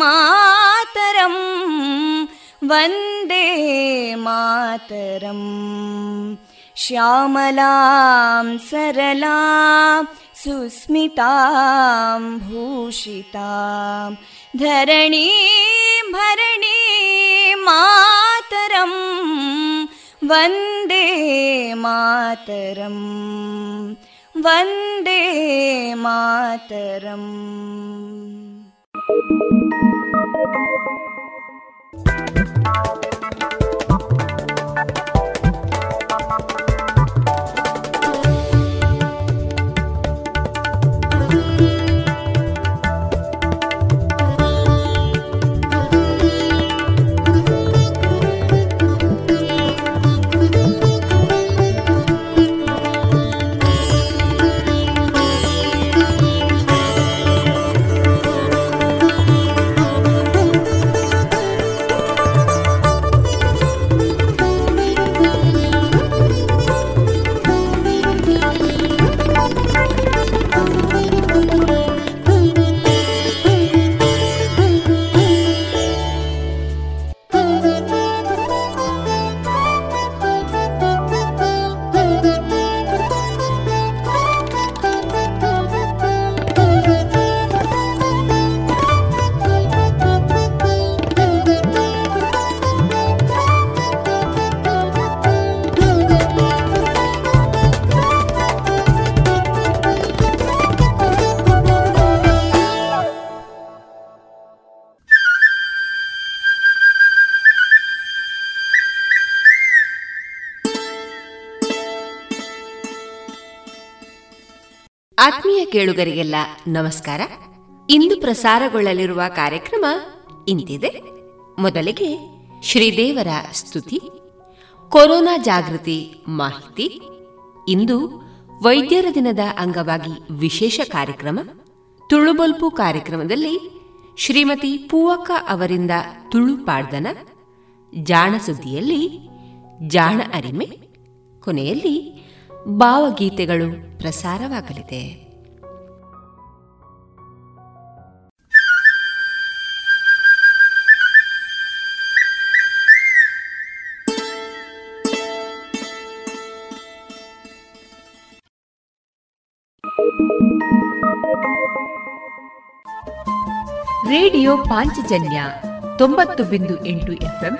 मातरं वन्दे मातरम् श्यामलां सरलां सुस्मितां भूषितां धरणीं भरणीं मातरं वन्दे मातरम् वन्दे मातरम् Música ಆತ್ಮೀಯ ಕೇಳುಗರಿಗೆಲ್ಲ ನಮಸ್ಕಾರ. ಇಂದು ಪ್ರಸಾರಗೊಳ್ಳಲಿರುವ ಕಾರ್ಯಕ್ರಮ ಇಂತಿದೆ. ಮೊದಲಿಗೆ ಶ್ರೀದೇವರ ಸ್ತುತಿ, ಕೊರೋನಾ ಜಾಗೃತಿ ಮಾಹಿತಿ, ಇಂದು ವೈದ್ಯರ ದಿನದ ಅಂಗವಾಗಿ ವಿಶೇಷ ಕಾರ್ಯಕ್ರಮ, ತುಳುಬಲ್ಪು ಕಾರ್ಯಕ್ರಮದಲ್ಲಿ ಶ್ರೀಮತಿ ಪೂವಕ್ಕ ಅವರಿಂದ ತುಳುಪಾಡ್ದನ ಜಾಣ ಸುದ್ದಿಯಲ್ಲಿ ಜಾಣ ಅರಿಮೆ, ಕೊನೆಯಲ್ಲಿ ಭಾವಗೀತೆಗಳು ಪ್ರಸಾರವಾಗಲಿದೆ. ರೇಡಿಯೋ ಪಾಂಚಜನ್ಯ ತೊಂಬತ್ತು ಬಿಂದು ಎಂಟು ಎಫ್ಎಂ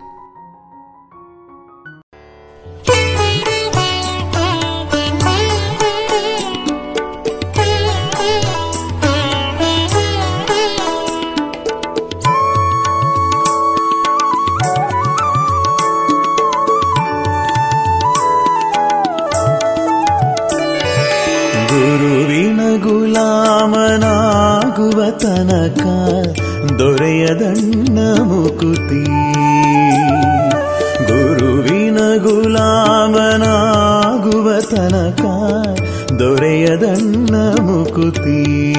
ತನಕ ದೊರೆಯದಣ್ಣ ಮುಕುತಿ. ಗುರುವಿನ ಗುಲಾಮನಾಗುವ ತನಕ ದೊರೆಯದಣ್ಣ ಮುಕುತಿ.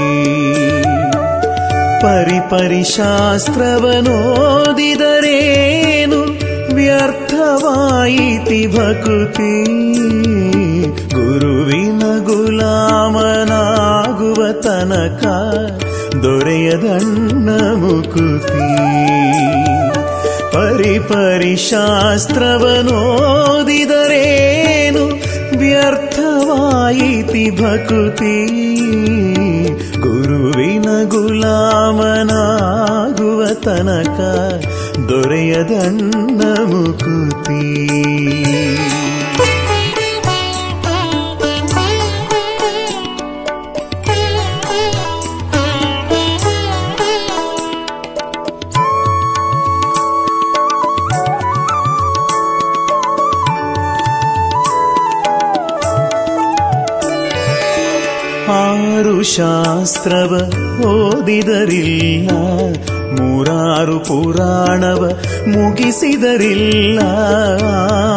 ಪರಿಪರಿಶಾಸ್ತ್ರವನೋದಿದರೇನು ವ್ಯರ್ಥವಾಯಿತಿ ಭಕುತಿ. ಗುರುವಿನ ಗುಲಾಮನಾಗುವ ತನಕ ದೊರೆಯದಣ್ಣ ಮುಕುತಿ. ಪರಿಪರಿಶಾಸ್ತ್ರವನೋದಿದರೇನು ವ್ಯರ್ಥವಾಯಿತಿ ಭಕುತಿ. ಗುರುವಿನ ಗುಲಾಮನಾಗುವ ತನಕ ದೊರೆಯದಣ್ಣ ಮುಕುತಿ. ಶಾಸ್ತ್ರವ ಓದಿದರಿಲ್ಲ ಮೂರಾರು ಪುರಾಣವ ಮುಗಿಸಿದರಿಲ್ಲ,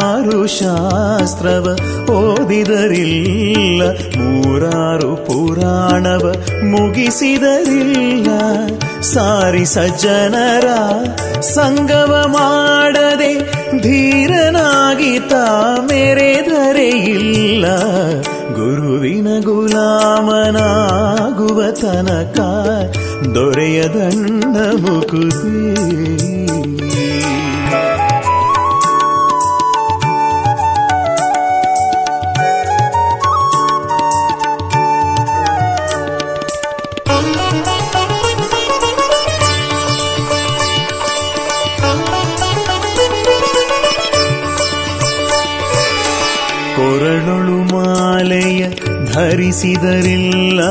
ಆರು ಶಾಸ್ತ್ರವ ಓದಿದರಿಲ್ಲ ಮೂರಾರು ಪುರಾಣವ ಮುಗಿಸಿದರಿಲ್ಲ. ಸಾರಿ ಸಜ್ಜನರ ಸಂಗವ ಮಾಡದೆ ಧೀರನಾಗಿತ ಮೆರೆದರೆ ಇಲ್ಲ. ಗುರುವಿನ ಗುಲಾಮನಾಗುವ ತನಕ ದೊರೆಯದಣ್ಣ ಮುಕುತಿ. ಧರಿಸಿದರಿಲ್ಲ.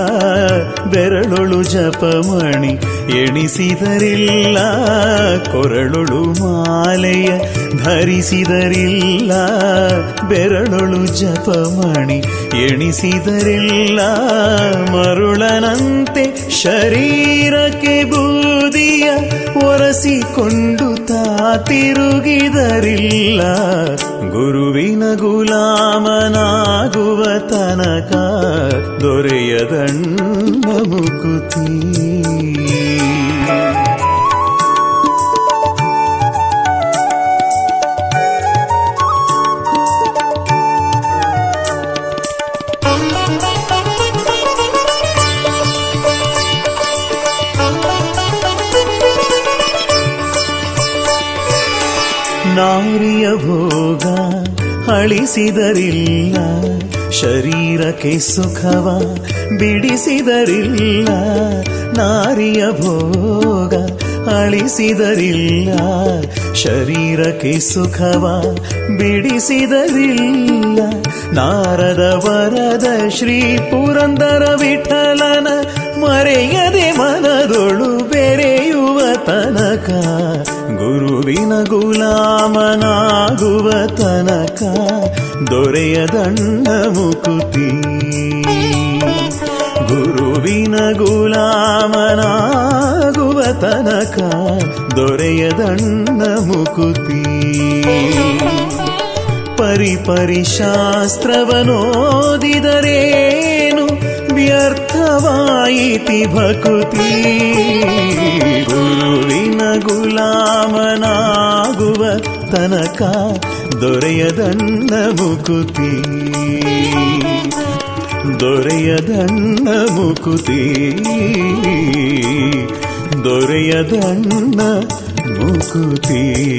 ಬೆರಳೊಳು ಜಪಮಣಿ ಎಣಿಸಿದರಿಲ್ಲ, ಕೊರಳೊಳು ಮಾಲೆಯ ಧರಿಸಿದರಿಲ್ಲ, ಬೆರಳೊಳು ಜಪಮಣಿ ಎಣಿಸಿದರಿಲ್ಲ, ಮರುಳನಂತೆ ಶರೀರಕ್ಕೆ ಬೂದಿಯ ಒರೆಸಿಕೊಂಡು ತಾ ತಿರುಗಿದರಿಲ್ಲ ಗುರುವಿನ ಗುಲಾಮನಾಗುವ ತನಕ ದೊರೆಯದಣ್ಣ ಮುಕುತಿ. ನಾರಿಯ ಭೋಗ ಅಳಿಸಿದರಿಲ್ಲ ಶರೀರಕ್ಕೆ ಸುಖವ ಬಿಡಿಸಿದರಿಲ್ಲ, ನಾರಿಯ ಭೋಗ ಅಳಿಸಿದರಿಲ್ಲ, ಶರೀರಕ್ಕೆ ಸುಖವ ಬಿಡಿಸಿದರಿಲ್ಲ. ನಾರದ ವರದ ಶ್ರೀ ಪುರಂದರ ವಿಠಲನ ಮರೆಯದೆ ಮನದೊಳು ಬೆರೆಯುವ ತನಕ ಗುರುವಿನ ಗುಲಾಮನಾಗುವ ತನಕ ದೊರೆಯದಣ್ಣ ಮುಕುತಿ ಗುರುವಿನ ಗುಲಾಮನಾಗುವ ತನಕ ದೊರೆಯದಣ್ಣ ಮುಕುತಿ ಪರಿ ಶಾಸ್ತ್ರವನೋದಿದರೇನು ವ್ಯರ್ಥವಾಯಿತಿ ಭಕುತಿ ಗುರುವಿನ ಗುಲಾಮನಾಗುವ ತನಕ ದೊರೆಯದಣ್ಣ ಮುಕುತಿ. ದೊರೆಯದಣ್ಣ ಮುಕುತಿ. ದೊರೆಯದಣ್ಣ ಮುಕುತಿ.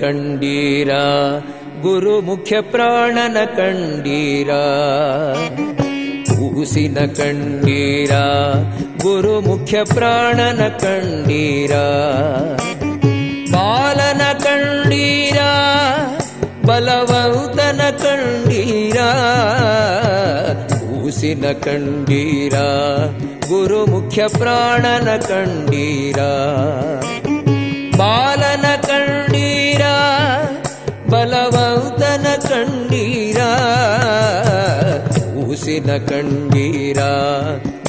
ಕಂಡೀರ? ಗುರು ಮುಖ್ಯ ಪ್ರಾಣನ ಕಂಡೀರ? ಕೂಸಿನ ಕಂಡೀರ? ಗುರು ಮುಖ್ಯ ಪ್ರಾಣನ ಕಂಡೀರ? ಬಾಲನ ಕಂಡೀರ? ಬಲವೌತನ ಕಂಡೀರ? ಕೂಸಿನ ಕಂಡೀರ? ಗುರು ಮುಖ್ಯ ಪ್ರಾಣನ ಕಂಡೀರ? ಬಾಲನ ಬಲವಂತನ ಕಂಡೀರ ಉಸಿನ ಕಂಡೀರ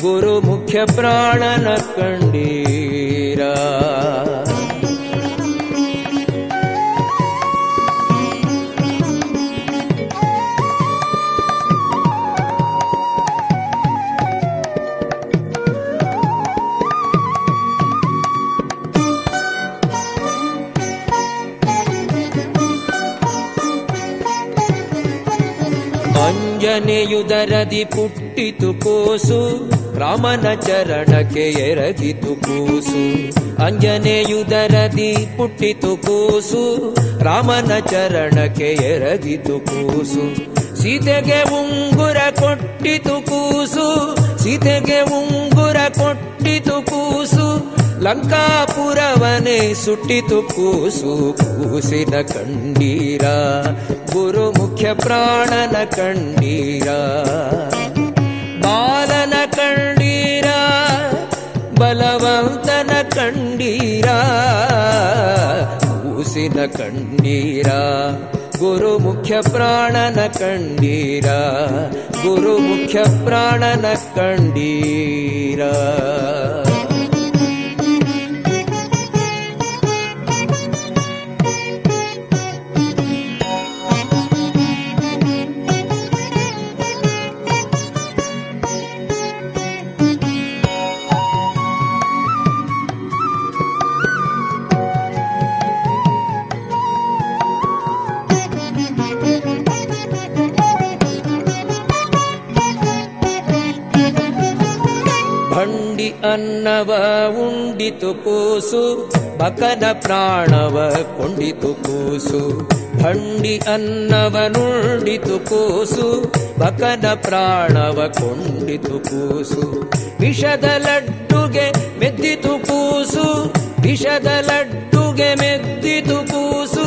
ಗುರು ಮುಖ್ಯ ಪ್ರಾಣನ ಕಂಡೀರ ಅಂಜನೆಯುದರದಿ ಪುಟ್ಟಿತು ಕೂಸು. ರಾಮನ ಚರಣಕ್ಕೆ ಎರಗಿತು ಕೂಸು. ಅಂಜನೆಯುದರದಿ ಪುಟ್ಟಿತು ಕೂಸು. ರಾಮನ ಚರಣಕ್ಕೆ ಎರಗಿತು ಕೂಸು. ಸೀತೆಗೆ ಉಂಗುರ ಕೊಟ್ಟಿತು ಕೂಸು. ಸೀತೆಗೆ ಉಂಗುರ ಕೊಟ್ಟಿತು ಕೂಸು. ಲಂಕಾಪುರವನೇ ಸುಟ್ಟಿತು ಕೂಸು. ಕೂಸಿದ ಕಂಡೀರ. ಗುರು ಮುಖ್ಯ ಪ್ರಾಣನ ಕಂಡೀರ ಬಾಲನ ಕಂಡೀರ ಬಲವಂತನ ಕಂಡೀರ ಕೂಸಿನ ಕಂಡೀರ ಗುರು ಮುಖ್ಯ ಪ್ರಾಣನ ಕಂಡೀರ ಗುರು ಮುಖ್ಯ ಪ್ರಾಣನ ಕಂಡೀರ ಅನ್ನವ ಉಂಡಿತು ಕೂಸು ಬಕನ ಪ್ರಾಣವ ಕೊಂಡಿತು ಕೂಸು. ಭಂಡಿ ಅನ್ನವನುಂಡಿತು ಕೂಸು ಬಕನ ಪ್ರಾಣವ ಕೊಂಡಿತು ಕೂಸು. ವಿಷದ ಲಡ್ಡುಗೆ ಮೆದ್ದಿತು ಕೂಸು, ವಿಷದ ಲಡ್ಡುಗೆ ಮೆದ್ದಿತು ಕೂಸು.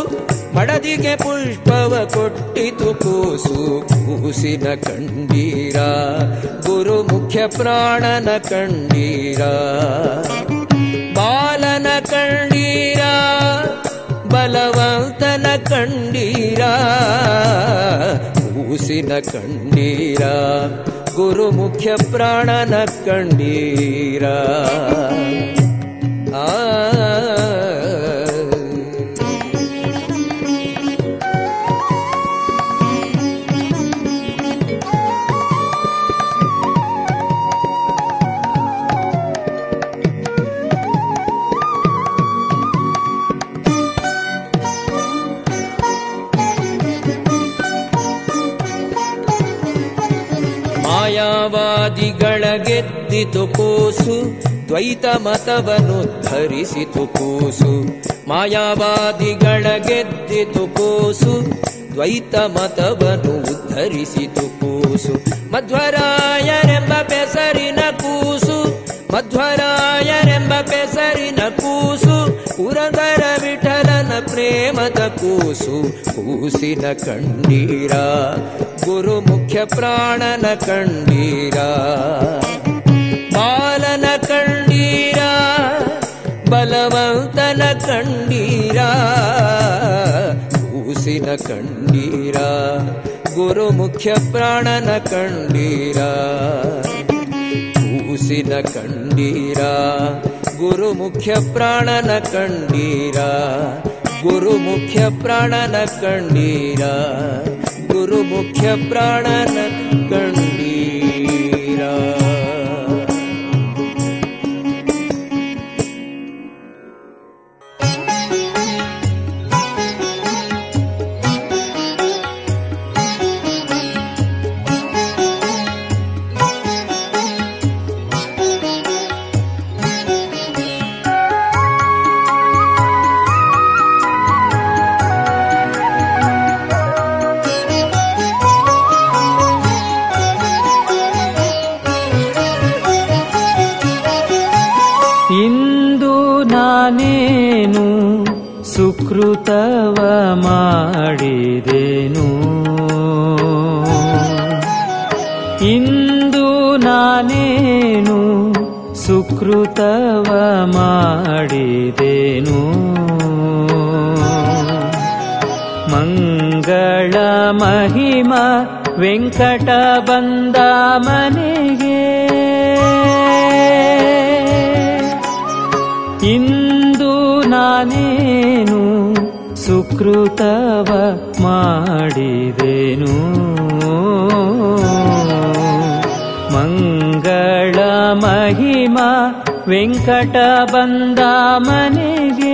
ಮಡದಿಗೆ ಪುಷ್ಪವ ಕೊಟ್ಟಿತು ಕೂಸು, ಕೂಸಿನ ಕಂಡೀರ ಗುರು ಮುಖ್ಯ ಪ್ರಾಣನ ಕಂಡೀರ ಬಾಲನ ಕಂಡೀರ ಬಲವಂತನ ಕಂಡೀರ ಕೂಸಿನ ಕಂಡೀರ ಗುರು ಮುಖ್ಯ ಪ್ರಾಣನ ಕಂಡೀರ ಆ ಮಾಯಾವಾದಿಗಳ ಗೆದ್ದಿತು ಕೂಸು, ದ್ವೈತ ಮತವನ್ನು ಧರಿಸಿತು ಕೂಸು. ಮಾಯಾವಾದಿಗಳ ಗೆದ್ದಿತು ಕೂಸು, ದ್ವೈತ ಮತವನ್ನು ಉದ್ಧರಿಸಿತು ಕೂಸು. ಮಧ್ವರಾಯರೆಂಬ ಬೆಸರಿನ ಕೂಸು, ಮಧ್ವರಾಯರೆಂಬ ಬೆಸರಿನ ಕೂಸು ಪುರಂದರ ಪ್ರೇಮದ ಕೂಸು, ಕೂಸಿನ ಕಂಡೀರ ಗುರು ಮುಖ್ಯ ಪ್ರಾಣನ ಕಂಡೀರ ಬಾಲನ ಕಂಡೀರ ಬಲವಂತನ ಕಂಡೀರ ಕೂಸಿನ ಕಂಡೀರ ಗುರು ಮುಖ್ಯ ಪ್ರಾಣನ ಕಂಡೀರ ಕೂಸಿನ ಕಂಡೀರ ಗುರು ಮುಖ್ಯ ಪ್ರಾಣನ ಕಂಡೀರ ಗುರು ಮುಖ್ಯ ಪ್ರಾಣನ ಕಂಡೀರ ಗುರು ಮುಖ್ಯ ಪ್ರಾಣನ ಕಂಡೀರ ವೆಂಕಟ ಬಂದ ಮನೆಗೆ. ಇಂದು ನಾನೇನು ಸುಕೃತವ ಮಾಡಿದೆನು? ಮಂಗಳ ಮಹಿಮಾ ವೆಂಕಟ ಬಂದ ಮನೆಗೆ.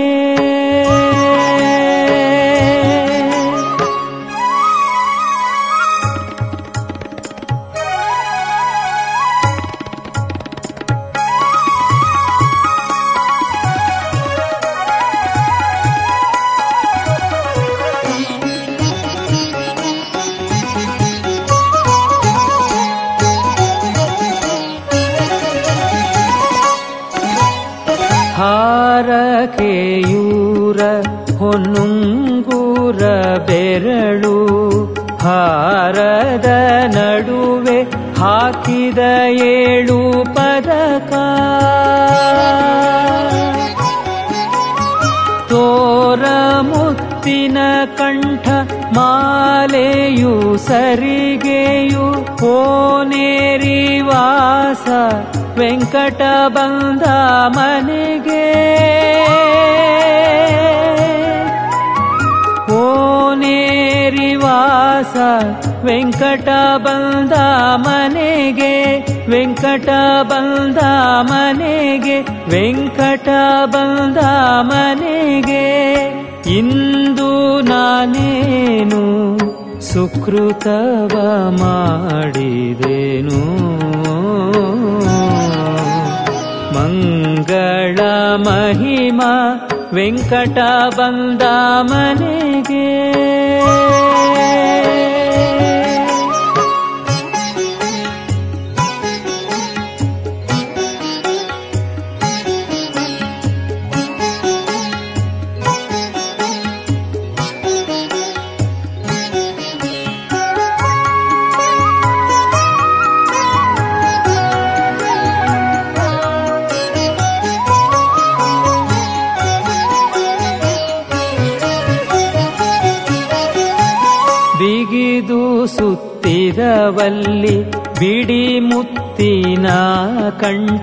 ವೆಂಕಟ ಬಂದ ಮನೆಗೆ. ವಾಸ, ವೆಂಕಟ ಬಂದ ಮನೆಗೆ. ವೆಂಕಟ ಬಂದ ಮನೆಗೆ, ವೆಂಕಟ ಬಂದ ಮನೆಗೆ. ಇಂದು ನಾನೇನು ಸುಕೃತವ ಮಾಡಿದೇನು. ಮಂಗಳ ಮಹಿಮಾ ವೆಂಕಟ ಬಂದ ಮನೆಗೆ.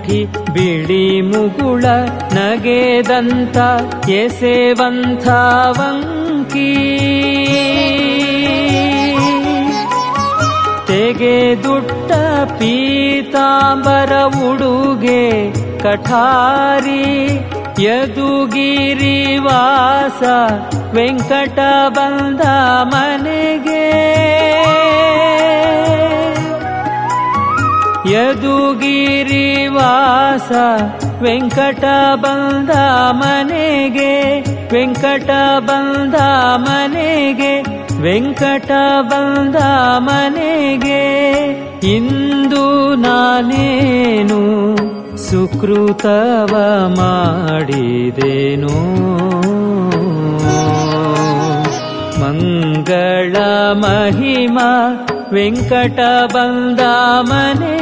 ಕಂಠಿ ಬಿಳಿ ಮುಗುಳ ನಗೆದಂತ ಎಸೆವಂಥ ವಂಕಿ. ತೆಗೆದುಟ್ಟ ಪೀತಾಂಬರ ಉಡುಗೆ ಕಠಾರಿ ಯದುಗಿರಿ ವಾಸ ವೆಂಕಟ ಬಂದ ಮನೆಗೆ ಯದುಗಿರಿ ವಾಸ ವೆಂಕಟ ಬಂದ ಮನೆಗೆ, ವೆಂಕಟ ಬಂದ ಮನೆಗೆ, ವೆಂಕಟ ಬಂದ ಮನೆಗೆ, ಇಂದು ನಾನೇನು ಸುಕೃತವ ಮಾಡಿದೆನು? मङ्गळ महिमा वेङ्कट बामने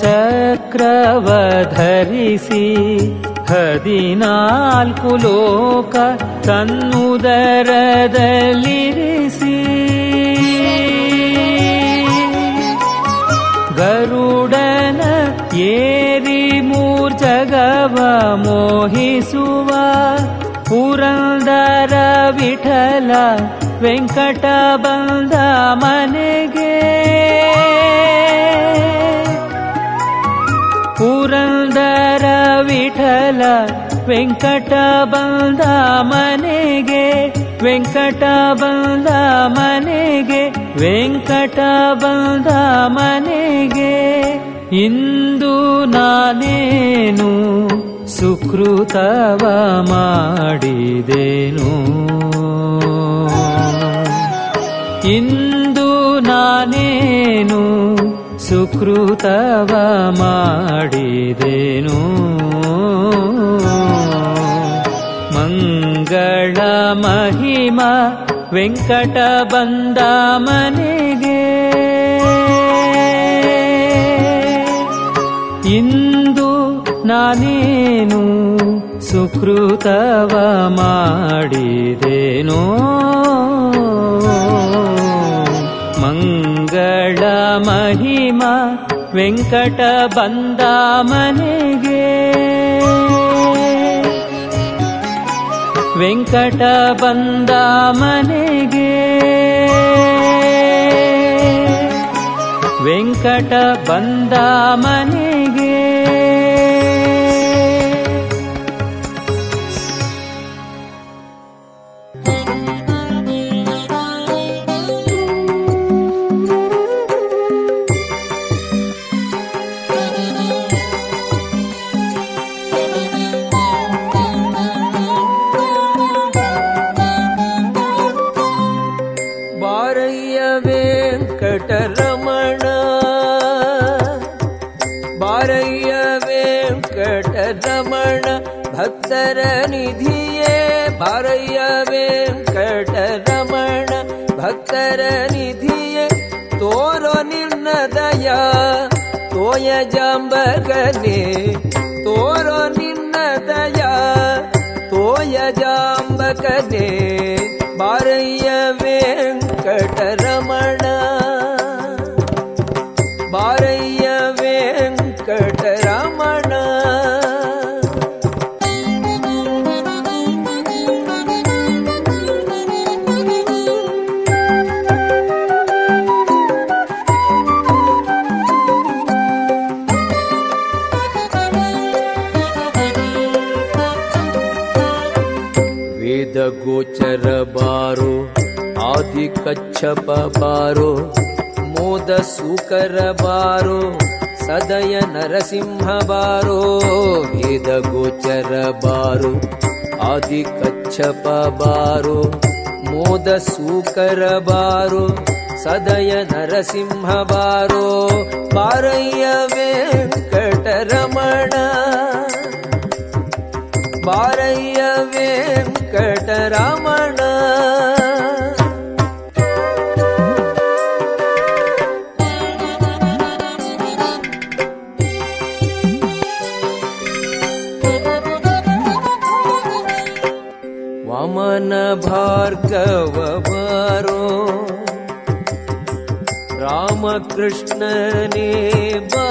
ಶಂಖ ಚಕ್ರವ ಧರಿಸಿ ಹದಿನಾಲ್ಕು ಲೋಕ ತನ್ನುದರದಲ್ಲಿರಿಸಿ. ಗರುಡನ ಏರಿ ಮೂರ್ಜಗವ ಮೋಹಿಸುವ ಪುರಂದರ ವಿಠಲ ವೆಂಕಟ ಬಂದ ಮನೆಗೆ ವಿಠಲ ವೆಂಕಟ ಬಂದ ಮನೆಗೆ, ವೆಂಕಟ ಬಂದ ಮನೆಗೆ, ವೆಂಕಟ ಬಂದ ಮನೆಗೆ, ಇಂದು ನಾನೇನು ಸುಕೃತವ ಮಾಡಿದೇನು? ಇಂದು ನಾನೇನು ಸುಕೃತವ ಮಾಡಿದೇನು. ಮಂಗಳ ಮಹಿಮಾ ವೆಂಕಟ ಬಂದ ಮನೆಗೆ ಇಂದು ನಾನೇನು ಸುಕೃತವ ಮಾಡಿದೆನೋ. ಮಂಗಳ ಮಹಿಮಾ ವೆಂಕಟ ಬಂದ ಮನೆಗೆ ವೆಂಕಟ ಬಂದ ಮನೆಗೆ ವೆಂಕಟ ಬಂದ ಮನೆಗೆ ತೋಯ ಜಾಂಬಗನೆ ತೋರೋ ನಿರ್ನದಯ ತೋಯ ಜಾಂಬಕನೆ ಬಾರಯ್ಯ ಕಚ್ಚಪ ಬಾರೋ, ಮೋದ ಸೂಕರ ಬಾರೋ, ಸದಯ ನರಸಿಂಹ ಬಾರೋ, ವೇದ ಗೋಚರ ಬಾರೋ, ಆದಿ ಕಚ್ಚಪ ಬಾರೋ, ಮೋದ ಸೂಕರ ಬಾರೋ, ಸದಯ ನರಸಿಂಹ ಬಾರೋ ಬಾರಯ್ಯ ವೆಂಕಟರಮಣ. ಬಾರಯ್ಯ ವೆಂಕಟರಮಣ. रो रामकृष्णने बा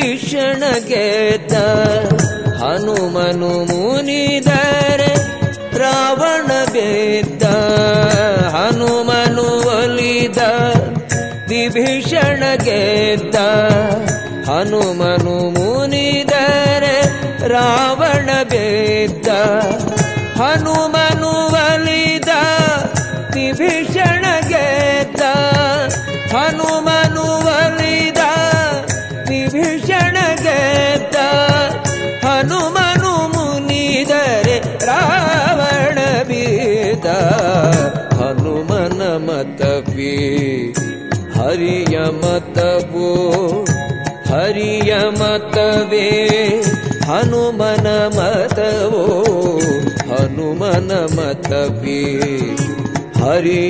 ವಿಭೀಷಣ ಕೇತ ಹನುಮನು ಮುನಿದರೆ ರಾವಣ ಬೇದ್ದ ಹನುಮನು ಒಲಿದ ವಿಭೀಷಣ ಕೇತ ಹನುಮನು ಮುನಿದರೆ ರಾವಣ ಬೇದ್ದ ಹನುಮನು ಒಲಿದ ವಿಭೀಷಣ मे हरि य मो हरितवे हनुमन मतबो हनुमन मतवे। हरि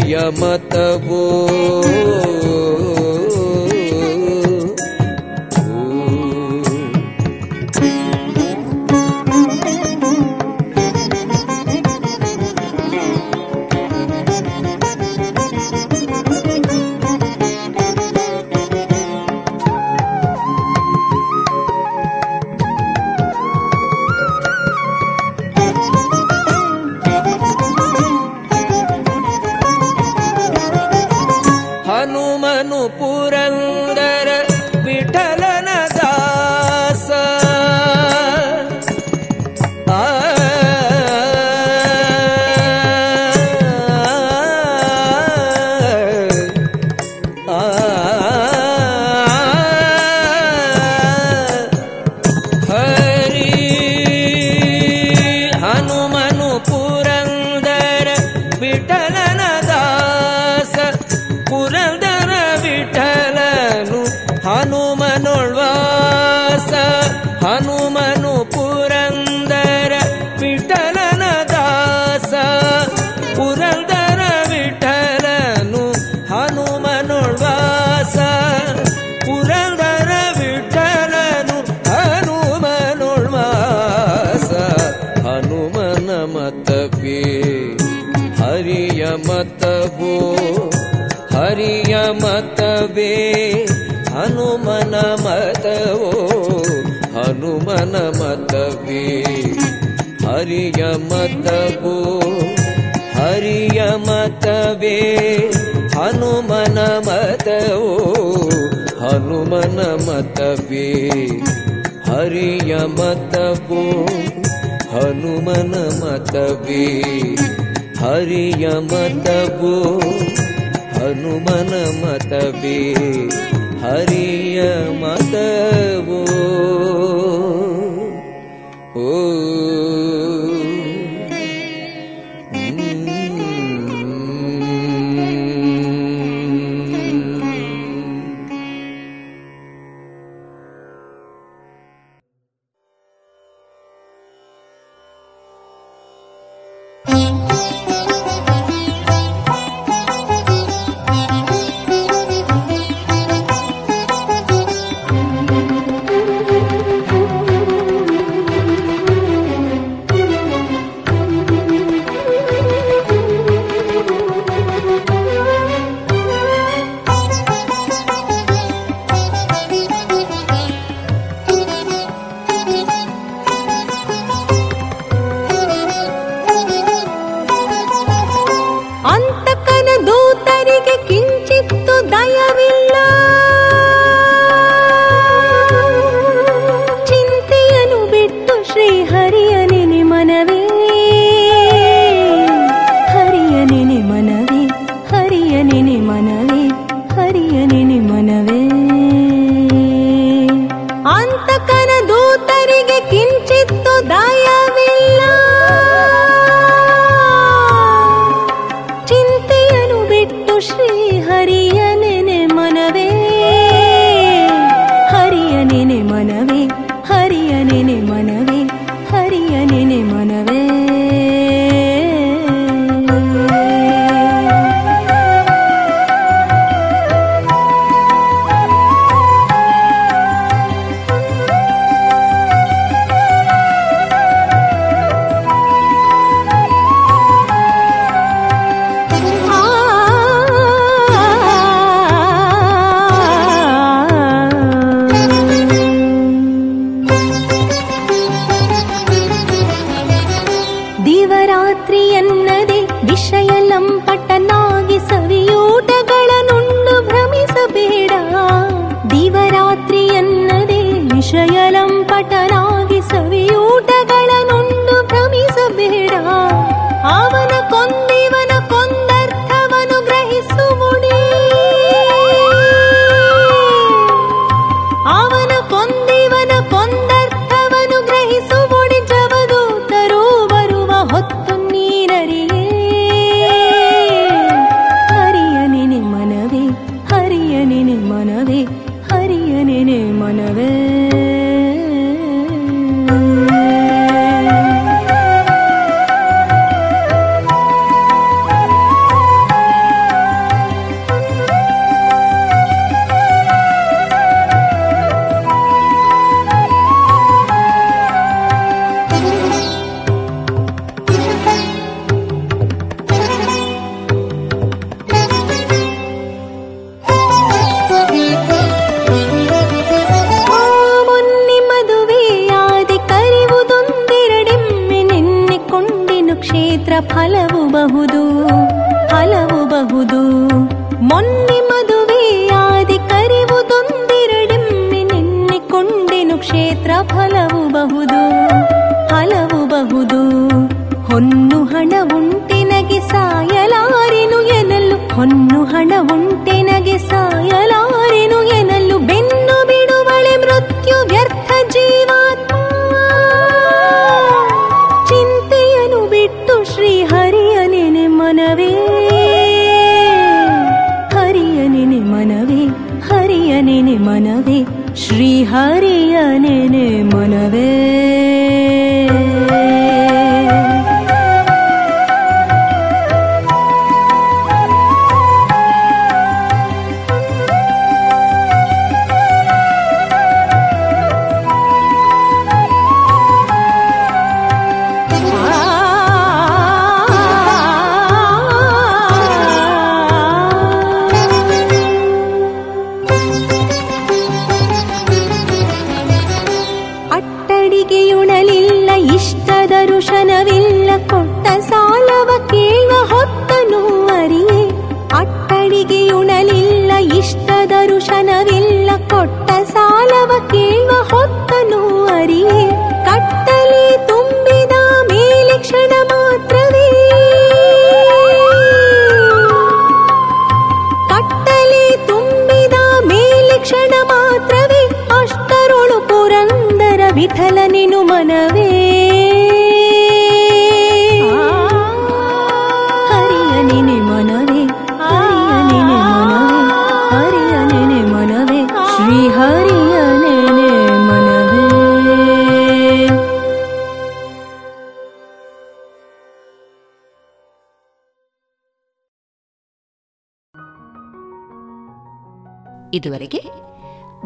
ಇದುವರೆಗೆ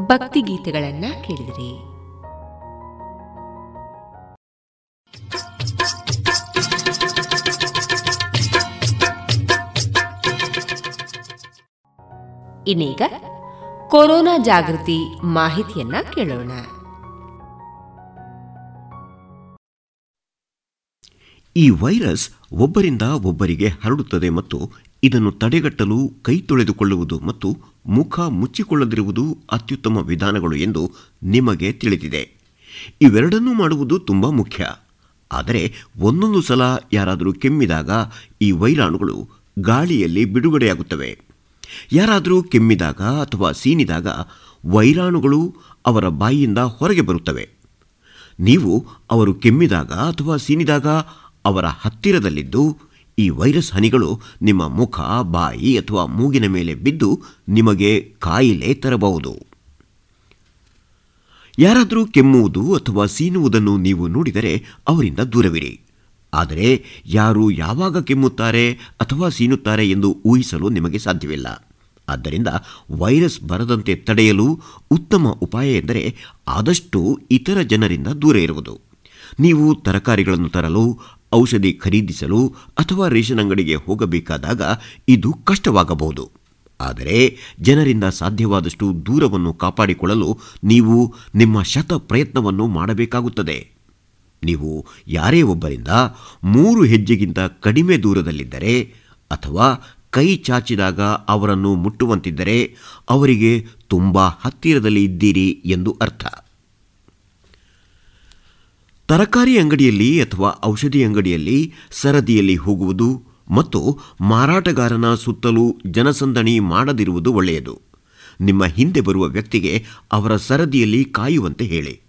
ಭಕ್ತಿ ಗೀತೆಗಳನ್ನ ಕೇಳಿದಿರಿ. ಇನ್ನೀಗ ಕೊರೋನಾ ಜಾಗೃತಿ ಮಾಹಿತಿಯನ್ನ ಕೇಳೋಣ. ಈ ವೈರಸ್ ಒಬ್ಬರಿಂದ ಒಬ್ಬರಿಗೆ ಹರಡುತ್ತದೆ ಮತ್ತು ಇದನ್ನು ತಡೆಗಟ್ಟಲು ಕೈ ತೊಳೆದುಕೊಳ್ಳುವುದು ಮತ್ತು ಮುಖ ಮುಚ್ಚಿಕೊಳ್ಳದಿರುವುದು ಅತ್ಯುತ್ತಮ ವಿಧಾನಗಳು ಎಂದು ನಿಮಗೆ ತಿಳಿದಿದೆ. ಇವೆರಡನ್ನೂ ಮಾಡುವುದು ತುಂಬ ಮುಖ್ಯ. ಆದರೆ ಒಂದೊಂದು ಸಲ ಯಾರಾದರೂ ಕೆಮ್ಮಿದಾಗ ಈ ವೈರಾಣುಗಳು ಗಾಳಿಯಲ್ಲಿ ಬಿಡುಗಡೆಯಾಗುತ್ತವೆ. ಯಾರಾದರೂ ಕೆಮ್ಮಿದಾಗ ಅಥವಾ ಸೀನಿದಾಗ ವೈರಾಣುಗಳು ಅವರ ಬಾಯಿಯಿಂದ ಹೊರಗೆ ಬರುತ್ತವೆ. ನೀವು ಅವರು ಕೆಮ್ಮಿದಾಗ ಅಥವಾ ಸೀನಿದಾಗ ಅವರ ಹತ್ತಿರದಲ್ಲಿದ್ದು ಈ ವೈರಸ್ ಹನಿಗಳು ನಿಮ್ಮ ಮುಖ, ಬಾಯಿ ಅಥವಾ ಮೂಗಿನ ಮೇಲೆ ಬಿದ್ದು ನಿಮಗೆ ಕಾಯಿಲೆ ತರಬಹುದು. ಯಾರಾದರೂ ಕೆಮ್ಮುವುದು ಅಥವಾ ಸೀನುವುದನ್ನು ನೀವು ನೋಡಿದರೆ ಅವರಿಂದ ದೂರವಿರಿ. ಆದರೆ ಯಾರು ಯಾವಾಗ ಕೆಮ್ಮುತ್ತಾರೆ ಅಥವಾ ಸೀನುತ್ತಾರೆ ಎಂದು ಊಹಿಸಲು ನಿಮಗೆ ಸಾಧ್ಯವಿಲ್ಲ. ಆದ್ದರಿಂದ ವೈರಸ್ ಬರದಂತೆ ತಡೆಯಲು ಉತ್ತಮ ಉಪಾಯ ಎಂದರೆ ಆದಷ್ಟು ಇತರ ಜನರಿಂದ ದೂರ ಇರುವುದು. ನೀವು ತರಕಾರಿಗಳನ್ನು ತರಲು ಔಷಧಿ ಖರೀದಿಸಲು ಅಥವಾ ರೇಷನ್ ಅಂಗಡಿಗೆ ಹೋಗಬೇಕಾದಾಗ ಇದು ಕಷ್ಟವಾಗಬಹುದು. ಆದರೆ ಜನರಿಂದ ಸಾಧ್ಯವಾದಷ್ಟು ದೂರವನ್ನು ಕಾಪಾಡಿಕೊಳ್ಳಲು ನೀವು ನಿಮ್ಮ ಶತ ಪ್ರಯತ್ನವನ್ನು ಮಾಡಬೇಕಾಗುತ್ತದೆ. ನೀವು ಯಾರೇ ಒಬ್ಬರಿಂದ ಮೂರು ಹೆಜ್ಜೆಗಿಂತ ಕಡಿಮೆ ದೂರದಲ್ಲಿದ್ದರೆ ಅಥವಾ ಕೈ ಚಾಚಿದಾಗ ಅವರನ್ನು ಮುಟ್ಟುವಂತಿದ್ದರೆ ಅವರಿಗೆ ತುಂಬ ಹತ್ತಿರದಲ್ಲಿ ಇದ್ದೀರಿ ಎಂದು ಅರ್ಥ. ತರಕಾರಿ ಅಂಗಡಿಯಲ್ಲಿ ಅಥವಾ ಔಷಧಿ ಅಂಗಡಿಯಲ್ಲಿ ಸರದಿಯಲ್ಲಿ ಹೋಗುವುದು ಮತ್ತು ಮಾರಾಟಗಾರನ ಸುತ್ತಲೂ ಜನಸಂದಣಿ ಮಾಡದಿರುವುದು ಒಳ್ಳೆಯದು. ನಿಮ್ಮ ಹಿಂದೆ ಬರುವ ವ್ಯಕ್ತಿಗೆ ಅವರ ಸರದಿಯಲ್ಲಿ ಕಾಯುವಂತೆ ಹೇಳಿ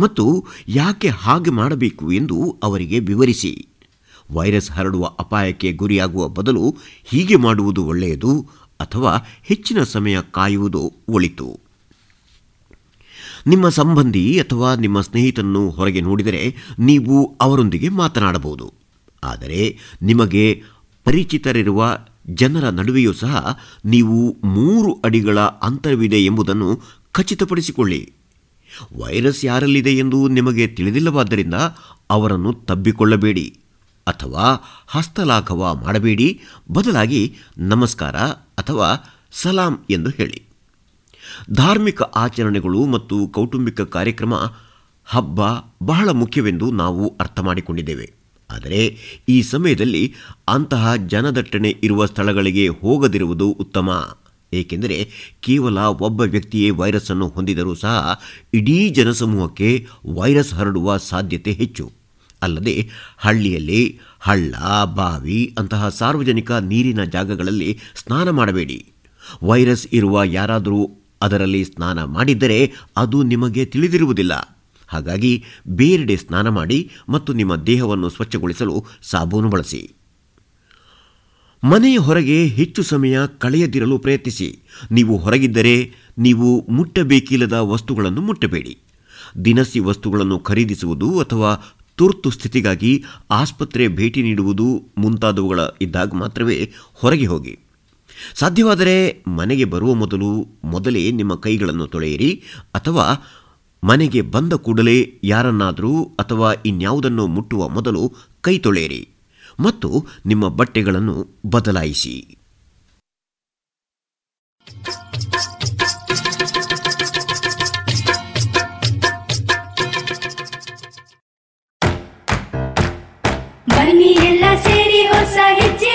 ಮತ್ತು ಯಾಕೆ ಹಾಗೆ ಮಾಡಬೇಕು ಎಂದು ಅವರಿಗೆ ವಿವರಿಸಿ. ವೈರಸ್ ಹರಡುವ ಅಪಾಯಕ್ಕೆ ಗುರಿಯಾಗುವ ಬದಲು ಹೀಗೆ ಮಾಡುವುದು ಒಳ್ಳೆಯದು ಅಥವಾ ಹೆಚ್ಚಿನ ಸಮಯ ಕಾಯುವುದು ಒಳಿತು. ನಿಮ್ಮ ಸಂಬಂಧಿ ಅಥವಾ ನಿಮ್ಮ ಸ್ನೇಹಿತನನ್ನು ಹೊರಗೆ ನೋಡಿದರೆ ನೀವು ಅವರೊಂದಿಗೆ ಮಾತನಾಡಬಹುದು. ಆದರೆ ನಿಮಗೆ ಪರಿಚಿತರಿರುವ ಜನರ ನಡುವೆಯೂ ಸಹ ನೀವು ಮೂರು ಅಡಿಗಳ ಅಂತರವಿದೆ ಎಂಬುದನ್ನು ಖಚಿತಪಡಿಸಿಕೊಳ್ಳಿ. ವೈರಸ್ ಯಾರಲ್ಲಿದೆ ಎಂದು ನಿಮಗೆ ತಿಳಿದಿಲ್ಲವಾದ್ದರಿಂದ ಅವರನ್ನು ತಬ್ಬಿಕೊಳ್ಳಬೇಡಿ ಅಥವಾ ಹಸ್ತಲಾಘವ ಮಾಡಬೇಡಿ. ಬದಲಾಗಿ ನಮಸ್ಕಾರ ಅಥವಾ ಸಲಾಂ ಎಂದು ಹೇಳಿ. ಧಾರ್ಮಿಕ ಆಚರಣೆಗಳು ಮತ್ತು ಕೌಟುಂಬಿಕ ಕಾರ್ಯಕ್ರಮ ಹಬ್ಬ ಬಹಳ ಮುಖ್ಯವೆಂದು ನಾವು ಅರ್ಥ ಮಾಡಿಕೊಂಡಿದ್ದೇವೆ. ಆದರೆ ಈ ಸಮಯದಲ್ಲಿ ಅಂತಹ ಜನದಟ್ಟಣೆ ಇರುವ ಸ್ಥಳಗಳಿಗೆ ಹೋಗದಿರುವುದು ಉತ್ತಮ. ಏಕೆಂದರೆ ಕೇವಲ ಒಬ್ಬ ವ್ಯಕ್ತಿಯೇ ವೈರಸ್ ಅನ್ನು ಹೊಂದಿದರೂ ಸಹ ಇಡೀ ಜನಸಮೂಹಕ್ಕೆ ವೈರಸ್ ಹರಡುವ ಸಾಧ್ಯತೆ ಹೆಚ್ಚು. ಅಲ್ಲದೆ ಹಳ್ಳಿಯಲ್ಲಿ ಹಳ್ಳ, ಬಾವಿ ಅಂತಹ ಸಾರ್ವಜನಿಕ ನೀರಿನ ಜಾಗಗಳಲ್ಲಿ ಸ್ನಾನ ಮಾಡಬೇಡಿ. ವೈರಸ್ ಇರುವ ಯಾರಾದರೂ ಅದರಲ್ಲಿ ಸ್ನಾನ ಮಾಡಿದ್ದರೆ ಅದು ನಿಮಗೆ ತಿಳಿದಿರುವುದಿಲ್ಲ. ಹಾಗಾಗಿ ಬೇರೆಡೆ ಸ್ನಾನ ಮಾಡಿ ಮತ್ತು ನಿಮ್ಮ ದೇಹವನ್ನು ಸ್ವಚ್ಛಗೊಳಿಸಲು ಸಾಬೂನು ಬಳಸಿ. ಮನೆಯ ಹೊರಗೆ ಹೆಚ್ಚು ಸಮಯ ಕಳೆಯದಿರಲು ಪ್ರಯತ್ನಿಸಿ. ನೀವು ಹೊರಗಿದ್ದರೆ ನೀವು ಮುಟ್ಟಬೇಕಿಲ್ಲದ ವಸ್ತುಗಳನ್ನು ಮುಟ್ಟಬೇಡಿ. ದಿನಸಿ ವಸ್ತುಗಳನ್ನು ಖರೀದಿಸುವುದು ಅಥವಾ ತುರ್ತು ಸ್ಥಿತಿಗಾಗಿ ಆಸ್ಪತ್ರೆ ಭೇಟಿ ನೀಡುವುದು ಮುಂತಾದವುಗಳ ಇದ್ದಾಗ ಮಾತ್ರವೇ ಹೊರಗೆ ಹೋಗಿ. ಸಾಧ್ಯವಾದರೆ ಮನೆಗೆ ಬರುವ ಮೊದಲು ಮೊದಲೇ ನಿಮ್ಮ ಕೈಗಳನ್ನು ತೊಳೆಯಿರಿ, ಅಥವಾ ಮನೆಗೆ ಬಂದ ಕೂಡಲೇ ಯಾರನ್ನಾದರೂ ಅಥವಾ ಇನ್ಯಾವುದನ್ನು ಮುಟ್ಟುವ ಮೊದಲು ಕೈ ತೊಳೆಯಿರಿ, ಮತ್ತು ನಿಮ್ಮ ಬಟ್ಟೆಗಳನ್ನು ಬದಲಾಯಿಸಿ. ಬನ್ನಿ ಎಲ್ಲ ಸೇರಿ ಹೊಸ ಹೆಜ್ಜೆ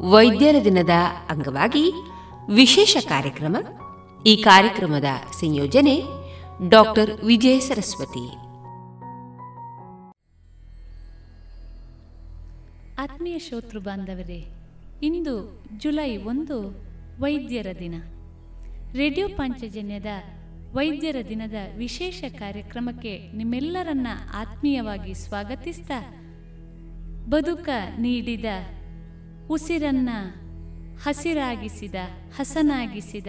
ವೈದ್ಯರ ದಿನದ ಅಂಗವಾಗಿ ವಿಶೇಷ ಕಾರ್ಯಕ್ರಮ, ಈ ಕಾರ್ಯಕ್ರಮದ ಸಂಯೋಜನೆ ಡಾಕ್ಟರ್ ವಿಜಯ ಸರಸ್ವತಿ. ಆತ್ಮೀಯ ಶ್ರೋತೃ ಬಾಂಧವರೇ, ಇಂದು ಜುಲೈ ಒಂದು ವೈದ್ಯರ ದಿನ. ರೇಡಿಯೋ ಪಾಂಚಜನ್ಯದ ವೈದ್ಯರ ದಿನದ ವಿಶೇಷ ಕಾರ್ಯಕ್ರಮಕ್ಕೆ ನಿಮ್ಮೆಲ್ಲರನ್ನ ಆತ್ಮೀಯವಾಗಿ ಸ್ವಾಗತಿಸ್ತಾ ಬದುಕ ನೀಡಿದ ಉಸಿರನ್ನ ಹಸಿರಾಗಿಸಿದ, ಹಸನಾಗಿಸಿದ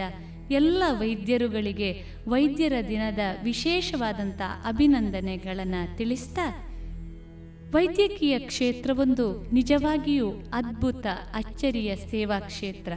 ಎಲ್ಲ ವೈದ್ಯರುಗಳಿಗೆ ವೈದ್ಯರ ದಿನದ ವಿಶೇಷವಾದಂಥ ಅಭಿನಂದನೆಗಳನ್ನು ತಿಳಿಸ್ತಾ, ವೈದ್ಯಕೀಯ ಕ್ಷೇತ್ರವೊಂದು ನಿಜವಾಗಿಯೂ ಅದ್ಭುತ, ಅಚ್ಚರಿಯ ಸೇವಾ ಕ್ಷೇತ್ರ.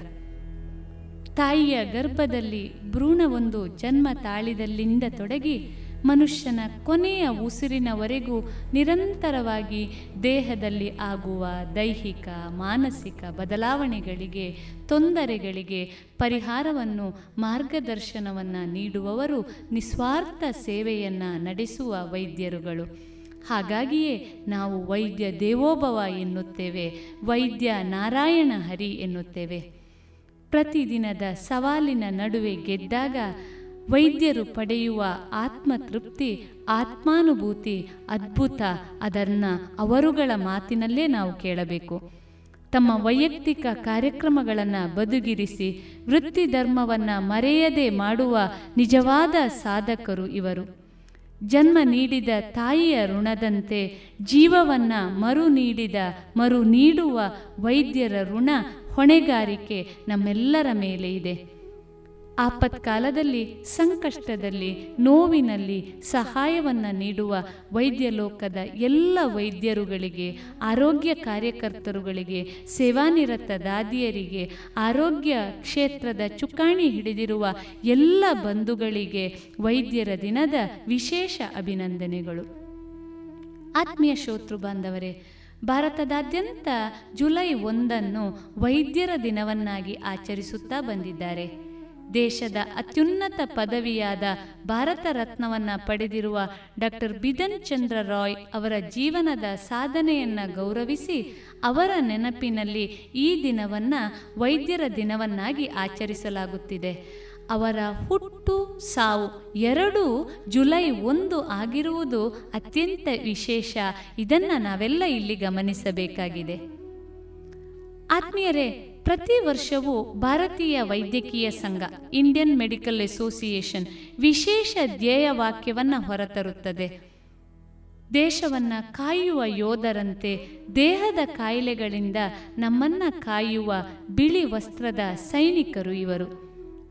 ತಾಯಿಯ ಗರ್ಭದಲ್ಲಿ ಭ್ರೂಣವೊಂದು ಜನ್ಮ ತಾಳಿದಲ್ಲಿಂದ ತೊಡಗಿ ಮನುಷ್ಯನ ಕೊನೆಯ ಉಸಿರಿನವರೆಗೂ ನಿರಂತರವಾಗಿ ದೇಹದಲ್ಲಿ ಆಗುವ ದೈಹಿಕ, ಮಾನಸಿಕ ಬದಲಾವಣೆಗಳಿಗೆ, ತೊಂದರೆಗಳಿಗೆ ಪರಿಹಾರವನ್ನು, ಮಾರ್ಗದರ್ಶನವನ್ನು ನೀಡುವವರು ನಿಸ್ವಾರ್ಥ ಸೇವೆಯನ್ನು ನಡೆಸುವ ವೈದ್ಯರುಗಳು. ಹಾಗಾಗಿಯೇ ನಾವು ವೈದ್ಯ ದೇವೋಭವ ಎನ್ನುತ್ತೇವೆ, ವೈದ್ಯ ನಾರಾಯಣ ಹರಿ ಎನ್ನುತ್ತೇವೆ. ಪ್ರತಿದಿನದ ಸವಾಲಿನ ನಡುವೆ ಗೆದ್ದಾಗ ವೈದ್ಯರು ಪಡೆಯುವ ಆತ್ಮತೃಪ್ತಿ, ಆತ್ಮಾನುಭೂತಿ, ಅದ್ಭುತ, ಅದನ್ನು ಅವರುಗಳ ಮಾತಿನಲ್ಲೇ ನಾವು ಕೇಳಬೇಕು. ತಮ್ಮ ವೈಯಕ್ತಿಕ ಕಾರ್ಯಕ್ರಮಗಳನ್ನು ಬದುಗಿರಿಸಿ, ವೃತ್ತಿ ಧರ್ಮವನ್ನು ಮರೆಯದೆ ಮಾಡುವ ನಿಜವಾದ ಸಾಧಕರು ಇವರು. ಜನ್ಮ ನೀಡಿದ ತಾಯಿಯ ಋಣದಂತೆ ಜೀವವನ್ನ ಮರು ನೀಡಿದ, ಮರು ನೀಡುವ ವೈದ್ಯರ ಋಣ ಹೊಣೆಗಾರಿಕೆ ನಮ್ಮೆಲ್ಲರ ಮೇಲೆ ಇದೆ. ಆಪತ್ಕಾಲದಲ್ಲಿ, ಸಂಕಷ್ಟದಲ್ಲಿ, ನೋವಿನಲ್ಲಿ ಸಹಾಯವನ್ನು ನೀಡುವ ವೈದ್ಯ ಲೋಕದ ಎಲ್ಲ ವೈದ್ಯರುಗಳಿಗೆ, ಆರೋಗ್ಯ ಕಾರ್ಯಕರ್ತರುಗಳಿಗೆ, ಸೇವಾನಿರತ ದಾದಿಯರಿಗೆ, ಆರೋಗ್ಯ ಕ್ಷೇತ್ರದ ಚುಕ್ಕಾಣಿ ಹಿಡಿದಿರುವ ಎಲ್ಲ ಬಂಧುಗಳಿಗೆ ವೈದ್ಯರ ದಿನದ ವಿಶೇಷ ಅಭಿನಂದನೆಗಳು. ಆತ್ಮೀಯ ಶ್ರೋತೃ ಬಾಂಧವರೇ, ಭಾರತದಾದ್ಯಂತ ಜುಲೈ ಒಂದನ್ನು ವೈದ್ಯರ ದಿನವನ್ನಾಗಿ ಆಚರಿಸುತ್ತಾ ಬಂದಿದ್ದಾರೆ. ದೇಶದ ಅತ್ಯುನ್ನತ ಪದವಿಯಾದ ಭಾರತ ರತ್ನವನ್ನು ಪಡೆದಿರುವ ಡಾಕ್ಟರ್ ಬಿದನ್ ಚಂದ್ರ ರಾಯ್ ಅವರ ಜೀವನದ ಸಾಧನೆಯನ್ನು ಗೌರವಿಸಿ ಅವರ ನೆನಪಿನಲ್ಲಿ ಈ ದಿನವನ್ನು ವೈದ್ಯರ ದಿನವನ್ನಾಗಿ ಆಚರಿಸಲಾಗುತ್ತಿದೆ. ಅವರ ಹುಟ್ಟು ಸಾವು ಎರಡೂ ಜುಲೈ ಒಂದು ಆಗಿರುವುದು ಅತ್ಯಂತ ವಿಶೇಷ. ಇದನ್ನು ನಾವೆಲ್ಲ ಇಲ್ಲಿ ಗಮನಿಸಬೇಕಾಗಿದೆ. ಆತ್ಮೀಯರೇ ಪ್ರತಿ ವರ್ಷವೂ ಭಾರತೀಯ ವೈದ್ಯಕೀಯ ಸಂಘ, ಇಂಡಿಯನ್ ಮೆಡಿಕಲ್ ಅಸೋಸಿಯೇಷನ್ ವಿಶೇಷ ಧ್ಯೇಯ ವಾಕ್ಯವನ್ನು ಹೊರತರುತ್ತದೆ. ದೇಶವನ್ನ ಕಾಯುವ ಯೋಧರಂತೆ, ದೇಹದ ಕಾಯಿಲೆಗಳಿಂದ ನಮ್ಮನ್ನ ಕಾಯುವ ಬಿಳಿ ವಸ್ತ್ರದ ಸೈನಿಕರು ಇವರು.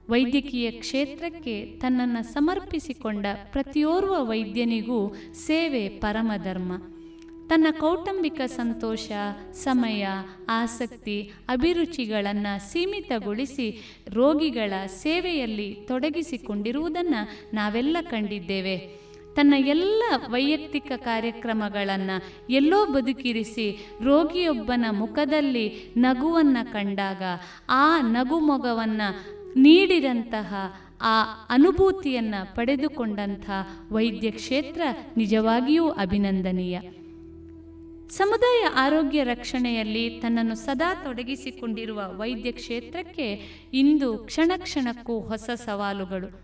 ವೈದ್ಯಕೀಯ ಕ್ಷೇತ್ರಕ್ಕೆ ತನ್ನನ್ನು ಸಮರ್ಪಿಸಿಕೊಂಡ ಪ್ರತಿಯೋರ್ವ ವೈದ್ಯನಿಗೂ ಸೇವೆ ಪರಮಧರ್ಮ. ತನ್ನ ಕೌಟುಂಬಿಕ ಸಂತೋಷ, ಸಮಯ, ಆಸಕ್ತಿ, ಅಭಿರುಚಿಗಳನ್ನು ಸೀಮಿತಗೊಳಿಸಿ ರೋಗಿಗಳ ಸೇವೆಯಲ್ಲಿ ತೊಡಗಿಸಿಕೊಂಡಿರುವುದನ್ನು ನಾವೆಲ್ಲ ಕಂಡಿದ್ದೇವೆ. ತನ್ನ ಎಲ್ಲ ವೈಯಕ್ತಿಕ ಕಾರ್ಯಕ್ರಮಗಳನ್ನು ಎಲ್ಲೋ ಬದುಕಿರಿಸಿ ರೋಗಿಯೊಬ್ಬನ ಮುಖದಲ್ಲಿ ನಗುವನ್ನು ಕಂಡಾಗ ಆ ನಗು ಮೊಗವನ್ನು ನೀಡಿದಂತಹ ಆ ಅನುಭೂತಿಯನ್ನು ಪಡೆದುಕೊಂಡಂಥ ವೈದ್ಯ ಕ್ಷೇತ್ರ ನಿಜವಾಗಿಯೂ ಅಭಿನಂದನೀಯ. ಸಮುದಾಯ ಆರೋಗ್ಯ ರಕ್ಷಣೆಯಲ್ಲಿ ತನ್ನನ್ನು ಸದಾ ತೊಡಗಿಸಿಕೊಂಡಿರುವ ವೈದ್ಯ ಕ್ಷೇತ್ರಕ್ಕೆ ಇಂದು ಕ್ಷಣ ಕ್ಷಣಕ್ಕೂ ಹೊಸ ಸವಾಲುಗಳು.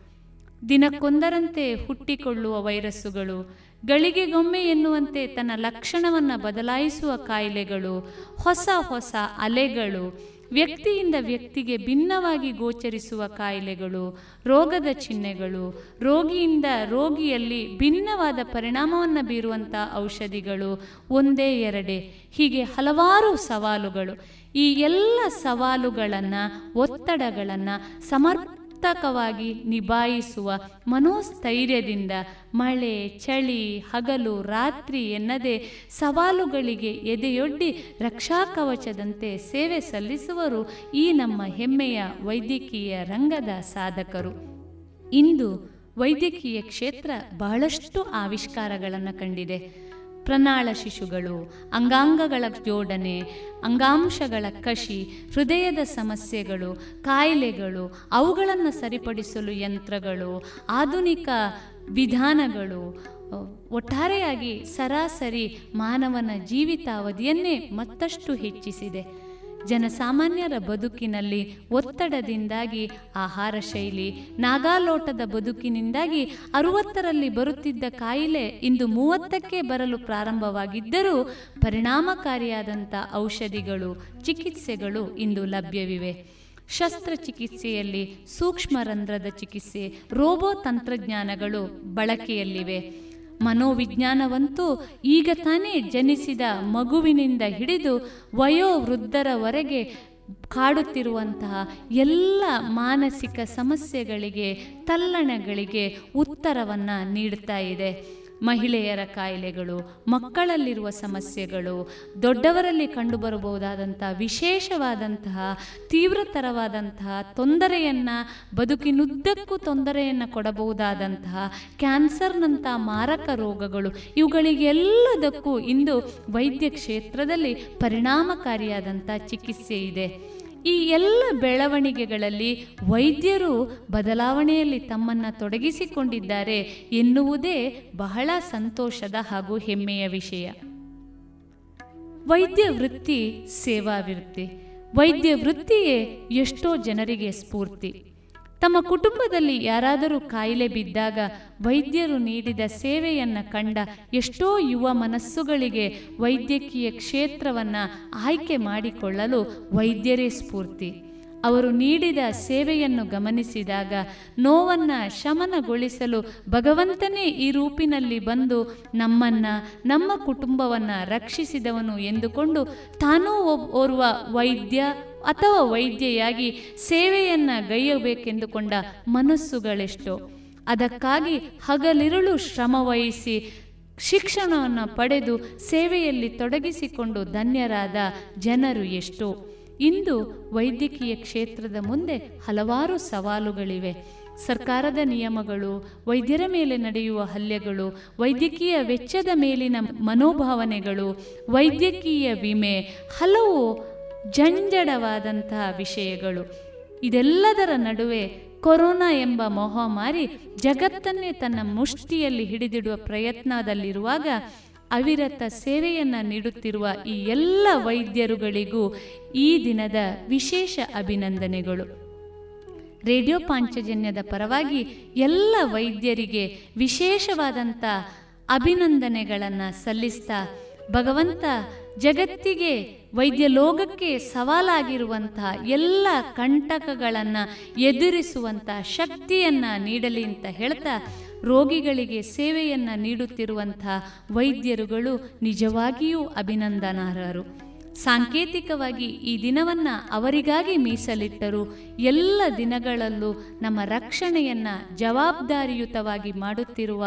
ದಿನಕ್ಕೊಂದರಂತೆ ಹುಟ್ಟಿಕೊಳ್ಳುವ ವೈರಸ್ಸುಗಳು, ಗಳಿಗೆಗೊಮ್ಮೆ ಎನ್ನುವಂತೆ ತನ್ನ ಲಕ್ಷಣವನ್ನು ಬದಲಾಯಿಸುವ ಕಾಯಿಲೆಗಳು, ಹೊಸ ಹೊಸ ಅಲೆಗಳು ವ್ಯಕ್ತಿಯಿಂದ ವ್ಯಕ್ತಿಗೆ ಭಿನ್ನವಾಗಿ ಗೋಚರಿಸುವ ಕಾಯಿಲೆಗಳು, ರೋಗದ ಚಿಹ್ನೆಗಳು, ರೋಗಿಯಿಂದ ರೋಗಿಯಲ್ಲಿ ಭಿನ್ನವಾದ ಪರಿಣಾಮವನ್ನು ಬೀರುವಂಥ ಔಷಧಿಗಳು ಒಂದೇ ಎರಡೇ. ಹೀಗೆ ಹಲವಾರು ಸವಾಲುಗಳು. ಈ ಎಲ್ಲ ಸವಾಲುಗಳನ್ನು, ಒತ್ತಡಗಳನ್ನು, ಸಮರ್ ಕೃತಕವಾಗಿ ನಿಭಾಯಿಸುವ ಮನೋಸ್ಥೈರ್ಯದಿಂದ ಮಳೆ, ಚಳಿ, ಹಗಲು, ರಾತ್ರಿ ಎನ್ನದೆ ಸವಾಲುಗಳಿಗೆ ಎದೆಯೊಡ್ಡಿ ರಕ್ಷಾಕವಚದಂತೆ ಸೇವೆ ಸಲ್ಲಿಸುವರು ಈ ನಮ್ಮ ಹೆಮ್ಮೆಯ ವೈದ್ಯಕೀಯ ರಂಗದ ಸಾಧಕರು. ಇಂದು ವೈದ್ಯಕೀಯ ಕ್ಷೇತ್ರ ಬಹಳಷ್ಟು ಆವಿಷ್ಕಾರಗಳನ್ನು ಕಂಡಿದೆ. ಪ್ರಣಾಳ ಶಿಶುಗಳು, ಅಂಗಾಂಗಗಳ ಜೋಡಣೆ, ಅಂಗಾಂಶಗಳ ಕಷಿ ಹೃದಯದ ಸಮಸ್ಯೆಗಳು, ಕಾಯಿಲೆಗಳು, ಅವುಗಳನ್ನು ಸರಿಪಡಿಸಲು ಯಂತ್ರಗಳು, ಆಧುನಿಕ ವಿಧಾನಗಳು ಒಟ್ಟಾರೆಯಾಗಿ ಸರಾಸರಿ ಮಾನವನ ಜೀವಿತಾವಧಿಯನ್ನೇ ಮತ್ತಷ್ಟು ಹೆಚ್ಚಿಸಿದೆ. ಜನಸಾಮಾನ್ಯರ ಬದುಕಿನಲ್ಲಿ ಒತ್ತಡದಿಂದಾಗಿ ಆಹಾರ ಶೈಲಿ, ನಾಗಾಲೋಟದ ಬದುಕಿನಿಂದಾಗಿ ಅರುವತ್ತರಲ್ಲಿ ಬರುತ್ತಿದ್ದ ಕಾಯಿಲೆ ಇಂದು ಮೂವತ್ತಕ್ಕೆ ಬರಲು ಪ್ರಾರಂಭವಾಗಿದ್ದರೂ ಪರಿಣಾಮಕಾರಿಯಾದಂಥ ಔಷಧಿಗಳು, ಚಿಕಿತ್ಸೆಗಳು ಇಂದು ಲಭ್ಯವಿವೆ. ಶಸ್ತ್ರಚಿಕಿತ್ಸೆಯಲ್ಲಿ ಸೂಕ್ಷ್ಮ ರಂಧ್ರದ ಚಿಕಿತ್ಸೆ, ರೋಬೋ ತಂತ್ರಜ್ಞಾನಗಳು ಬಳಕೆಯಲ್ಲಿವೆ. ಮನೋವಿಜ್ಞಾನವಂತೂ ಈಗ ತಾನೇ ಜನಿಸಿದ ಮಗುವಿನಿಂದ ಹಿಡಿದು ವಯೋವೃದ್ಧರವರೆಗೆ ಕಾಡುತ್ತಿರುವಂತಹ ಎಲ್ಲ ಮಾನಸಿಕ ಸಮಸ್ಯೆಗಳಿಗೆ, ತಲ್ಲಣಗಳಿಗೆ ಉತ್ತರವನ್ನು ನೀಡುತ್ತಾ ಇದೆ. ಮಹಿಳೆಯರ ಕಾಯಿಲೆಗಳು, ಮಕ್ಕಳಲ್ಲಿರುವ ಸಮಸ್ಯೆಗಳು, ದೊಡ್ಡವರಲ್ಲಿ ಕಂಡುಬರಬಹುದಾದಂತಹ ವಿಶೇಷವಾದಂತಹ, ತೀವ್ರತರವಾದಂತಹ ತೊಂದರೆಯನ್ನು ಬದುಕಿನುದ್ದಕ್ಕೂ ತೊಂದರೆಯನ್ನು ಕೊಡಬಹುದಾದಂತಹ ಕ್ಯಾನ್ಸರ್ನಂಥ ಮಾರಕ ರೋಗಗಳು ಇವುಗಳಿಗೆಲ್ಲದಕ್ಕೂ ಇಂದು ವೈದ್ಯ ಕ್ಷೇತ್ರದಲ್ಲಿ ಪರಿಣಾಮಕಾರಿಯಾದಂಥ ಚಿಕಿತ್ಸೆ ಇದೆ. ಈ ಎಲ್ಲ ಬೆಳವಣಿಗೆಗಳಲ್ಲಿ ವೈದ್ಯರು ಬದಲಾವಣೆಯಲ್ಲಿ ತಮ್ಮನ್ನು ತೊಡಗಿಸಿಕೊಂಡಿದ್ದಾರೆ ಎನ್ನುವುದೇ ಬಹಳ ಸಂತೋಷದ ಹಾಗೂ ಹೆಮ್ಮೆಯ ವಿಷಯ. ವೈದ್ಯ ವೃತ್ತಿ ಸೇವಾ ವೃತ್ತಿ ವೈದ್ಯ ವೃತ್ತಿಯೇ ಎಷ್ಟೋ ಜನರಿಗೆ ಸ್ಫೂರ್ತಿ. ತಮ್ಮ ಕುಟುಂಬದಲ್ಲಿ ಯಾರಾದರೂ ಕಾಯಿಲೆ ಬಿದ್ದಾಗ ವೈದ್ಯರು ನೀಡಿದ ಸೇವೆಯನ್ನು ಕಂಡ ಎಷ್ಟೋ ಯುವ ಮನಸ್ಸುಗಳಿಗೆ ವೈದ್ಯಕೀಯ ಕ್ಷೇತ್ರವನ್ನು ಆಯ್ಕೆ ಮಾಡಿಕೊಳ್ಳಲು ವೈದ್ಯರೇ ಸ್ಫೂರ್ತಿ. ಅವರು ನೀಡಿದ ಸೇವೆಯನ್ನು ಗಮನಿಸಿದಾಗ ನೋವನ್ನು ಶಮನಗೊಳಿಸಲು ಭಗವಂತನೇ ಈ ರೂಪಿನಲ್ಲಿ ಬಂದು ನಮ್ಮನ್ನು, ನಮ್ಮ ಕುಟುಂಬವನ್ನು ರಕ್ಷಿಸಿದವನು ಎಂದುಕೊಂಡು ತಾನೂ ಓರ್ವ ವೈದ್ಯ ಅಥವಾ ವೈದ್ಯೆಯಾಗಿ ಸೇವೆಯನ್ನು ಗೈಯಬೇಕೆಂದುಕೊಂಡ ಮನಸ್ಸುಗಳೆಷ್ಟು. ಅದಕ್ಕಾಗಿ ಹಗಲಿರುಳು ಶ್ರಮವಹಿಸಿ ಶಿಕ್ಷಣವನ್ನು ಪಡೆದು ಸೇವೆಯಲ್ಲಿ ತೊಡಗಿಸಿಕೊಂಡು ಧನ್ಯರಾದ ಜನರು ಎಷ್ಟೋ. ಇಂದು ವೈದ್ಯಕೀಯ ಕ್ಷೇತ್ರದ ಮುಂದೆ ಹಲವಾರು ಸವಾಲುಗಳಿವೆ. ಸರ್ಕಾರದ ನಿಯಮಗಳು, ವೈದ್ಯರ ಮೇಲೆ ನಡೆಯುವ ಹಲ್ಲೆಗಳು, ವೈದ್ಯಕೀಯ ವೆಚ್ಚದ ಮೇಲಿನ ಮನೋಭಾವನೆಗಳು, ವೈದ್ಯಕೀಯ ವಿಮೆ, ಹಲವು ಜಂಜಡವಾದಂತಹ ವಿಷಯಗಳು. ಇದೆಲ್ಲದರ ನಡುವೆ ಕೊರೋನಾ ಎಂಬ ಮಹಾಮಾರಿ ಜಗತ್ತನ್ನೇ ತನ್ನ ಮುಷ್ಟಿಯಲ್ಲಿ ಹಿಡಿದಿಡುವ ಪ್ರಯತ್ನದಲ್ಲಿರುವಾಗ ಅವಿರತ ಸೇವೆಯನ್ನು ನೀಡುತ್ತಿರುವ ಈ ಎಲ್ಲ ವೈದ್ಯರುಗಳಿಗೂ ಈ ದಿನದ ವಿಶೇಷ ಅಭಿನಂದನೆಗಳು. ರೇಡಿಯೋ ಪಾಂಚಜನ್ಯದ ಪರವಾಗಿ ಎಲ್ಲ ವೈದ್ಯರಿಗೆ ವಿಶೇಷವಾದಂಥ ಅಭಿನಂದನೆಗಳನ್ನು ಸಲ್ಲಿಸ್ತಾ ಭಗವಂತ ಜಗತ್ತಿಗೆ, ವೈದ್ಯ ಲೋಕಕ್ಕೆ ಸವಾಲಾಗಿರುವಂತಹ ಎಲ್ಲ ಕಂಟಕಗಳನ್ನು ಎದುರಿಸುವಂಥ ಶಕ್ತಿಯನ್ನು ನೀಡಲಿ ಅಂತ ಹೇಳ್ತಾ ರೋಗಿಗಳಿಗೆ ಸೇವೆಯನ್ನು ನೀಡುತ್ತಿರುವಂಥ ವೈದ್ಯರುಗಳು ನಿಜವಾಗಿಯೂ ಅಭಿನಂದನಾರ್ಹರು. ಸಾಂಕೇತಿಕವಾಗಿ ಈ ದಿನವನ್ನು ಅವರಿಗಾಗಿ ಮೀಸಲಿಟ್ಟರು. ಎಲ್ಲ ದಿನಗಳಲ್ಲೂ ನಮ್ಮ ರಕ್ಷಣೆಯನ್ನು ಜವಾಬ್ದಾರಿಯುತವಾಗಿ ಮಾಡುತ್ತಿರುವ,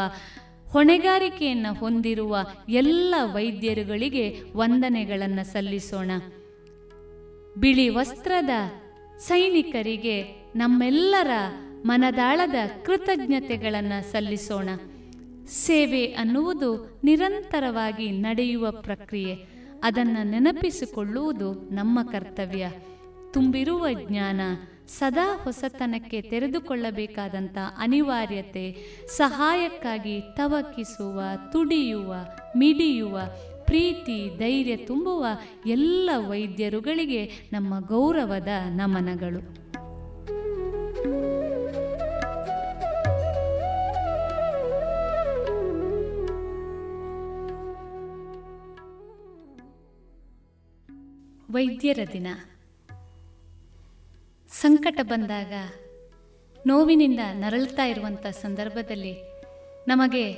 ಹೊಣೆಗಾರಿಕೆಯನ್ನು ಹೊಂದಿರುವ ಎಲ್ಲ ವೈದ್ಯರುಗಳಿಗೆ ವಂದನೆಗಳನ್ನು ಸಲ್ಲಿಸೋಣ. ಬಿಳಿ ವಸ್ತ್ರದ ಸೈನಿಕರಿಗೆ ನಮ್ಮೆಲ್ಲರ ಮನದಾಳದ ಕೃತಜ್ಞತೆಗಳನ್ನು ಸಲ್ಲಿಸೋಣ. ಸೇವೆ ಅನ್ನುವುದು ನಿರಂತರವಾಗಿ ನಡೆಯುವ ಪ್ರಕ್ರಿಯೆ. ಅದನ್ನು ನೆನಪಿಸಿಕೊಳ್ಳುವುದು ನಮ್ಮ ಕರ್ತವ್ಯ. ತುಂಬಿರುವ ಜ್ಞಾನ, ಸದಾ ಹೊಸತನಕ್ಕೆ ತೆರೆದುಕೊಳ್ಳಬೇಕಾದಂಥ ಅನಿವಾರ್ಯತೆ, ಸಹಾಯಕ್ಕಾಗಿ ತವಕಿಸುವ, ತುಡಿಯುವ, ಮಿಡಿಯುವ, ಪ್ರೀತಿ, ಧೈರ್ಯ ತುಂಬುವ ಎಲ್ಲ ವೈದ್ಯರುಗಳಿಗೆ ನಮ್ಮ ಗೌರವದ ನಮನಗಳು. ವೈದ್ಯರ ದಿನ. ಸಂಕಟ ಬಂದಾಗ ನೋವಿನಿಂದ ನರಳುತ್ತಾ ಇರುವಂಥ ಸಂದರ್ಭದಲ್ಲಿ ನಮಗೆ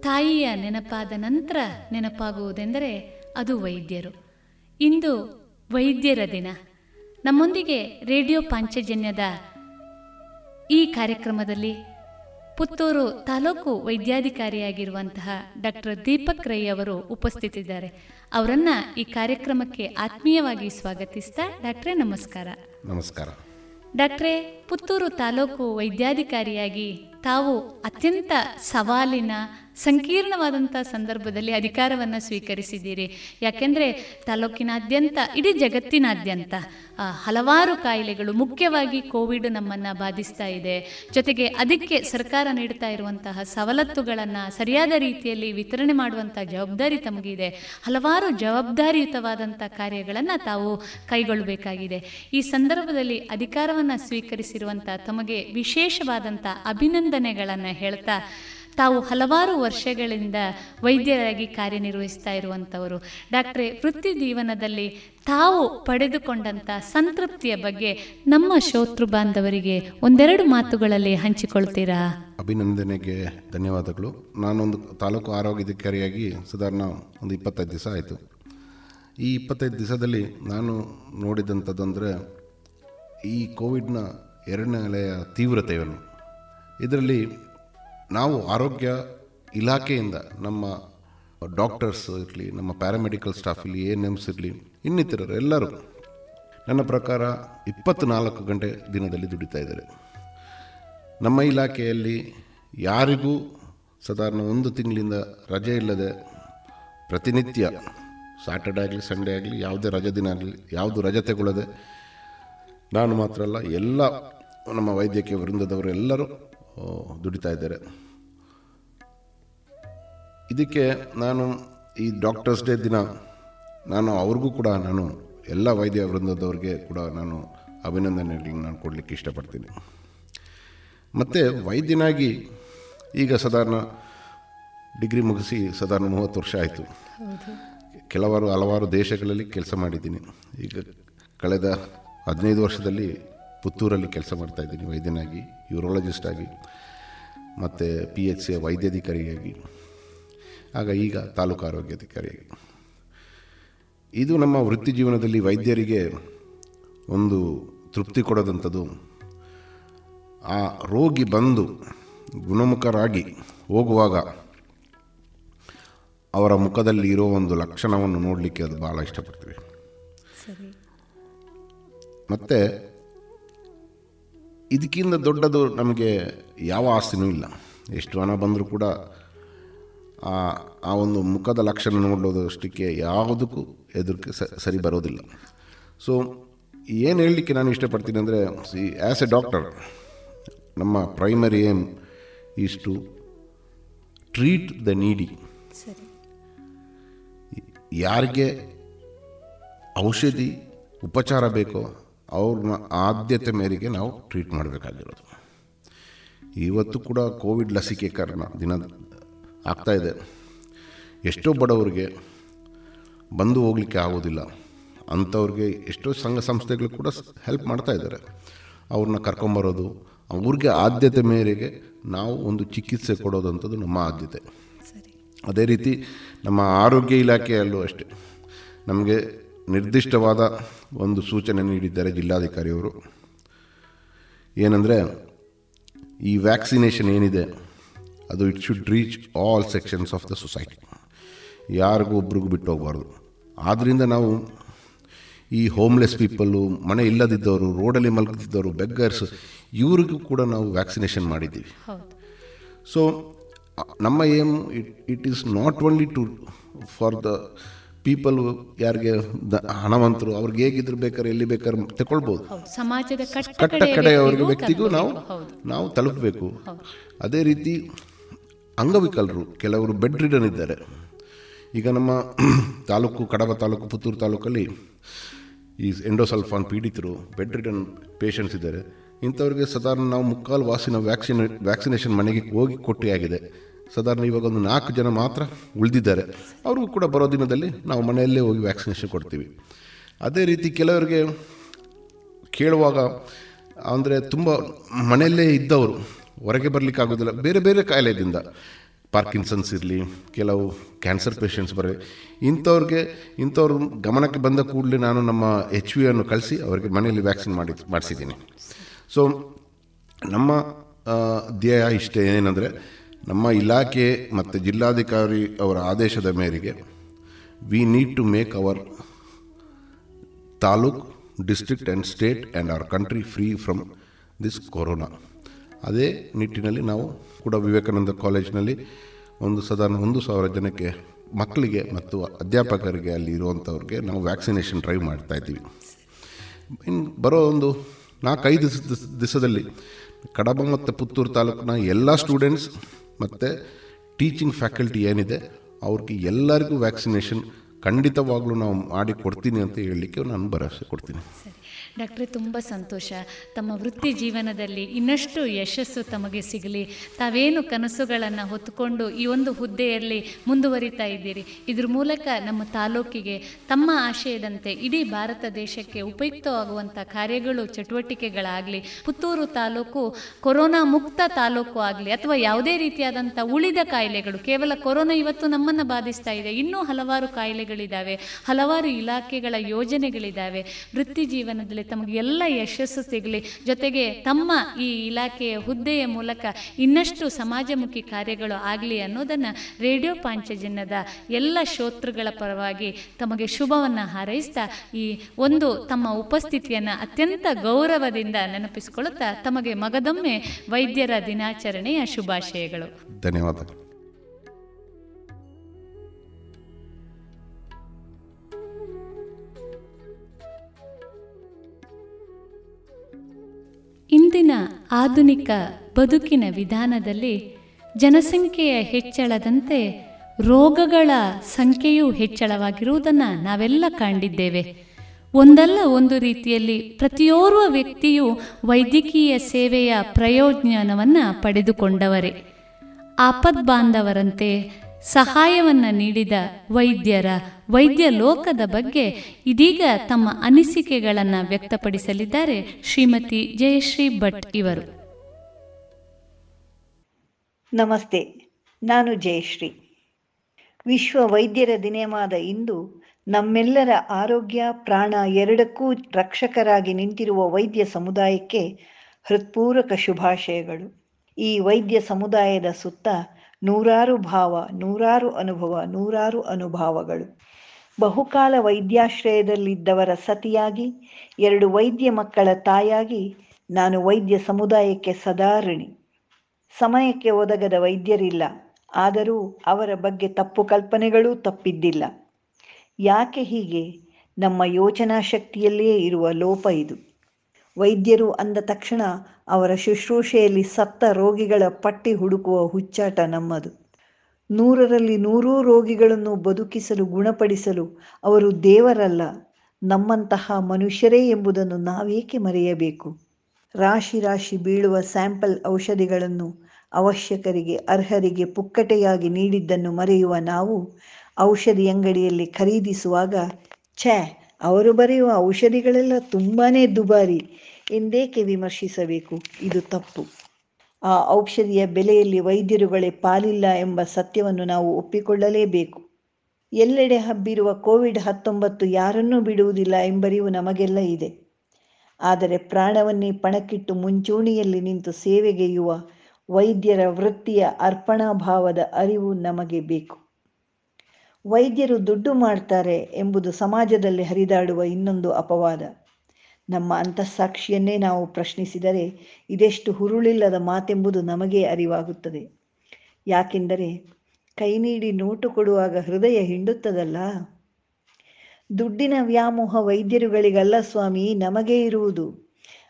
ತಾಯಿಯ ನೆನಪಾದ ನಂತರ ನೆನಪಾಗುವುದೆಂದರೆ ಅದು ವೈದ್ಯರು. ಇಂದು ವೈದ್ಯರ ದಿನ. ನಮ್ಮೊಂದಿಗೆ ರೇಡಿಯೋ ಪಾಂಚಜನ್ಯದ ಈ ಕಾರ್ಯಕ್ರಮದಲ್ಲಿ ಪುತ್ತೂರು ತಾಲೂಕು ವೈದ್ಯಾಧಿಕಾರಿಯಾಗಿರುವಂತಹ ಡಾಕ್ಟರ್ ದೀಪಕ್ ರೈ ಅವರು ಉಪಸ್ಥಿತಿದ್ದಾರೆ. ಅವರನ್ನ ಈ ಕಾರ್ಯಕ್ರಮಕ್ಕೆ ಆತ್ಮೀಯವಾಗಿ ಸ್ವಾಗತಿಸ್ತಾ ಡಾಕ್ಟ್ರೆ ನಮಸ್ಕಾರ. ನಮಸ್ಕಾರ. ಡಾಕ್ಟ್ರೇ ಪುತ್ತೂರು ತಾಲೂಕು ವೈದ್ಯಾಧಿಕಾರಿಯಾಗಿ ತಾವು ಅತ್ಯಂತ ಸವಾಲಿನ ಸಂಕೀರ್ಣವಾದಂಥ ಸಂದರ್ಭದಲ್ಲಿ ಅಧಿಕಾರವನ್ನು ಸ್ವೀಕರಿಸಿದ್ದೀರಿ. ಯಾಕೆಂದರೆ ತಾಲೂಕಿನಾದ್ಯಂತ, ಇಡೀ ಜಗತ್ತಿನಾದ್ಯಂತ ಹಲವಾರು ಕಾಯಿಲೆಗಳು ಮುಖ್ಯವಾಗಿ ಕೋವಿಡ್ ನಮ್ಮನ್ನು ಬಾಧಿಸ್ತಾ ಇದೆ. ಜೊತೆಗೆ ಅದಕ್ಕೆ ಸರ್ಕಾರ ನೀಡ್ತಾ ಇರುವಂತಹ ಸವಲತ್ತುಗಳನ್ನು ಸರಿಯಾದ ರೀತಿಯಲ್ಲಿ ವಿತರಣೆ ಮಾಡುವಂಥ ಜವಾಬ್ದಾರಿ ತಮಗಿದೆ. ಹಲವಾರು ಜವಾಬ್ದಾರಿಯುತವಾದಂಥ ಕಾರ್ಯಗಳನ್ನು ತಾವು ಕೈಗೊಳ್ಳಬೇಕಾಗಿದೆ ಈ ಸಂದರ್ಭದಲ್ಲಿ ಅಧಿಕಾರವನ್ನು ಸ್ವೀಕರಿಸಿರುವಂಥ ತಮಗೆ ವಿಶೇಷವಾದಂಥ ಅಭಿನಂದನೆಗಳನ್ನು ಹೇಳ್ತಾ ತಾವು ಹಲವಾರು ವರ್ಷಗಳಿಂದ ವೈದ್ಯರಾಗಿ ಕಾರ್ಯನಿರ್ವಹಿಸ್ತಾ ಇರುವಂಥವರು. ಡಾಕ್ಟ್ರೆ, ವೃತ್ತಿ ಜೀವನದಲ್ಲಿ ತಾವು ಪಡೆದುಕೊಂಡಂಥ ಸಂತೃಪ್ತಿಯ ಬಗ್ಗೆ ನಮ್ಮ ಶೋತೃ ಬಾಂಧವರಿಗೆ ಒಂದೆರಡು ಮಾತುಗಳಲ್ಲಿ ಹಂಚಿಕೊಳ್ತೀರಾ? ಅಭಿನಂದನೆಗೆ ಧನ್ಯವಾದಗಳು. ನಾನೊಂದು ತಾಲೂಕು ಆರೋಗ್ಯಾಧಿಕಾರಿಯಾಗಿ ಸಾಧಾರಣ ಒಂದು ಇಪ್ಪತ್ತೈದು ದಿವಸ ಆಯಿತು. ಈ ಇಪ್ಪತ್ತೈದು ದಿವಸದಲ್ಲಿ ನಾನು ನೋಡಿದಂಥದ್ದಂದರೆ, ಈ ಕೋವಿಡ್ನ ಎರಡನೇ ಅಲೆಯ ತೀವ್ರತೆಯನ್ನು. ಇದರಲ್ಲಿ ನಾವು ಆರೋಗ್ಯ ಇಲಾಖೆಯಿಂದ ನಮ್ಮ ಡಾಕ್ಟರ್ಸ್ ಇರಲಿ, ನಮ್ಮ ಪ್ಯಾರಾಮೆಡಿಕಲ್ ಸ್ಟಾಫ್ ಇರಲಿ ಎ ಎನ್ ಎಮ್ಸ್ ಇರಲಿ, ಇನ್ನಿತರರು ಎಲ್ಲರೂ ನನ್ನ ಪ್ರಕಾರ ಇಪ್ಪತ್ತ್ನಾಲ್ಕು ಗಂಟೆ ದಿನದಲ್ಲಿ ದುಡಿತಾ ಇದ್ದಾರೆ. ನಮ್ಮ ಇಲಾಖೆಯಲ್ಲಿ ಯಾರಿಗೂ ಸಾಧಾರಣ ಒಂದು ತಿಂಗಳಿಂದ ರಜೆ ಇಲ್ಲದೆ ಪ್ರತಿನಿತ್ಯ ಸ್ಯಾಟರ್ಡೆ ಆಗಲಿ ಸಂಡೇ ಆಗಲಿ, ಯಾವುದೇ ರಜೆ ದಿನ ಆಗಲಿ, ಯಾವುದು ರಜೆ ತಗೊಳ್ಳದೆ ನಾನು ಮಾತ್ರ ಅಲ್ಲ, ಎಲ್ಲ ನಮ್ಮ ವೈದ್ಯಕೀಯ ವೃಂದದವರು ಎಲ್ಲರೂ ದುಡಿತಾ ಇದ್ದಾರೆ. ಇದಕ್ಕೆ ನಾನು ಈ ಡಾಕ್ಟರ್ಸ್ ಡೇ ದಿನ ನಾನು ಅವ್ರಿಗೂ ಕೂಡ ನಾನು ಎಲ್ಲ ವೈದ್ಯ ವೃಂದದವ್ರಿಗೆ ಕೂಡ ನಾನು ಅಭಿನಂದನೆಗಳನ್ನ ನಾನು ಕೊಡಲಿಕ್ಕೆ ಇಷ್ಟಪಡ್ತೀನಿ. ಮತ್ತು ವೈದ್ಯನಾಗಿ ಈಗ ಸಾಧಾರಣ ಡಿಗ್ರಿ ಮುಗಿಸಿ ಸಾಧಾರಣ ಮೂವತ್ತು ವರ್ಷ ಆಯಿತು. ಕೆಲವರು ಹಲವಾರು ದೇಶಗಳಲ್ಲಿ ಕೆಲಸ ಮಾಡಿದ್ದೀನಿ. ಈಗ ಕಳೆದ ಹದಿನೈದು ವರ್ಷದಲ್ಲಿ ಪುತ್ತೂರಲ್ಲಿ ಕೆಲಸ ಮಾಡ್ತಾ ಇದ್ದೀನಿ ವೈದ್ಯನಾಗಿ ಯೂರಾಲಜಿಸ್ಟಾಗಿ ಮತ್ತು ಪಿ ಎಚ್ ಸಿ ವೈದ್ಯಾಧಿಕಾರಿಯಾಗಿ. ಆಗ ಈಗ ತಾಲೂಕು ಆರೋಗ್ಯಾಧಿಕಾರಿಯಾಗಿ ಇದು ನಮ್ಮ ವೃತ್ತಿ ಜೀವನದಲ್ಲಿ ವೈದ್ಯರಿಗೆ ಒಂದು ತೃಪ್ತಿ ಕೊಡದಂಥದ್ದು. ಆ ರೋಗಿ ಬಂದು ಗುಣಮುಖರಾಗಿ ಹೋಗುವಾಗ ಅವರ ಮುಖದಲ್ಲಿ ಇರೋ ಒಂದು ಲಕ್ಷಣವನ್ನು ನೋಡಲಿಕ್ಕೆ ಅದು ಭಾಳ ಇಷ್ಟಪಡ್ತೀವಿ. ಮತ್ತು ಇದಕ್ಕಿಂತ ದೊಡ್ಡದು ನಮಗೆ ಯಾವ ಆಸ್ತಿನೂ ಇಲ್ಲ. ಎಷ್ಟು ಹಣ ಬಂದರೂ ಕೂಡ ಆ ಆ ಒಂದು ಮುಖದ ಲಕ್ಷಣ ನೋಡೋದಷ್ಟಕ್ಕೆ ಯಾವುದಕ್ಕೂ ಎದುರ್ಕೆ ಸರಿ ಬರೋದಿಲ್ಲ. ಸೊ ಏನು ಹೇಳಲಿಕ್ಕೆ ನಾನು ಇಷ್ಟಪಡ್ತೀನಿ ಅಂದರೆ ಸಿ ಆ್ಯಸ್ ಎ ಡಾಕ್ಟರ್ ನಮ್ಮ primary aim is to treat the needy ಯಾರಿಗೆ ಔಷಧಿ ಉಪಚಾರ ಬೇಕೋ ಅವ್ರನ್ನ ಆದ್ಯತೆ ಮೇರೆಗೆ ನಾವು ಟ್ರೀಟ್ ಮಾಡಬೇಕಾಗಿರೋದು. ಇವತ್ತು ಕೂಡ ಕೋವಿಡ್ ಲಸಿಕೆ ಕಾರಣ ದಿನ ಆಗ್ತಾ ಇದೆ. ಎಷ್ಟೋ ಬಡವರಿಗೆ ಬಂದು ಹೋಗಲಿಕ್ಕೆ ಆಗೋದಿಲ್ಲ. ಅಂಥವ್ರಿಗೆ ಎಷ್ಟೋ ಸಂಘ ಸಂಸ್ಥೆಗಳು ಕೂಡ ಹೆಲ್ಪ್ ಮಾಡ್ತಾ ಇದ್ದಾರೆ. ಅವ್ರನ್ನ ಕರ್ಕೊಂಬರೋದು ಅವ್ರಿಗೆ ಆದ್ಯತೆ ಮೇರೆಗೆ ನಾವು ಒಂದು ಚಿಕಿತ್ಸೆ ಕೊಡೋದಂಥದ್ದು ನಮ್ಮ ಆದ್ಯತೆ. ಅದೇ ರೀತಿ ನಮ್ಮ ಆರೋಗ್ಯ ಇಲಾಖೆಯಲ್ಲೂ ಅಷ್ಟೇ. ನಮಗೆ ನಿರ್ದಿಷ್ಟವಾದ ಒಂದು ಸೂಚನೆ ನೀಡಿದ್ದಾರೆ ಜಿಲ್ಲಾಧಿಕಾರಿಯವರು. ಏನಂದರೆ ಈ ವ್ಯಾಕ್ಸಿನೇಷನ್ ಏನಿದೆ ಅದು it should reach all sections of the society ಯಾರಿಗೂ ಒಬ್ರಿಗೂ ಬಿಟ್ಟು ಹೋಗಬಾರ್ದು. ಆದ್ದರಿಂದ ನಾವು ಈ ಹೋಮ್ಲೆಸ್ ಪೀಪಲ್ಲು ಮನೆ ಇಲ್ಲದಿದ್ದವರು ರೋಡಲ್ಲಿ ಮಲಗಿದ್ದವರು ಬೆಗ್ಗರ್ಸ್ ಇವರಿಗೂ ಕೂಡ ನಾವು ವ್ಯಾಕ್ಸಿನೇಷನ್ ಮಾಡಿದ್ದೀವಿ. ಸೊ ನಮ್ಮ aim it it is not only to for the people ಯಾರಿಗೆ ಹಣವಂತರು ಅವ್ರಿಗೆ ಹೇಗಿದ್ರು ಬೇಕಾದ್ರೆ ಎಲ್ಲಿ ಬೇಕಾದ್ರೆ ತಗೊಳ್ಬೋದು. ಸಮಾಜದ ಕಟ್ಟ ಕಟ್ಟ ಕಡೆಯ ಕಡೆ ಅವರಿಗೆ ವ್ಯಕ್ತಿಗೂ ವ್ಯಕ್ತಿಗೂ ನಾವು ನಾವು ತಲುಪಬೇಕು ಅದೇ ರೀತಿ ಅಂಗವಿಕಲರು, ಕೆಲವರು ಬೆಡ್ ರಿಡನ್ ಇದ್ದಾರೆ. ಈಗ ನಮ್ಮ ತಾಲೂಕು ಕಡಬ ತಾಲೂಕು, ಪುತ್ತೂರು ತಾಲೂಕಲ್ಲಿ ಈ ಎಂಡೋಸಲ್ಫಾನ್ ಪೀಡಿತರು, ಬೆಡ್ ರಿಡನ್ ಪೇಷಂಟ್ಸ್ ಇದ್ದಾರೆ. ಇಂಥವ್ರಿಗೆ ಸಾಧಾರಣ ನಾವು ಮುಕ್ಕಾಲು ವಾಸಿನ ವ್ಯಾಕ್ಸಿನ್, ವ್ಯಾಕ್ಸಿನೇಷನ್ ಮನೆಗೆ ಹೋಗಿ ಕೊಟ್ಟೆ ಆಗಿದೆ ಸಾಧಾರಣ ಇವಾಗ ಒಂದು ನಾಲ್ಕು ಜನ ಮಾತ್ರ ಉಳಿದಿದ್ದಾರೆ. ಅವ್ರಿಗೂ ಕೂಡ ಬರೋ ದಿನದಲ್ಲಿ ನಾವು ಮನೆಯಲ್ಲೇ ಹೋಗಿ ವ್ಯಾಕ್ಸಿನೇಷನ್ ಕೊಡ್ತೀವಿ. ಅದೇ ರೀತಿ ಕೆಲವರಿಗೆ ಕೇಳುವಾಗ, ಅಂದರೆ ತುಂಬ ಮನೆಯಲ್ಲೇ ಇದ್ದವರು ಹೊರಗೆ ಬರಲಿಕ್ಕೆ ಆಗೋದಿಲ್ಲ. ಬೇರೆ ಬೇರೆ ಕಾಯಿಲೆದಿಂದ ಪಾರ್ಕಿನ್ಸನ್ಸ್ ಇರಲಿ, ಕೆಲವು ಕ್ಯಾನ್ಸರ್ ಪೇಷಂಟ್ಸ್ ಬರಲಿ ಇಂಥವ್ರಿಗೆ, ಇಂಥವ್ರ ಗಮನಕ್ಕೆ ಬಂದ ಕೂಡಲೇ ನಾನು ನಮ್ಮ ಎಚ್ ವಿ ಅನ್ನು ಕಳಿಸಿ ಅವರಿಗೆ ಮನೆಯಲ್ಲಿ ವ್ಯಾಕ್ಸಿನ್ ಮಾಡಿ ಮಾಡಿಸಿದ್ದೀನಿ. ಸೊ ನಮ್ಮ ಧ್ಯೇಯ ಇಷ್ಟೇ ಏನಂದರೆ, ನಮ್ಮ ಇಲಾಖೆ ಮತ್ತು ಜಿಲ್ಲಾಧಿಕಾರಿ ಅವರ ಆದೇಶದ ಮೇರೆಗೆ we need to make our taluk district and state and our country free from this corona ಅದೇ ನಿಟ್ಟಿನಲ್ಲಿ ನಾವು ಕೂಡ ವಿವೇಕಾನಂದ ಕಾಲೇಜಿನಲ್ಲಿ ಒಂದು ಸಾಧಾರಣ ಒಂದು ಸಾವಿರ ಜನಕ್ಕೆ ಮಕ್ಕಳಿಗೆ ಮತ್ತು ಅಧ್ಯಾಪಕರಿಗೆ ಅಲ್ಲಿ ಇರುವಂಥವ್ರಿಗೆ ನಾವು ವ್ಯಾಕ್ಸಿನೇಷನ್ ಡ್ರೈವ್ ಮಾಡ್ತಾ ಇದ್ದೀವಿ. ಇನ್ನು ಬರೋ ಒಂದು ನಾಲ್ಕೈದು ದಿವಸ ದಿವಸದಲ್ಲಿ ಕಡಬ ಮತ್ತು ಪುತ್ತೂರು ತಾಲೂಕಿನ ಎಲ್ಲ ಸ್ಟೂಡೆಂಟ್ಸ್ ಮತ್ತು ಟೀಚಿಂಗ್ ಫ್ಯಾಕಲ್ಟಿ ಏನಿದೆ ಅವ್ರಿಗೆ ಎಲ್ಲರಿಗೂ ವ್ಯಾಕ್ಸಿನೇಷನ್ ಖಂಡಿತವಾಗ್ಲೂ ನಾವು ಮಾಡಿ ಕೊಡ್ತೀನಿ ಅಂತ ಹೇಳಲಿಕ್ಕೆ ನಾನು ಭರವಸೆ ಕೊಡ್ತೀನಿ. ಡಾಕ್ಟ್ರೆ, ತುಂಬ ಸಂತೋಷ. ತಮ್ಮ ವೃತ್ತಿ ಜೀವನದಲ್ಲಿ ಇನ್ನಷ್ಟು ಯಶಸ್ಸು ತಮಗೆ ಸಿಗಲಿ. ತಾವೇನು ಕನಸುಗಳನ್ನು ಹೊತ್ತುಕೊಂಡು ಈ ಒಂದು ಹುದ್ದೆಯಲ್ಲಿ ಮುಂದುವರಿತಾ ಇದ್ದೀರಿ. ಇದ್ರ ಮೂಲಕ ನಮ್ಮ ತಾಲೂಕಿಗೆ, ತಮ್ಮ ಆಶಯದಂತೆ ಇಡೀ ಭಾರತ ದೇಶಕ್ಕೆ ಉಪಯುಕ್ತವಾಗುವಂಥ ಕಾರ್ಯಗಳು, ಚಟುವಟಿಕೆಗಳಾಗಲಿ, ಪುತ್ತೂರು ತಾಲೂಕು ಕೊರೋನಾ ಮುಕ್ತ ತಾಲೂಕು ಆಗಲಿ, ಅಥವಾ ಯಾವುದೇ ರೀತಿಯಾದಂಥ ಉಳಿದ ಕಾಯಿಲೆಗಳು, ಕೇವಲ ಕೊರೋನಾ ಇವತ್ತು ನಮ್ಮನ್ನು ಬಾಧಿಸ್ತಾ ಇದೆ. ಇನ್ನೂ ಹಲವಾರು ಕಾಯಿಲೆಗಳಿದ್ದಾವೆ ಹಲವಾರು ಇಲಾಖೆಗಳ ಯೋಜನೆಗಳಿದ್ದಾವೆ ವೃತ್ತಿ ಜೀವನದಲ್ಲಿ ತಮಗೆ ಎಲ್ಲ ಯಶಸ್ಸು ಸಿಗಲಿ. ಜೊತೆಗೆ ತಮ್ಮ ಈ ಇಲಾಖೆಯ ಹುದ್ದೆಯ ಮೂಲಕ ಇನ್ನಷ್ಟು ಸಮಾಜಮುಖಿ ಕಾರ್ಯಗಳು ಆಗಲಿ ಅನ್ನೋದನ್ನು ರೇಡಿಯೋ ಪಾಂಚಜನ್ಯದ ಎಲ್ಲ ಶ್ರೋತೃಗಳ ಪರವಾಗಿ ತಮಗೆ ಶುಭವನ್ನು ಹಾರೈಸ್ತಾ, ಈ ಒಂದು ತಮ್ಮ ಉಪಸ್ಥಿತಿಯನ್ನು ಅತ್ಯಂತ ಗೌರವದಿಂದ ನೆನಪಿಸಿಕೊಳ್ಳುತ್ತಾ ತಮಗೆ ಮಗದೊಮ್ಮೆ ವೈದ್ಯರ ದಿನಾಚರಣೆಯ ಶುಭಾಶಯಗಳು. ಧನ್ಯವಾದಗಳು. ಆಧುನಿಕ ಬದುಕಿನ ವಿಧಾನದಲ್ಲಿ ಜನಸಂಖ್ಯೆಯ ಹೆಚ್ಚಳದಂತೆ ರೋಗಗಳ ಸಂಖ್ಯೆಯೂ ಹೆಚ್ಚಳವಾಗಿರುವುದನ್ನು ನಾವೆಲ್ಲ ಕಂಡಿದ್ದೇವೆ ಒಂದಲ್ಲ ಒಂದು ರೀತಿಯಲ್ಲಿ ಪ್ರತಿಯೋರ್ವ ವ್ಯಕ್ತಿಯು ವೈದ್ಯಕೀಯ ಸೇವೆಯ ಪ್ರಯೋಜನವನ್ನು ಪಡೆದುಕೊಂಡವರೇ. ಆಪದ್ಬಾಂಧವರಂತೆ ಸಹಾಯವನ್ನು ನೀಡಿದ ವೈದ್ಯರ ವೈದ್ಯ ಲೋಕದ ಬಗ್ಗೆ ಇದೀಗ ತಮ್ಮ ಅನಿಸಿಕೆಗಳನ್ನು ವ್ಯಕ್ತಪಡಿಸಲಿದ್ದಾರೆ ಶ್ರೀಮತಿ ಜಯಶ್ರೀ ಭಟ್ ಇವರು. ನಮಸ್ತೆ, ನಾನು ಜಯಶ್ರೀ. ವಿಶ್ವ ವೈದ್ಯರ ದಿನವಾದ ಇಂದು ನಮ್ಮೆಲ್ಲರ ಆರೋಗ್ಯ, ಪ್ರಾಣ ಎರಡಕ್ಕೂ ರಕ್ಷಕರಾಗಿ ನಿಂತಿರುವ ವೈದ್ಯ ಸಮುದಾಯಕ್ಕೆ ಹೃತ್ಪೂರ್ವಕ ಶುಭಾಶಯಗಳು. ಈ ವೈದ್ಯ ಸಮುದಾಯದ ಸುತ್ತ ನೂರಾರು ಭಾವ, ನೂರಾರು ಅನುಭವ, ನೂರಾರು ಅನುಭಾವಗಳು. ಬಹುಕಾಲ ವೈದ್ಯಾಶ್ರಯದಲ್ಲಿದ್ದವರ ಸತಿಯಾಗಿ, ಎರಡು ವೈದ್ಯ ಮಕ್ಕಳ ತಾಯಾಗಿ ನಾನು ವೈದ್ಯ ಸಮುದಾಯಕ್ಕೆ ಸದಾ ಋಣಿ. ಸಮಯಕ್ಕೆ ಒದಗದ ವೈದ್ಯರಿಲ್ಲ, ಆದರೂ ಅವರ ಬಗ್ಗೆ ತಪ್ಪು ಕಲ್ಪನೆಗಳೂ ತಪ್ಪಿದ್ದಿಲ್ಲ. ಯಾಕೆ ಹೀಗೆ? ನಮ್ಮ ಯೋಚನಾ ಶಕ್ತಿಯಲ್ಲಿಯೇ ಇರುವ ಲೋಪ ಇದು. ವೈದ್ಯರು ಅಂದ ತಕ್ಷಣ ಅವರ ಶುಶ್ರೂಷೆಯಲ್ಲಿ ಸತ್ತ ರೋಗಿಗಳ ಪಟ್ಟಿ ಹುಡುಕುವ ಹುಚ್ಚಾಟ ನಮ್ಮದು. ನೂರರಲ್ಲಿ ನೂರೂ ರೋಗಿಗಳನ್ನು ಬದುಕಿಸಲು ಗುಣಪಡಿಸಲು ಅವರು ದೇವರಲ್ಲ, ನಮ್ಮಂತಹ ಮನುಷ್ಯರೇ ಎಂಬುದನ್ನು ನಾವೇಕೆ ಮರೆಯಬೇಕು? ರಾಶಿ ರಾಶಿ ಬೀಳುವ ಸ್ಯಾಂಪಲ್ ಔಷಧಿಗಳನ್ನು ಅವಶ್ಯಕರಿಗೆ, ಅರ್ಹರಿಗೆ ಪುಕ್ಕಟೆಯಾಗಿ ನೀಡಿದ್ದನ್ನು ಮರೆಯುವ ನಾವು ಔಷಧಿ ಅಂಗಡಿಯಲ್ಲಿ ಖರೀದಿಸುವಾಗ, ಛೇ, ಅವರು ಬರೆಯುವ ಔಷಧಿಗಳೆಲ್ಲ ತುಂಬಾ ದುಬಾರಿ. ಎಂದೇಕೆ ವಿಮರ್ಶಿಸಬೇಕು? ಇದು ತಪ್ಪು. ಆ ಔಷಧಿಯ ಬೆಲೆಯಲ್ಲಿ ವೈದ್ಯರುಗಳೇ ಪಾಲಿಲ್ಲ ಎಂಬ ಸತ್ಯವನ್ನು ನಾವು ಒಪ್ಪಿಕೊಳ್ಳಲೇಬೇಕು. ಎಲ್ಲೆಡೆ ಹಬ್ಬಿರುವ ಕೋವಿಡ್ ಹತ್ತೊಂಬತ್ತು ಯಾರನ್ನೂ ಬಿಡುವುದಿಲ್ಲ ಎಂಬರಿವು ನಮಗೆಲ್ಲ ಇದೆ. ಆದರೆ ಪ್ರಾಣವನ್ನೇ ಪಣಕ್ಕಿಟ್ಟು ಮುಂಚೂಣಿಯಲ್ಲಿ ನಿಂತು ಸೇವೆಗೆಯುವ ವೈದ್ಯರ ವೃತ್ತಿಯ ಅರ್ಪಣಾಭಾವದ ಅರಿವು ನಮಗೆ ಬೇಕು. ವೈದ್ಯರು ದುಡ್ಡು ಮಾಡ್ತಾರೆ ಎಂಬುದು ಸಮಾಜದಲ್ಲಿ ಹರಿದಾಡುವ ಇನ್ನೊಂದು ಅಪವಾದ. ನಮ್ಮ ಅಂತಃಸಾಕ್ಷಿಯನ್ನೇ ನಾವು ಪ್ರಶ್ನಿಸಿದರೆ ಇದೆಷ್ಟು ಹುರುಳಿಲ್ಲದ ಮಾತೆಂಬುದು ನಮಗೇ ಅರಿವಾಗುತ್ತದೆ. ಯಾಕೆಂದರೆ ಕೈ ನೀಡಿ ನೋಟು ಕೊಡುವಾಗ ಹೃದಯ ಹಿಂಡುತ್ತದಲ್ಲ? ದುಡ್ಡಿನ ವ್ಯಾಮೋಹ ವೈದ್ಯರುಗಳಿಗಲ್ಲ ಸ್ವಾಮಿ, ನಮಗೆ ಇರುವುದು.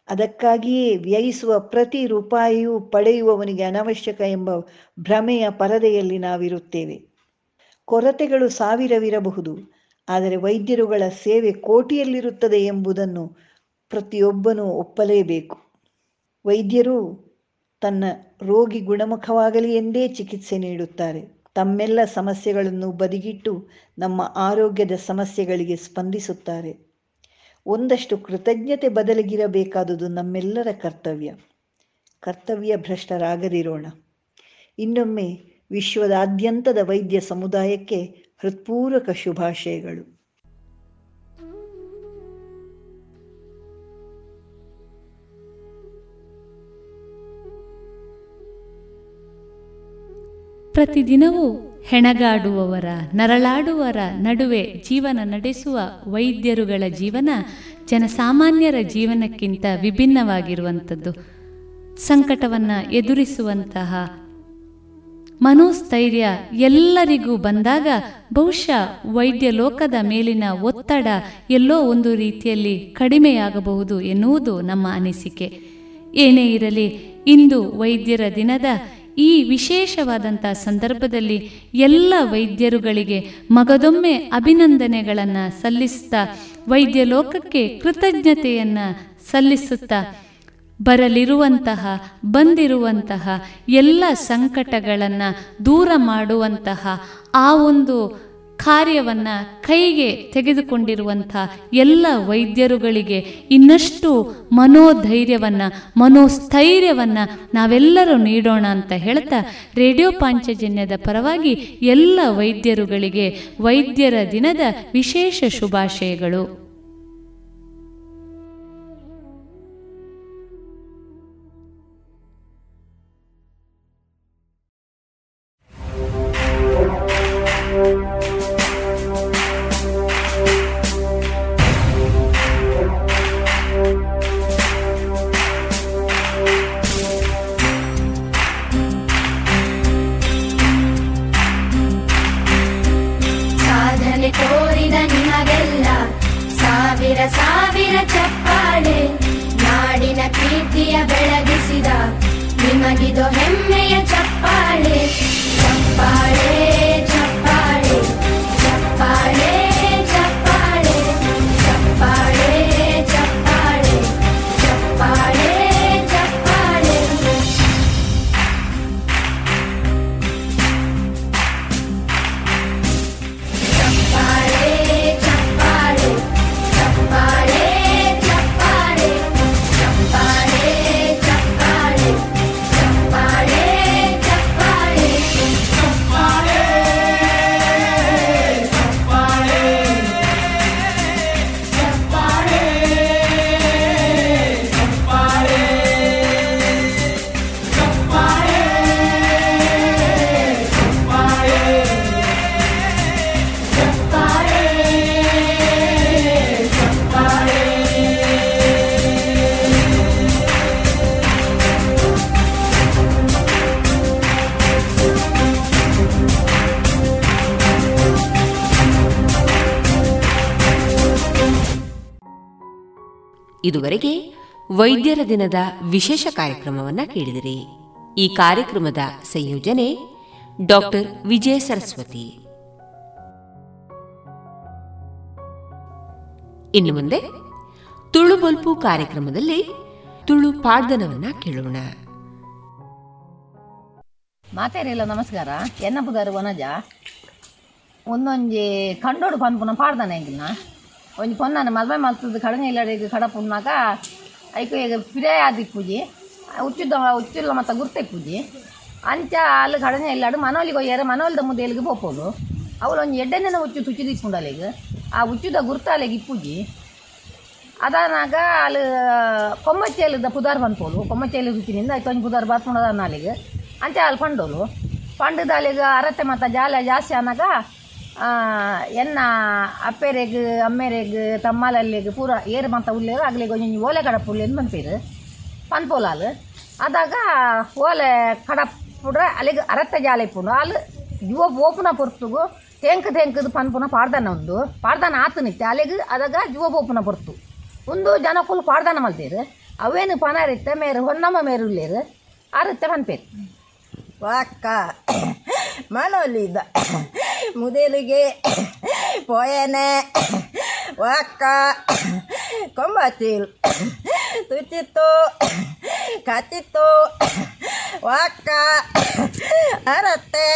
ಅದಕ್ಕಾಗಿಯೇ ವ್ಯಯಿಸುವ ಪ್ರತಿ ರೂಪಾಯಿಯೂ ಪಡೆಯುವವನಿಗೆ ಅನವಶ್ಯಕ ಎಂಬ ಭ್ರಮೆಯ ಪರದೆಯಲ್ಲಿ ನಾವಿರುತ್ತೇವೆ. ಕೊರತೆಗಳು ಸಾವಿರವಿರಬಹುದು, ಆದರೆ ವೈದ್ಯರುಗಳ ಸೇವೆ ಕೋಟಿಯಲ್ಲಿರುತ್ತದೆ ಎಂಬುದನ್ನು ಪ್ರತಿಯೊಬ್ಬನೂ ಒಪ್ಪಲೇಬೇಕು. ವೈದ್ಯರು ತನ್ನ ರೋಗಿ ಗುಣಮುಖವಾಗಲಿ ಎಂದೇ ಚಿಕಿತ್ಸೆ ನೀಡುತ್ತಾರೆ. ತಮ್ಮೆಲ್ಲ ಸಮಸ್ಯೆಗಳನ್ನು ಬದಿಗಿಟ್ಟು ನಮ್ಮ ಆರೋಗ್ಯದ ಸಮಸ್ಯೆಗಳಿಗೆ ಸ್ಪಂದಿಸುತ್ತಾರೆ. ಒಂದಷ್ಟು ಕೃತಜ್ಞತೆ ಬದಲಿಗಿರಬೇಕಾದುದು ನಮ್ಮೆಲ್ಲರ ಕರ್ತವ್ಯ. ಕರ್ತವ್ಯ ಭ್ರಷ್ಟರಾಗದಿರೋಣ. ಇನ್ನೊಮ್ಮೆ ವಿಶ್ವದಾದ್ಯಂತದ ವೈದ್ಯ ಸಮುದಾಯಕ್ಕೆ ಹೃತ್ಪೂರ್ವಕ ಶುಭಾಶಯಗಳು. ಪ್ರತಿದಿನವೂ ಹೆಣಗಾಡುವವರ, ನರಳಾಡುವರ ನಡುವೆ ಜೀವನ ನಡೆಸುವ ವೈದ್ಯರುಗಳ ಜೀವನ ಜನಸಾಮಾನ್ಯರ ಜೀವನಕ್ಕಿಂತ ವಿಭಿನ್ನವಾಗಿರುವಂಥದ್ದು. ಸಂಕಟವನ್ನು ಎದುರಿಸುವಂತಹ ಮನೋಸ್ಥೈರ್ಯ ಎಲ್ಲರಿಗೂ ಬಂದಾಗ ಬಹುಶಃ ವೈದ್ಯ ಲೋಕದ ಮೇಲಿನ ಒತ್ತಡ ಎಲ್ಲೋ ಒಂದು ರೀತಿಯಲ್ಲಿ ಕಡಿಮೆಯಾಗಬಹುದು ಎನ್ನುವುದು ನಮ್ಮ ಅನಿಸಿಕೆ. ಏನೇ ಇರಲಿ, ಇಂದು ವೈದ್ಯರ ದಿನದ ಈ ವಿಶೇಷವಾದಂಥ ಸಂದರ್ಭದಲ್ಲಿ ಎಲ್ಲ ವೈದ್ಯರುಗಳಿಗೆ ಮಗದೊಮ್ಮೆ ಅಭಿನಂದನೆಗಳನ್ನು ಸಲ್ಲಿಸುತ್ತಾ ವೈದ್ಯ ಲೋಕಕ್ಕೆ ಕೃತಜ್ಞತೆಯನ್ನು ಸಲ್ಲಿಸುತ್ತಾ ಬರಲಿರುವಂತಹ, ಬಂದಿರುವಂತಹ ಎಲ್ಲ ಸಂಕಟಗಳನ್ನು ದೂರ ಮಾಡುವಂತಹ ಆ ಒಂದು ಕಾರ್ಯವನ್ನು ಕೈಗೆ ತೆಗೆದುಕೊಂಡಿರುವಂಥ ಎಲ್ಲ ವೈದ್ಯರುಗಳಿಗೆ ಇನ್ನಷ್ಟು ಮನೋಧೈರ್ಯವನ್ನು, ಮನೋಸ್ಥೈರ್ಯವನ್ನು ನಾವೆಲ್ಲರೂ ನೀಡೋಣ ಅಂತ ಹೇಳ್ತಾ ರೇಡಿಯೋ ಪಾಂಚಜನ್ಯದ ಪರವಾಗಿ ಎಲ್ಲ ವೈದ್ಯರುಗಳಿಗೆ ವೈದ್ಯರ ದಿನದ ವಿಶೇಷ ಶುಭಾಶಯಗಳು. ದಿನದ ವಿಶೇಷ ಕಾರ್ಯಕ್ರಮವನ್ನ ಕೇಳಿದಿರಿ. ಈ ಕಾರ್ಯಕ್ರಮದ ಸಂಯೋಜನೆ ಡಾಕ್ಟರ್ ವಿಜಯ ಸರಸ್ವತಿ. ಇನ್ನು ಮುಂದೆ ತುಳು ಬಲ್ಪು ಕಾರ್ಯಕ್ರಮದಲ್ಲಿ ತುಳು ಪಾಡ್ದನವನ್ನ ಕೇಳೋಣ. ಮಾತೇರಿಲ್ಲ ನಮಸ್ಕಾರ. ಎನ್ನ ಪುದಾರು ವನಜ? ಒಂದೊಂಜಿ ಕಂಡೋಡು ಪನ್ಪುನ ಪಾಡ್ದಾನೆ ಎಂಗಿನ ಒಂಜಿ ಪೊನ್ನಾನ ಮದ್ವೆ ಮಲ್ತದ ಕಡಂಗ ಕಡ ಐಕು ಈಗ ಪಿರೇ ಉಚ್ಚುದ ಉಚ್ಚಿದ ಉಚ್ಚಿಲ್ಲ ಗುರ್ತೆ ಪೂಜೆ. ಅಂಚ ಅಲ್ಲಿ ಕಡನೆ ಇಲ್ಲಾಡು ಮನೋಲಿಗೆ ಒಯ್ಯಾರ, ಮನೋಲ್ದ ಮುದ್ದೆಲಿಗೆ ಪೋಪೋಲು ಅವಳು ಒಂಜಿ ಎಡ್ಡೆನ ಉಚ್ಚು ತುಚ್ಚಿದ ಇಪ್ಪುಂಡಲಿಗೆ ಆ ಉಚ್ಚುದ ಗುರ್ತಾಲೆಗೆ ಇಪ್ಪುಜಿ ಅದಾನಾಗ ಅಲ್ಲಿ ಕೊಮ್ಮಚ್ಚೇಲದ ಪುದಾರ್ ಬಂದ್ಪೋಲು ಕೊಮ್ಮಚ್ಚೇಲಿ ರುಚಿನಿಂದ ಒಂಜಿ ಪುದಾರ್ ಬಾತ್ಮುಂಡದ ನಾಲಿಗೆ ಅಂಚೆ ಅಲ್ಲಿ ಪಂಡೋಲು. ಪಂಡದ ಅಲ್ಲಿಗೆ ಅರತೆ ಮತ್ತು ಜಾಲ ಜಾಸ್ತಿ ಅನ್ನಾಗ ಎನ್ನ ಅಪ್ಪೆರೆಗ್ ಅಮ್ಮೆರೆಗ್ ತಮ್ಮಲಲ್ಲಿಗ್ ಪೂರ ಏರು ಮಂತ ಉಲ್ಲೇರು ಆಗ್ಲಿಗೆ ಒಂಜಿ ಓಲೆ ಕಡಪ್ ಉಲ್ಲೇನು ಬಂಪೀರು ಪನ್ಪೋಲಾಲು ಅದಾಗ ಓಲೆ ಕಡಪ್ ಪುಡ್ರೆ ಅಲ್ಲಿಗೆ ಅರತೆ ಜಾಲ ಇಪ್ಪುಂಡು ಅಲ್ಲಿ ಜುವ ಓಪುನ ಪೊರ್ತುಗು ತೆಂಕ್ ತೆಂಕದು ಪನ್ಪುನ ಪಾಡ್ದಾನ ಒಂದು ಪಾಡ್ದಾನ ಆತು ನಿತ್ಯ ಅಲ್ಲಿಗೆ ಅದಾಗ ಜುವ ಓಪುನ ಪೊರ್ತು ಒಂದು ಜನ ಫುಲ್ ಪಾಡ್ದಾನ ಮಲ್ತೇರು ಅವೇನು ಪನ ಇರುತ್ತೆ ಮೇರು ಹೊನ್ನಮ್ಮ ಮೇರು ಉಲ್ಲೇರು ಆರುತ್ತೆ ಪನ್ಪೇರು ವಾಕ್ಕ manolida mudelige poene waka kombatil tucito kacitu, waka arate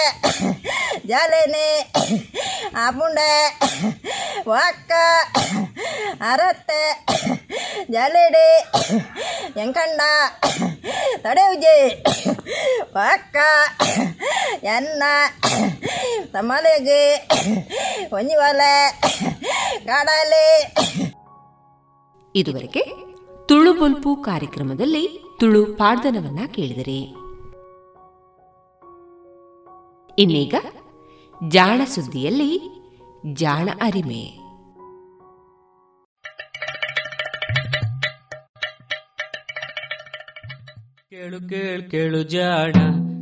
jalene abunde waka arate jalede yang kanda tadeuje waka yang ತಮ್ಮಲೆಗೆ ಒಂಜಿವಲೆ ಕಡಲೆ ಇದುವರೆಗೆ ತುಳು ಬೊಲ್ಪು ಕಾರ್ಯಕ್ರಮದಲ್ಲಿ ತುಳು ಪಾರ್ದನವನ್ನ ಕೇಳಿದರೆ. ಇನ್ನೀಗ ಜಾಣ ಸುದ್ದಿಯಲ್ಲಿ ಜಾಣ ಅರಿಮೆ. ಕೇಳು ಕೇಳು ಕೇಳು ಜಾಣ.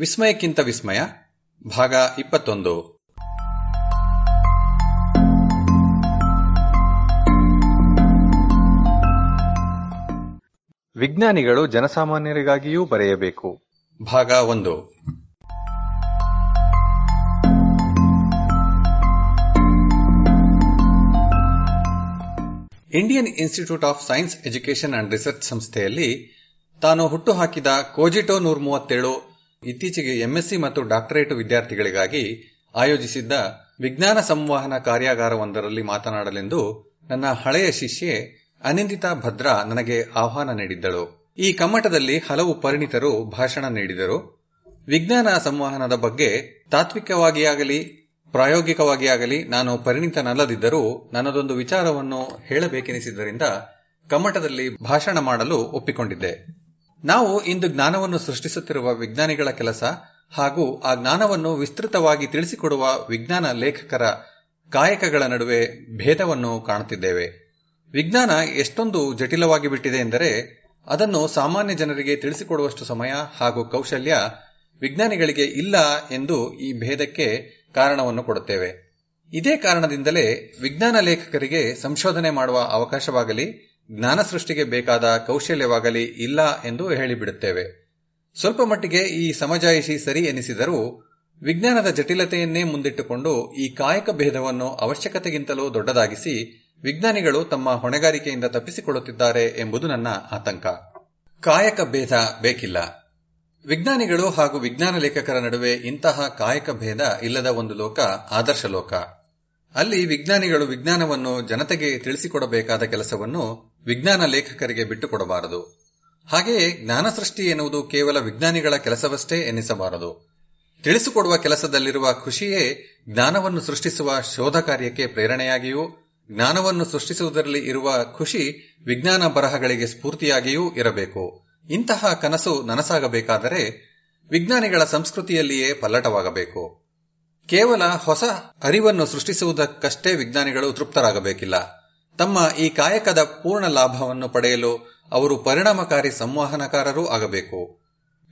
ವಿಸ್ಮಯಕ್ಕಿಂತ ವಿಸ್ಮಯ ಭಾಗ ಇಪ್ಪತ್ತೊಂದು. ವಿಜ್ಞಾನಿಗಳು ಜನಸಾಮಾನ್ಯರಿಗಾಗಿಯೂ ಬರೆಯಬೇಕು. ಭಾಗ ಒಂದು. Indian Institute of Science Education and Research ಸಂಸ್ಥೆಯಲ್ಲಿ ತಾನು ಹುಟ್ಟುಹಾಕಿದ ಕೋಜಿಟೋ ನೂರ ಮೂವತ್ತೇಳು ಇತ್ತೀಚೆಗೆ ಎಂಎಸ್ಸಿ ಮತ್ತು ಡಾಕ್ಟರೇಟ್ ವಿದ್ಯಾರ್ಥಿಗಳಿಗಾಗಿ ಆಯೋಜಿಸಿದ್ದ ವಿಜ್ಞಾನ ಸಂವಹನ ಕಾರ್ಯಾಗಾರವೊಂದರಲ್ಲಿ ಮಾತನಾಡಲೆಂದು ನನ್ನ ಹಳೆಯ ಶಿಷ್ಯೆ ಅನಿಂದಿತಾ ಭದ್ರಾ ನನಗೆ ಆಹ್ವಾನ ನೀಡಿದ್ದಳು. ಈ ಕಮ್ಮಟದಲ್ಲಿ ಹಲವು ಪರಿಣಿತರು ಭಾಷಣ ನೀಡಿದರು. ವಿಜ್ಞಾನ ಸಂವಹನದ ಬಗ್ಗೆ ತಾತ್ವಿಕವಾಗಿಯಾಗಲಿ ಪ್ರಾಯೋಗಿಕವಾಗಿ ಆಗಲಿ ನಾನು ಪರಿಣಿತನಲ್ಲದಿದ್ದರೂ ನನ್ನದೊಂದು ವಿಚಾರವನ್ನು ಹೇಳಬೇಕೆನಿಸಿದ್ದರಿಂದ ಕಮ್ಮಟದಲ್ಲಿ ಭಾಷಣ ಮಾಡಲು ಒಪ್ಪಿಕೊಂಡಿದ್ದೆ. ನಾವು ಇಂದು ಜ್ಞಾನವನ್ನು ಸೃಷ್ಟಿಸುತ್ತಿರುವ ವಿಜ್ಞಾನಿಗಳ ಕೆಲಸ ಹಾಗೂ ಆ ಜ್ಞಾನವನ್ನು ವಿಸ್ತೃತವಾಗಿ ತಿಳಿಸಿಕೊಡುವ ವಿಜ್ಞಾನ ಲೇಖಕರ ಗಾಯಕಗಳ ನಡುವೆ ಭೇದವನ್ನು ಕಾಣುತ್ತಿದ್ದೇವೆ. ವಿಜ್ಞಾನ ಎಷ್ಟೊಂದು ಜಟಿಲವಾಗಿ ಬಿಟ್ಟಿದೆ ಎಂದರೆ ಅದನ್ನು ಸಾಮಾನ್ಯ ಜನರಿಗೆ ತಿಳಿಸಿಕೊಡುವಷ್ಟು ಸಮಯ ಹಾಗೂ ಕೌಶಲ್ಯ ವಿಜ್ಞಾನಿಗಳಿಗೆ ಇಲ್ಲ ಎಂದು ಈ ಭೇದಕ್ಕೆ ಕಾರಣವನ್ನು ಕೊಡುತ್ತೇವೆ. ಇದೇ ಕಾರಣದಿಂದಲೇ ವಿಜ್ಞಾನ ಲೇಖಕರಿಗೆ ಸಂಶೋಧನೆ ಮಾಡುವ ಅವಕಾಶವಾಗಲಿ ಜ್ಞಾನ ಸೃಷ್ಟಿಗೆ ಬೇಕಾದ ಕೌಶಲ್ಯವಾಗಲಿ ಇಲ್ಲ ಎಂದು ಹೇಳಿಬಿಡುತ್ತೇವೆ. ಸ್ವಲ್ಪ ಮಟ್ಟಿಗೆ ಈ ಸಮಜಾಯಿಷಿ ಸರಿ ಎನಿಸಿದರೂ ವಿಜ್ಞಾನದ ಜಟಿಲತೆಯನ್ನೇ ಮುಂದಿಟ್ಟುಕೊಂಡು ಈ ಕಾಯಕ ಭೇದವನ್ನು ಅವಶ್ಯಕತೆಗಿಂತಲೂ ದೊಡ್ಡದಾಗಿಸಿ ವಿಜ್ಞಾನಿಗಳು ತಮ್ಮ ಹೊಣೆಗಾರಿಕೆಯಿಂದ ತಪ್ಪಿಸಿಕೊಳ್ಳುತ್ತಿದ್ದಾರೆ ಎಂಬುದು ನನ್ನ ಆತಂಕ. ಕಾಯಕ ಭೇದ ಬೇಕಿಲ್ಲ. ವಿಜ್ಞಾನಿಗಳು ಹಾಗೂ ವಿಜ್ಞಾನ ಲೇಖಕರ ನಡುವೆ ಇಂತಹ ಕಾಯಕ ಭೇದ ಇಲ್ಲದ ಒಂದು ಲೋಕ ಆದರ್ಶ ಲೋಕ. ಅಲ್ಲಿ ವಿಜ್ಞಾನಿಗಳು ವಿಜ್ಞಾನವನ್ನು ಜನತೆಗೆ ತಿಳಿಸಿಕೊಡಬೇಕಾದ ಕೆಲಸವನ್ನು ವಿಜ್ಞಾನ ಲೇಖಕರಿಗೆ ಬಿಟ್ಟುಕೊಡಬಾರದು. ಹಾಗೆಯೇ ಜ್ಞಾನ ಸೃಷ್ಟಿ ಎನ್ನುವುದು ಕೇವಲ ವಿಜ್ಞಾನಿಗಳ ಕೆಲಸವಷ್ಟೇ ಎನ್ನಿಸಬಾರದು. ತಿಳಿಸಿಕೊಡುವ ಕೆಲಸದಲ್ಲಿರುವ ಖುಷಿಯೇ ಜ್ಞಾನವನ್ನು ಸೃಷ್ಟಿಸುವ ಶೋಧ ಕಾರ್ಯಕ್ಕೆ ಪ್ರೇರಣೆಯಾಗಿಯೂ, ಜ್ಞಾನವನ್ನು ಸೃಷ್ಟಿಸುವುದರಲ್ಲಿ ಇರುವ ಖುಷಿ ವಿಜ್ಞಾನ ಬರಹಗಳಿಗೆ ಸ್ಫೂರ್ತಿಯಾಗಿಯೂ ಇರಬೇಕು. ಇಂತಹ ಕನಸು ನನಸಾಗಬೇಕಾದರೆ ವಿಜ್ಞಾನಿಗಳ ಸಂಸ್ಕೃತಿಯಲ್ಲಿಯೇ ಪಲ್ಲಟವಾಗಬೇಕು. ಕೇವಲ ಹೊಸ ಅರಿವನ್ನು ಸೃಷ್ಟಿಸುವುದಕ್ಕಷ್ಟೇ ವಿಜ್ಞಾನಿಗಳು ತೃಪ್ತರಾಗಬೇಕಿಲ್ಲ. ತಮ್ಮ ಈ ಕಾಯಕದ ಪೂರ್ಣ ಲಾಭವನ್ನು ಪಡೆಯಲು ಅವರು ಪರಿಣಾಮಕಾರಿ ಸಂವಹನಕಾರರೂ ಆಗಬೇಕು.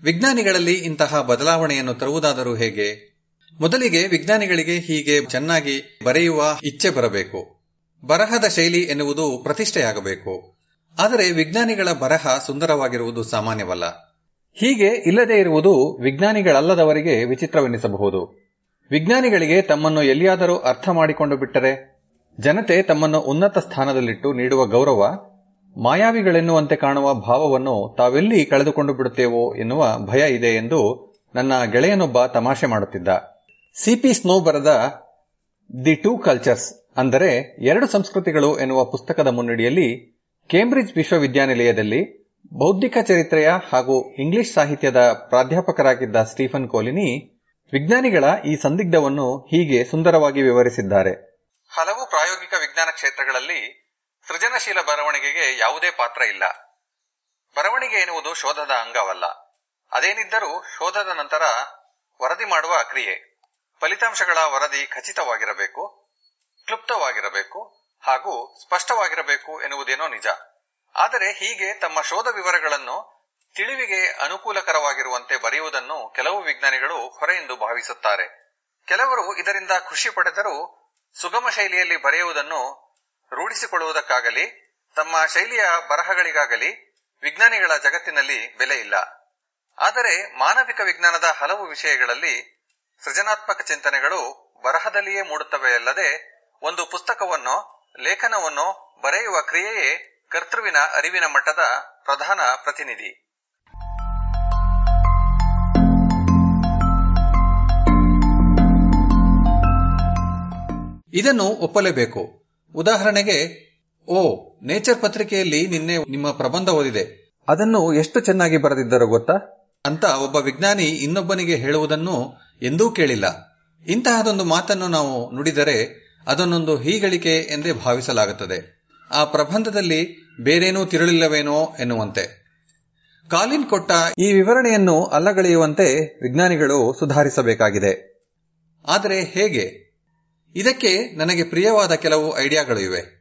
ವಿಜ್ಞಾನಿಗಳಲ್ಲಿ ಇಂತಹ ಬದಲಾವಣೆಯನ್ನು ತರುವುದಾದರೂ ಹೇಗೆ? ಮೊದಲಿಗೆ ವಿಜ್ಞಾನಿಗಳಿಗೆ ಹೀಗೆ ಚೆನ್ನಾಗಿ ಬರೆಯುವ ಇಚ್ಛೆ ಬರಬೇಕು. ಬರಹದ ಶೈಲಿ ಎನ್ನುವುದು ಪ್ರತಿಷ್ಠೆಯಾಗಬೇಕು. ಆದರೆ ವಿಜ್ಞಾನಿಗಳ ಬರಹ ಸುಂದರವಾಗಿರುವುದು ಸಾಮಾನ್ಯವಲ್ಲ. ಹೀಗೆ ಇಲ್ಲದೆ ಇರುವುದು ವಿಜ್ಞಾನಿಗಳಲ್ಲದವರಿಗೆ ವಿಚಿತ್ರವೆನಿಸಬಹುದು. ವಿಜ್ಞಾನಿಗಳಿಗೆ ತಮ್ಮನ್ನು ಎಲ್ಲಿಯಾದರೂ ಅರ್ಥ ಮಾಡಿಕೊಂಡು ಬಿಟ್ಟರೆ ಜನತೆ ತಮ್ಮನ್ನು ಉನ್ನತ ಸ್ಥಾನದಲ್ಲಿಟ್ಟು ನೀಡುವ ಗೌರವ, ಮಾಯಾವಿಗಳೆನ್ನುವಂತೆ ಕಾಣುವ ಭಾವವನ್ನು ತಾವೆಲ್ಲಿ ಕಳೆದುಕೊಂಡು ಬಿಡುತ್ತೇವೋ ಎನ್ನುವ ಭಯ ಇದೆ ಎಂದು ನನ್ನ ಗೆಳೆಯನೊಬ್ಬ ತಮಾಷೆ ಮಾಡುತ್ತಿದ್ದ. ಸಿಪಿ ಸ್ನೋ ಬರೆದ ದಿ ಟೂ ಕಲ್ಚರ್ಸ್ ಅಂದರೆ ಎರಡು ಸಂಸ್ಕೃತಿಗಳು ಎನ್ನುವ ಪುಸ್ತಕದ ಮುನ್ನಡಿಯಲ್ಲಿ ಕೇಂಬ್ರಿಡ್ಜ್ ವಿಶ್ವವಿದ್ಯಾನಿಲಯದಲ್ಲಿ ಬೌದ್ಧಿಕ ಚರಿತ್ರೆಯ ಹಾಗೂ ಇಂಗ್ಲಿಷ್ ಸಾಹಿತ್ಯದ ಪ್ರಾಧ್ಯಾಪಕರಾಗಿದ್ದ ಸ್ಟೀಫನ್ ಕೋಲಿನಿ ವಿಜ್ಞಾನಿಗಳ ಈ ಸಂದಿಗ್ಧವನ್ನು ಹೀಗೆ ಸುಂದರವಾಗಿ ವಿವರಿಸಿದ್ದಾರೆ. ಹಲವು ಪ್ರಾಯೋಗಿಕ ವಿಜ್ಞಾನ ಕ್ಷೇತ್ರಗಳಲ್ಲಿ ಸೃಜನಶೀಲ ಬರವಣಿಗೆಗೆ ಯಾವುದೇ ಪಾತ್ರ ಇಲ್ಲ. ಬರವಣಿಗೆ ಎನ್ನುವುದು ಶೋಧದ ಅಂಗವಲ್ಲ. ಅದೇನಿದ್ದರೂ ಶೋಧದ ನಂತರ ವರದಿ ಮಾಡುವ ಕ್ರಿಯೆ. ಫಲಿತಾಂಶಗಳ ವರದಿ ಖಚಿತವಾಗಿರಬೇಕು, ಕ್ಲುಪ್ತವಾಗಿರಬೇಕು ಹಾಗೂ ಸ್ಪಷ್ಟವಾಗಿರಬೇಕು ಎನ್ನುವುದೇನೋ ನಿಜ. ಆದರೆ ಹೀಗೆ ತಮ್ಮ ಶೋಧ ವಿವರಗಳನ್ನು ತಿಳಿವಿಗೆ ಅನುಕೂಲಕರವಾಗಿರುವಂತೆ ಬರೆಯುವುದನ್ನು ಕೆಲವು ವಿಜ್ಞಾನಿಗಳು ಹೊರೆಯೆಂದು ಭಾವಿಸುತ್ತಾರೆ. ಕೆಲವರು ಇದರಿಂದ ಖುಷಿ ಪಡೆದರೂ ಸುಗಮ ಶೈಲಿಯಲ್ಲಿ ಬರೆಯುವುದನ್ನು ರೂಢಿಸಿಕೊಳ್ಳುವುದಕ್ಕಾಗಲಿ, ತಮ್ಮ ಶೈಲಿಯ ಬರಹಗಳಿಗಾಗಲಿ ವಿಜ್ಞಾನಿಗಳ ಜಗತ್ತಿನಲ್ಲಿ ಬೆಲೆ ಇಲ್ಲ. ಆದರೆ ಮಾನವಿಕ ವಿಜ್ಞಾನದ ಹಲವು ವಿಷಯಗಳಲ್ಲಿ ಸೃಜನಾತ್ಮಕ ಚಿಂತನೆಗಳು ಬರಹದಲ್ಲಿಯೇ ಮೂಡುತ್ತವೆಯಲ್ಲದೆ, ಒಂದು ಪುಸ್ತಕವನ್ನು, ಲೇಖನವನ್ನು ಬರೆಯುವ ಕ್ರಿಯೆಯೇ ಕರ್ತೃವಿನ ಅರಿವಿನ ಮಟ್ಟದ ಪ್ರಧಾನ ಪ್ರತಿನಿಧಿ. ಇದನ್ನು ಒಪ್ಪಲೇಬೇಕು. ಉದಾಹರಣೆಗೆ, ಓ, ನೇಚರ್ ಪತ್ರಿಕೆಯಲ್ಲಿ ನಿನ್ನೆ ನಿಮ್ಮ ಪ್ರಬಂಧ ಓದಿದೆ. ಅದನ್ನು ಎಷ್ಟು ಚೆನ್ನಾಗಿ ಬರೆದಿದ್ದರು ಗೊತ್ತಾ? ಅಂತ ಒಬ್ಬ ವಿಜ್ಞಾನಿ ಇನ್ನೊಬ್ಬನಿಗೆ ಹೇಳುವುದನ್ನು ಎಂದೂ ಕೇಳಿಲ್ಲ. ಇಂತಹದೊಂದು ಮಾತನ್ನು ನಾವು ನುಡಿದರೆ ಅದನ್ನೊಂದು ಹೀಗಳಿಕೆ ಎಂದೇ ಭಾವಿಸಲಾಗುತ್ತದೆ. ಆ ಪ್ರಬಂಧದಲ್ಲಿ ಬೇರೇನೂ ತಿರುಳಿಲ್ಲವೇನೋ ಎನ್ನುವಂತೆ. ಕಾಲಿನ್ ಕೊಟ್ಟ ಈ ವಿವರಣೆಯನ್ನು ಅಲ್ಲಗಳೆಯುವಂತೆ ವಿಜ್ಞಾನಿಗಳು ಸುಧಾರಿಸಬೇಕಾಗಿದೆ. ಆದರೆ ಹೇಗೆ? ಇದಕ್ಕೆ ನನಗೆ ಪ್ರಿಯವಾದ ಕೆಲವು ಐಡಿಯಾಗಳು ಇವೆ.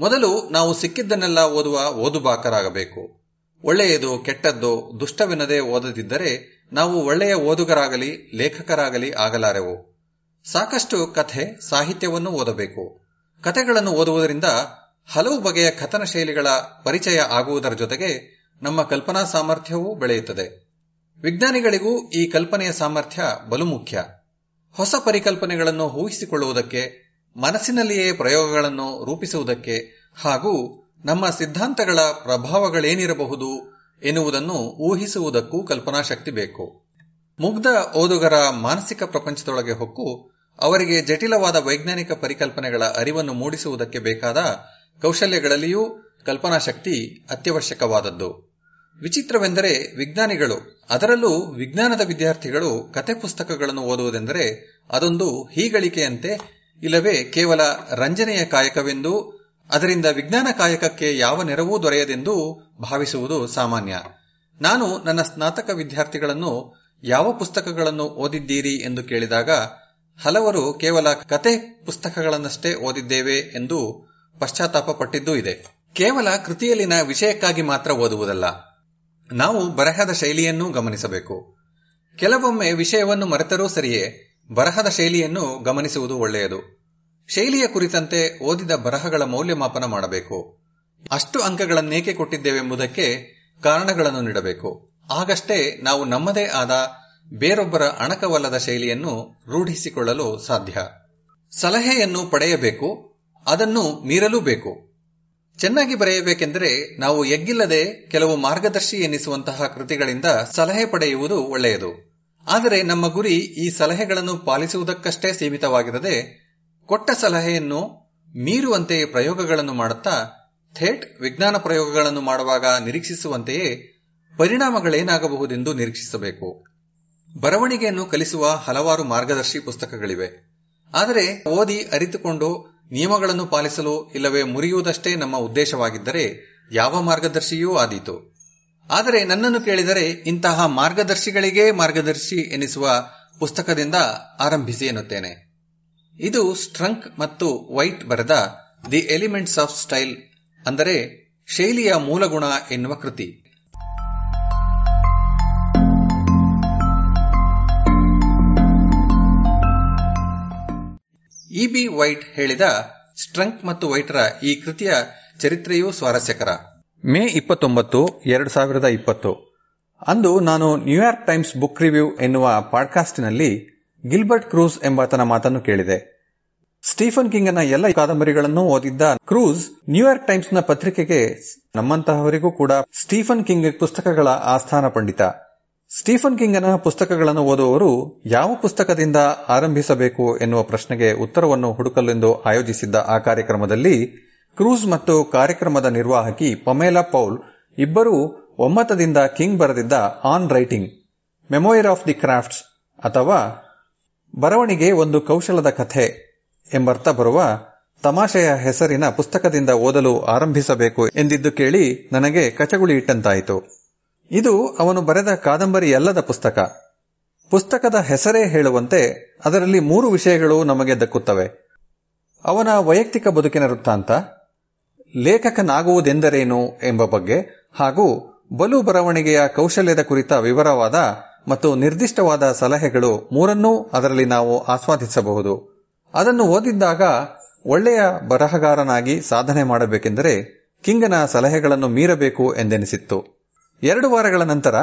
ಮೊದಲು ನಾವು ಸಿಕ್ಕಿದ್ದನ್ನೆಲ್ಲ ಓದುವ ಓದುಬಾಕರಾಗಬೇಕು. ಒಳ್ಳೆಯದು, ಕೆಟ್ಟದ್ದು, ದುಷ್ಟವೆನ್ನದೆ ಓದದಿದ್ದರೆ ನಾವು ಒಳ್ಳೆಯ ಓದುಗರಾಗಲಿ, ಲೇಖಕರಾಗಲಿ ಆಗಲಾರೆವು. ಸಾಕಷ್ಟು ಕಥೆ, ಸಾಹಿತ್ಯವನ್ನು ಓದಬೇಕು. ಕಥೆಗಳನ್ನು ಓದುವುದರಿಂದ ಹಲವು ಬಗೆಯ ಕಥನ ಶೈಲಿಗಳ ಪರಿಚಯ ಆಗುವುದರ ಜೊತೆಗೆ ನಮ್ಮ ಕಲ್ಪನಾ ಸಾಮರ್ಥ್ಯವೂ ಬೆಳೆಯುತ್ತದೆ. ವಿಜ್ಞಾನಿಗಳಿಗೂ ಈ ಕಲ್ಪನೆಯ ಸಾಮರ್ಥ್ಯ ಬಲು ಮುಖ್ಯ. ಹೊಸ ಪರಿಕಲ್ಪನೆಗಳನ್ನು ಊಹಿಸಿಕೊಳ್ಳುವುದಕ್ಕೆ, ಮನಸ್ಸಿನಲ್ಲಿಯೇ ಪ್ರಯೋಗಗಳನ್ನು ರೂಪಿಸುವುದಕ್ಕೆ ಹಾಗೂ ನಮ್ಮ ಸಿದ್ಧಾಂತಗಳ ಪ್ರಭಾವಗಳೇನಿರಬಹುದು ಎನ್ನುವುದನ್ನು ಊಹಿಸುವುದಕ್ಕೂ ಕಲ್ಪನಾ ಶಕ್ತಿ ಬೇಕು. ಮುಗ್ಧ ಓದುಗರ ಮಾನಸಿಕ ಪ್ರಪಂಚದೊಳಗೆ ಹೊಕ್ಕು, ಅವರಿಗೆ ಜಟಿಲವಾದ ವೈಜ್ಞಾನಿಕ ಪರಿಕಲ್ಪನೆಗಳ ಅರಿವನ್ನು ಮೂಡಿಸುವುದಕ್ಕೆ ಬೇಕಾದ ಕೌಶಲ್ಯಗಳಲ್ಲಿಯೂ ಕಲ್ಪನಾ ಶಕ್ತಿ ಅತ್ಯವಶ್ಯಕವಾದದ್ದು. ವಿಚಿತ್ರವೆಂದರೆ ವಿಜ್ಞಾನಿಗಳು, ಅದರಲ್ಲೂ ವಿಜ್ಞಾನದ ವಿದ್ಯಾರ್ಥಿಗಳು ಕತೆ ಪುಸ್ತಕಗಳನ್ನು ಓದುವುದೆಂದರೆ ಅದೊಂದು ಹೀಗಳಿಕೆಯಂತೆ ಇಲ್ಲವೇ ಕೇವಲ ರಂಜನೆಯ ಕಾಯಕವೆಂದು, ಅದರಿಂದ ವಿಜ್ಞಾನ ಕಾಯಕಕ್ಕೆ ಯಾವ ನೆರವೂ ದೊರೆಯದೆಂದು ಭಾವಿಸುವುದು ಸಾಮಾನ್ಯ. ನಾನು ನನ್ನ ಸ್ನಾತಕ ವಿದ್ಯಾರ್ಥಿಗಳನ್ನು ಯಾವ ಪುಸ್ತಕಗಳನ್ನು ಓದಿದ್ದೀರಿ ಎಂದು ಕೇಳಿದಾಗ, ಹಲವರು ಕೇವಲ ಕತೆ ಪುಸ್ತಕಗಳನ್ನಷ್ಟೇ ಓದಿದ್ದೇವೆ ಎಂದು ಪಶ್ಚಾತ್ತಾಪ ಪಟ್ಟಿದ್ದೂ ಇದೆ. ಕೇವಲ ಕೃತಿಯಲ್ಲಿನ ವಿಷಯಕ್ಕಾಗಿ ಮಾತ್ರ ಓದುವುದಲ್ಲ. ನಾವು ಬರಹದ ಶೈಲಿಯನ್ನೂ ಗಮನಿಸಬೇಕು. ಕೆಲವೊಮ್ಮೆ ವಿಷಯವನ್ನು ಮರೆತರೂ ಸರಿಯೇ ಬರಹದ ಶೈಲಿಯನ್ನು ಗಮನಿಸುವುದು ಒಳ್ಳೆಯದು. ಶೈಲಿಯ ಕುರಿತಂತೆ ಓದಿದ ಬರಹಗಳ ಮೌಲ್ಯಮಾಪನ ಮಾಡಬೇಕು. ಅಷ್ಟು ಅಂಕಗಳನ್ನೇಕೆ ಕೊಟ್ಟಿದ್ದೇವೆಂಬುದಕ್ಕೆ ಕಾರಣಗಳನ್ನು ನೀಡಬೇಕು. ಆಗಷ್ಟೇ ನಾವು ನಮ್ಮದೇ ಆದ ಬೇರೊಬ್ಬರ ಅಣಕವಲ್ಲದ ಶೈಲಿಯನ್ನು ರೂಢಿಸಿಕೊಳ್ಳಲು ಸಾಧ್ಯ. ಸಲಹೆಯನ್ನು ಪಡೆಯಬೇಕು, ಅದನ್ನು ಮೀರಲೂ ಬೇಕು. ಚೆನ್ನಾಗಿ ಬರೆಯಬೇಕೆಂದರೆ ನಾವು ಎಗ್ಗಿಲ್ಲದೆ ಕೆಲವು ಮಾರ್ಗದರ್ಶಿ ಎನ್ನಿಸುವಂತಹ ಕೃತಿಗಳಿಂದ ಸಲಹೆ ಪಡೆಯುವುದು ಒಳ್ಳೆಯದು. ಆದರೆ ನಮ್ಮ ಗುರಿ ಈ ಸಲಹೆಗಳನ್ನು ಪಾಲಿಸುವುದಕ್ಕಷ್ಟೇ ಸೀಮಿತವಾಗಿರದೆ, ಕೊಟ್ಟ ಸಲಹೆಯನ್ನು ಮೀರುವಂತೆ ಪ್ರಯೋಗಗಳನ್ನು ಮಾಡುತ್ತಾ, ಥೇಟ್ ವಿಜ್ಞಾನ ಪ್ರಯೋಗಗಳನ್ನು ಮಾಡುವಾಗ ನಿರೀಕ್ಷಿಸುವಂತೆಯೇ ಪರಿಣಾಮಗಳೇನಾಗಬಹುದೆಂದು ನಿರೀಕ್ಷಿಸಬೇಕು. ಬರವಣಿಗೆಯನ್ನು ಕಲಿಸುವ ಹಲವಾರು ಮಾರ್ಗದರ್ಶಿ ಪುಸ್ತಕಗಳಿವೆ. ಆದರೆ ಓದಿ ಅರಿತುಕೊಂಡು ನಿಯಮಗಳನ್ನು ಪಾಲಿಸಲು ಇಲ್ಲವೇ ಮುರಿಯುವುದಷ್ಟೇ ನಮ್ಮ ಉದ್ದೇಶವಾಗಿದ್ದರೆ ಯಾವ ಮಾರ್ಗದರ್ಶಿಯೂ ಆದೀತು. ಆದರೆ ನನ್ನನ್ನು ಕೇಳಿದರೆ ಇಂತಹ ಮಾರ್ಗದರ್ಶಿಗಳಿಗೇ ಮಾರ್ಗದರ್ಶಿ ಎನಿಸುವ ಪುಸ್ತಕದಿಂದ ಆರಂಭಿಸಿ ಎನ್ನುತ್ತೇನೆ. ಇದು ಸ್ಟ್ರಂಕ್ ಮತ್ತು ವೈಟ್ ಬರೆದ ದಿ ಎಲಿಮೆಂಟ್ಸ್ ಆಫ್ ಸ್ಟೈಲ್ ಅಂದರೆ ಶೈಲಿಯ ಮೂಲಗುಣ ಎನ್ನುವ ಕೃತಿ. ಇ ಬಿ ವೈಟ್ ಹೇಳಿದ ಸ್ಟ್ರಂಕ್ ಮತ್ತು ವೈಟ್ರ ಈ ಕೃತಿಯ ಚರಿತ್ರೆಯೂ ಸ್ವಾರಸ್ಯಕರ. ಮೇ ಇಪ್ಪತ್ತೊಂಬತ್ತು, ಎರಡು ಸಾವಿರದ ಇಪ್ಪತ್ತು. ಅಂದು ನಾನು ನ್ಯೂಯಾರ್ಕ್ ಟೈಮ್ಸ್ ಬುಕ್ ರಿವ್ಯೂ ಎನ್ನುವ ಪಾಡ್ಕಾಸ್ಟ್ನಲ್ಲಿ ಗಿಲ್ಬರ್ಟ್ ಕ್ರೂಸ್ ಎಂಬಾತನ ಮಾತನ್ನು ಕೇಳಿದೆ. ಸ್ಟೀಫನ್ ಕಿಂಗನ ಎಲ್ಲ ಕಾದಂಬರಿಗಳನ್ನು ಓದಿದ್ದ ಕ್ರೂಸ್ ನ್ಯೂಯಾರ್ಕ್ ಟೈಮ್ಸ್ನ ಪತ್ರಿಕೆಗೆ ನಮ್ಮಂತಹವರಿಗೂ ಕೂಡ ಸ್ಟೀಫನ್ ಕಿಂಗ್ ಪುಸ್ತಕಗಳ ಆಸ್ಥಾನ ಪಂಡಿತ. ಸ್ಟೀಫನ್ ಕಿಂಗನ ಪುಸ್ತಕಗಳನ್ನು ಓದುವವರು ಯಾವ ಪುಸ್ತಕದಿಂದ ಆರಂಭಿಸಬೇಕು ಎನ್ನುವ ಪ್ರಶ್ನೆಗೆ ಉತ್ತರವನ್ನು ಹುಡುಕಲೆಂದು ಆಯೋಜಿಸಿದ್ದ ಆ ಕಾರ್ಯಕ್ರಮದಲ್ಲಿ ಕ್ರೂಸ್ ಮತ್ತು ಕಾರ್ಯಕ್ರಮದ ನಿರ್ವಾಹಕಿ ಪಮೇಲಾ ಪೌಲ್ ಇಬ್ಬರೂ ಒಮ್ಮತದಿಂದ ಕಿಂಗ್ ಬರೆದಿದ್ದ on writing, memoir of the crafts ಅಥವಾ ಬರವಣಿಗೆ ಒಂದು ಕೌಶಲದ ಕಥೆ ಎಂಬರ್ಥ ಬರುವ ತಮಾಷೆಯ ಹೆಸರಿನ ಪುಸ್ತಕದಿಂದ ಓದಲು ಆರಂಭಿಸಬೇಕು ಎಂದಿದ್ದು ಕೇಳಿ ನನಗೆ ಕಚಗುಳಿ ಇಟ್ಟಂತಾಯಿತು. ಇದು ಅವನು ಬರೆದ ಕಾದಂಬರಿ ಅಲ್ಲದ ಪುಸ್ತಕ. ಪುಸ್ತಕದ ಹೆಸರೇ ಹೇಳುವಂತೆ ಅದರಲ್ಲಿ ಮೂರು ವಿಷಯಗಳು ನಮಗೆ ದಕ್ಕುತ್ತವೆ. ಅವನ ವೈಯಕ್ತಿಕ ಬದುಕಿನ ವೃತ್ತಾಂತ, ಲೇಖಕನಾಗುವುದೆಂದರೇನು ಎಂಬ ಬಗ್ಗೆ, ಹಾಗೂ ಬಲು ಬರವಣಿಗೆಯ ಕೌಶಲ್ಯದ ಕುರಿತ ವಿವರವಾದ ಮತ್ತು ನಿರ್ದಿಷ್ಟವಾದ ಸಲಹೆಗಳು ಮೂರನ್ನೂ ಅದರಲ್ಲಿ ನಾವು ಆಸ್ವಾದಿಸಬಹುದು. ಅದನ್ನು ಓದಿದ್ದಾಗ ಒಳ್ಳೆಯ ಬರಹಗಾರನಾಗಿ ಸಾಧನೆ ಮಾಡಬೇಕೆಂದರೆ ಕಿಂಗನ ಸಲಹೆಗಳನ್ನು ಮೀರಬೇಕು ಎಂದೆನಿಸಿತ್ತು. ಎರಡು ವಾರಗಳ ನಂತರ,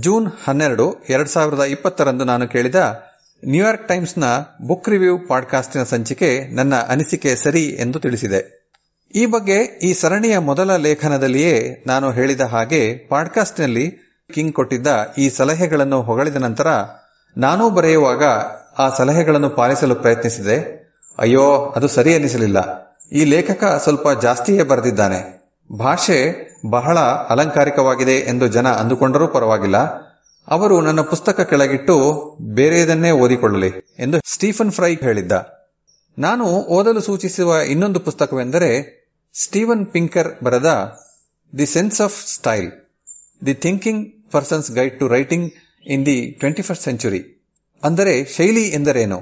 ಜೂನ್ ಹನ್ನೆರಡು, ಎರಡ್ ಸಾವಿರದ ಇಪ್ಪತ್ತರಂದು ನಾನು ಕೇಳಿದ ನ್ಯೂಯಾರ್ಕ್ ಟೈಮ್ಸ್ನ ಬುಕ್ ರಿವ್ಯೂ ಪಾಡ್ಕಾಸ್ಟಿನ ಸಂಚಿಕೆ ನನ್ನ ಅನಿಸಿಕೆ ಸರಿ ಎಂದು ತಿಳಿಸಿದೆ. ಈ ಬಗ್ಗೆ ಈ ಸರಣಿಯ ಮೊದಲ ಲೇಖನದಲ್ಲಿಯೇ ನಾನು ಹೇಳಿದ ಹಾಗೆ ಪಾಡ್ಕಾಸ್ಟ್ನಲ್ಲಿ ಕಿಂಗ್ ಕೊಟ್ಟಿದ್ದ ಈ ಸಲಹೆಗಳನ್ನು ಹೊಗಳಿದ ನಂತರ, ನಾನೂ ಬರೆಯುವಾಗ ಆ ಸಲಹೆಗಳನ್ನು ಪಾಲಿಸಲು ಪ್ರಯತ್ನಿಸಿದೆ. ಅಯ್ಯೋ, ಅದು ಸರಿ ಅನಿಸಲಿಲ್ಲ ಈ ಲೇಖಕ ಸ್ವಲ್ಪ ಜಾಸ್ತಿಯೇ ಬರೆದಿದ್ದಾನೆ. ಭಾಷೆ ಬಹಳ ಅಲಂಕಾರಿಕವಾಗಿದೆ ಎಂದು ಜನ ಅಂದುಕೊಂಡರೂ ಪರವಾಗಿಲ್ಲ. ಅವರು ನನ್ನ ಪುಸ್ತಕ ಕೆಳಗಿಟ್ಟು ಬೇರೆಯದನ್ನೇ ಓದಿಕೊಳ್ಳಲಿ ಎಂದು ಸ್ಟೀಫನ್ ಫ್ರೈ ಹೇಳಿದ್ದ. ನಾನು ಓದಲು ಸೂಚಿಸುವ ಇನ್ನೊಂದು ಪುಸ್ತಕವೆಂದರೆ ಸ್ಟೀವನ್ ಪಿಂಕರ್ ಬರೆದ the sense of style, the thinking person's guide to writing in the twenty first century ಅಂದರೆ ಶೈಲಿ ಎಂದರೇನು?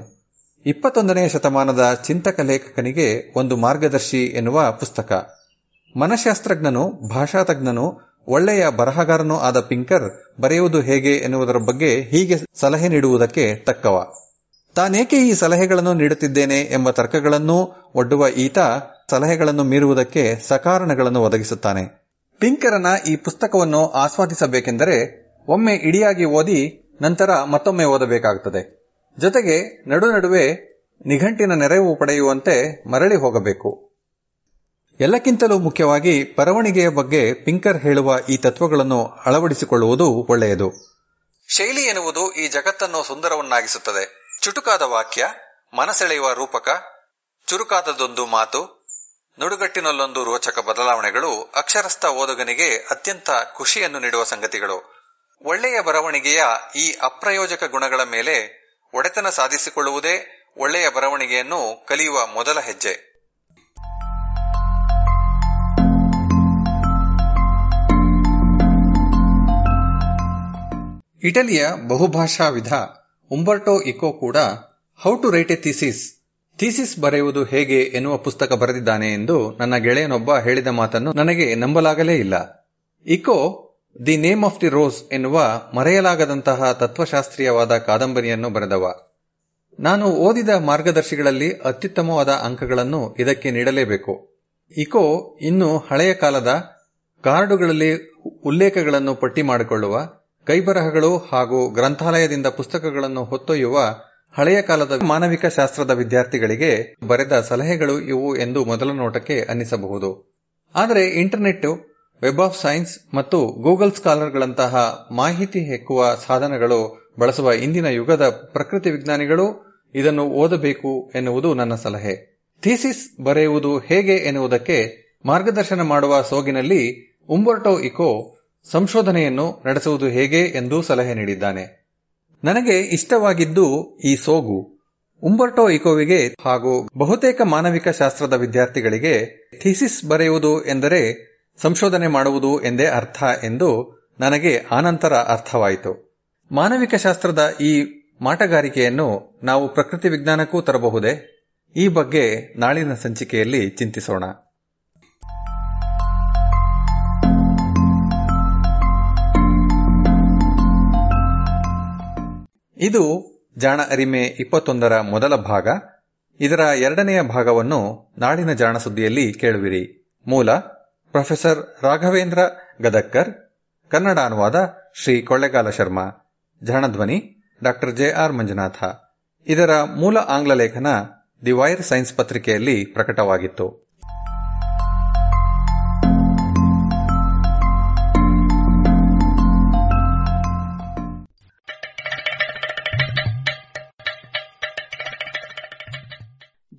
ಇಪ್ಪತ್ತೊಂದನೆಯ ಶತಮಾನದ ಚಿಂತಕ ಲೇಖಕನಿಗೆ ಒಂದು ಮಾರ್ಗದರ್ಶಿ ಎನ್ನುವ ಪುಸ್ತಕ. ಮನಶಾಸ್ತ್ರಜ್ಞನು, ಭಾಷಾತಜ್ಞನು, ಒಳ್ಳೆಯ ಬರಹಗಾರನೂ ಆದ ಪಿಂಕರ್ ಬರೆಯುವುದು ಹೇಗೆ ಎನ್ನುವುದರ ಬಗ್ಗೆ ಹೀಗೆ ಸಲಹೆ ನೀಡುವುದಕ್ಕೆ ತಕ್ಕವ. ತಾನೇಕೆ ಈ ಸಲಹೆಗಳನ್ನು ನೀಡುತ್ತಿದ್ದೇನೆ ಎಂಬ ತರ್ಕಗಳನ್ನೂ ಒಡ್ಡುವ ಈತ ಸಲಹೆಗಳನ್ನು ಮೀರುವುದಕ್ಕೆ ಸಕಾರಣಗಳನ್ನು ಒದಗಿಸುತ್ತಾನೆ. ಪಿಂಕರನ ಈ ಪುಸ್ತಕವನ್ನು ಆಸ್ವಾದಿಸಬೇಕೆಂದರೆ ಒಮ್ಮೆ ಇಡಿಯಾಗಿ ಓದಿ ನಂತರ ಮತ್ತೊಮ್ಮೆ ಓದಬೇಕಾಗುತ್ತದೆ ಜೊತೆಗೆ ನಡು ನಡುವೆ ನಿಘಂಟಿನ ನೆರವು ಪಡೆಯುವಂತೆ ಮರಳಿ ಹೋಗಬೇಕು. ಎಲ್ಲಕ್ಕಿಂತಲೂ ಮುಖ್ಯವಾಗಿ ಬರವಣಿಗೆಯ ಬಗ್ಗೆ ಪಿಂಕರ್ ಹೇಳುವ ಈ ತತ್ವಗಳನ್ನು ಅಳವಡಿಸಿಕೊಳ್ಳುವುದು ಒಳ್ಳೆಯದು. ಶೈಲಿ ಎನ್ನುವುದು ಈ ಜಗತ್ತನ್ನು ಸುಂದರವನ್ನಾಗಿಸುತ್ತದೆ. ಚುಟುಕಾದ ವಾಕ್ಯ, ಮನಸೆಳೆಯುವ ರೂಪಕ ಚುರುಕಾದದೊಂದು ಮಾತು, ನುಡುಗಟ್ಟಿನಲ್ಲೊಂದು ರೋಚಕ ಬದಲಾವಣೆಗಳು ಅಕ್ಷರಸ್ಥ ಓದುಗನಿಗೆ ಅತ್ಯಂತ ಖುಷಿಯನ್ನು ನೀಡುವ ಸಂಗತಿಗಳು. ಒಳ್ಳೆಯ ಬರವಣಿಗೆಯ ಈ ಅಪ್ರಯೋಜಕ ಗುಣಗಳ ಮೇಲೆ ಒಡೆತನ ಸಾಧಿಸಿಕೊಳ್ಳುವುದೇ ಒಳ್ಳೆಯ ಬರವಣಿಗೆಯನ್ನು ಕಲಿಯುವ ಮೊದಲ ಹೆಜ್ಜೆ. ಇಟಲಿಯ ಬಹುಭಾಷಾ ವಿಧ ಉಂಬರ್ಟೋ ಇಕೋ ಕೂಡ how to write a thesis thesis ಬರೆಯುವುದು ಹೇಗೆ ಎನ್ನುವ ಪುಸ್ತಕ ಬರೆದಿದ್ದಾನೆ ಎಂದು ನನ್ನ ಗೆಳೆಯನೊಬ್ಬ ಹೇಳಿದ ಮಾತನ್ನು ನನಗೆ ನಂಬಲಾಗಲೇ ಇಲ್ಲ. Eco the name of the rose ಎನ್ನುವ ಮರೆಯಲಾಗದಂತಹ ತತ್ವಶಾಸ್ತ್ರೀಯವಾದ ಕಾದಂಬರಿಯನ್ನು ಬರೆದವ. ನಾನು ಓದಿದ ಮಾರ್ಗದರ್ಶಿಗಳಲ್ಲಿ ಅತ್ಯುತ್ತಮವಾದ ಅಂಕಗಳನ್ನು ಇದಕ್ಕೆ ನೀಡಲೇಬೇಕು. ಇಕೋ, ಇನ್ನು ಹಳೆಯ ಕಾಲದ ಕಾರ್ಡುಗಳಲ್ಲಿ ಉಲ್ಲೇಖಗಳನ್ನು ಪಟ್ಟಿ ಮಾಡಿಕೊಳ್ಳುವ ಕೈಬರಹಗಳು ಹಾಗೂ ಗ್ರಂಥಾಲಯದಿಂದ ಪುಸ್ತಕಗಳನ್ನು ಹೊತ್ತೊಯ್ಯುವ ಹಳೆಯ ಕಾಲದ ಮಾನವಿಕ ಶಾಸ್ತ್ರದ ವಿದ್ಯಾರ್ಥಿಗಳಿಗೆ ಬರೆದ ಸಲಹೆಗಳು ಇವು ಎಂದು ಮೊದಲ ನೋಟಕ್ಕೆ ಅನ್ನಿಸಬಹುದು. ಆದರೆ ಇಂಟರ್ನೆಟ್ ವೆಬ್ ಆಫ್ ಸೈನ್ಸ್ ಮತ್ತು ಗೂಗಲ್ ಸ್ಕಾಲರ್ಗಳಂತಹ ಮಾಹಿತಿ ಹೆಕ್ಕುವ ಸಾಧನಗಳು ಬಳಸುವ ಇಂದಿನ ಯುಗದ ಪ್ರಕೃತಿ ವಿಜ್ಞಾನಿಗಳು ಇದನ್ನು ಓದಬೇಕು ಎನ್ನುವುದು ನನ್ನ ಸಲಹೆ. ಥೀಸಿಸ್ ಬರೆಯುವುದು ಹೇಗೆ ಎನ್ನುವುದಕ್ಕೆ ಮಾರ್ಗದರ್ಶನ ಮಾಡುವ ಸೋಗಿನಲ್ಲಿ ಉಂಬರ್ಟೋ ಇಕೋ ಸಂಶೋಧನೆಯನ್ನು ನಡೆಸುವುದು ಹೇಗೆ ಎಂದು ಸಲಹೆ ನೀಡಿದ್ದಾನೆ. ನನಗೆ ಇಷ್ಟವಾಗಿದ್ದು ಈ ಸೋಗು. ಉಂಬರ್ಟೋ ಇಕೋವಿಗೆ ಹಾಗೂ ಬಹುತೇಕ ಮಾನವಿಕ ಶಾಸ್ತ್ರದ ವಿದ್ಯಾರ್ಥಿಗಳಿಗೆ ಥೀಸಿಸ್ ಬರೆಯುವುದು ಎಂದರೆ ಸಂಶೋಧನೆ ಮಾಡುವುದು ಎಂದೇ ಅರ್ಥ ಎಂದು ನನಗೆ ಆನಂತರ ಅರ್ಥವಾಯಿತು. ಮಾನವಿಕ ಶಾಸ್ತ್ರದ ಈ ಮಾಟಗಾರಿಕೆಯನ್ನು ನಾವು ಪ್ರಕೃತಿ ವಿಜ್ಞಾನಕ್ಕೂ ತರಬಹುದೇ? ಈ ಬಗ್ಗೆ ನಾಳಿನ ಸಂಚಿಕೆಯಲ್ಲಿ ಚಿಂತಿಸೋಣ. ಇದು ಜಾಣ ಅರಿಮೆ ಇಪ್ಪತ್ತೊಂದರ ಮೊದಲ ಭಾಗ. ಇದರ ಎರಡನೆಯ ಭಾಗವನ್ನು ನಾಡಿನ ಜಾಣ ಸುದ್ದಿಯಲ್ಲಿ ಕೇಳುವಿರಿ. ಮೂಲ, ಪ್ರೊಫೆಸರ್ ರಾಘವೇಂದ್ರ ಗದಕ್ಕರ್ ಕನ್ನಡ ಅನುವಾದ ಶ್ರೀ ಕೊಳ್ಳೆಗಾಲ ಶರ್ಮಾ ಜಾಣಧ್ವನಿ ಡಾಕ್ಟರ್ ಜೆ ಆರ್ ಮಂಜುನಾಥ. ಇದರ ಮೂಲ ಆಂಗ್ಲ ಲೇಖನ ದಿ ವೈರ್ ಸೈನ್ಸ್ ಪತ್ರಿಕೆಯಲ್ಲಿ ಪ್ರಕಟವಾಗಿತ್ತು.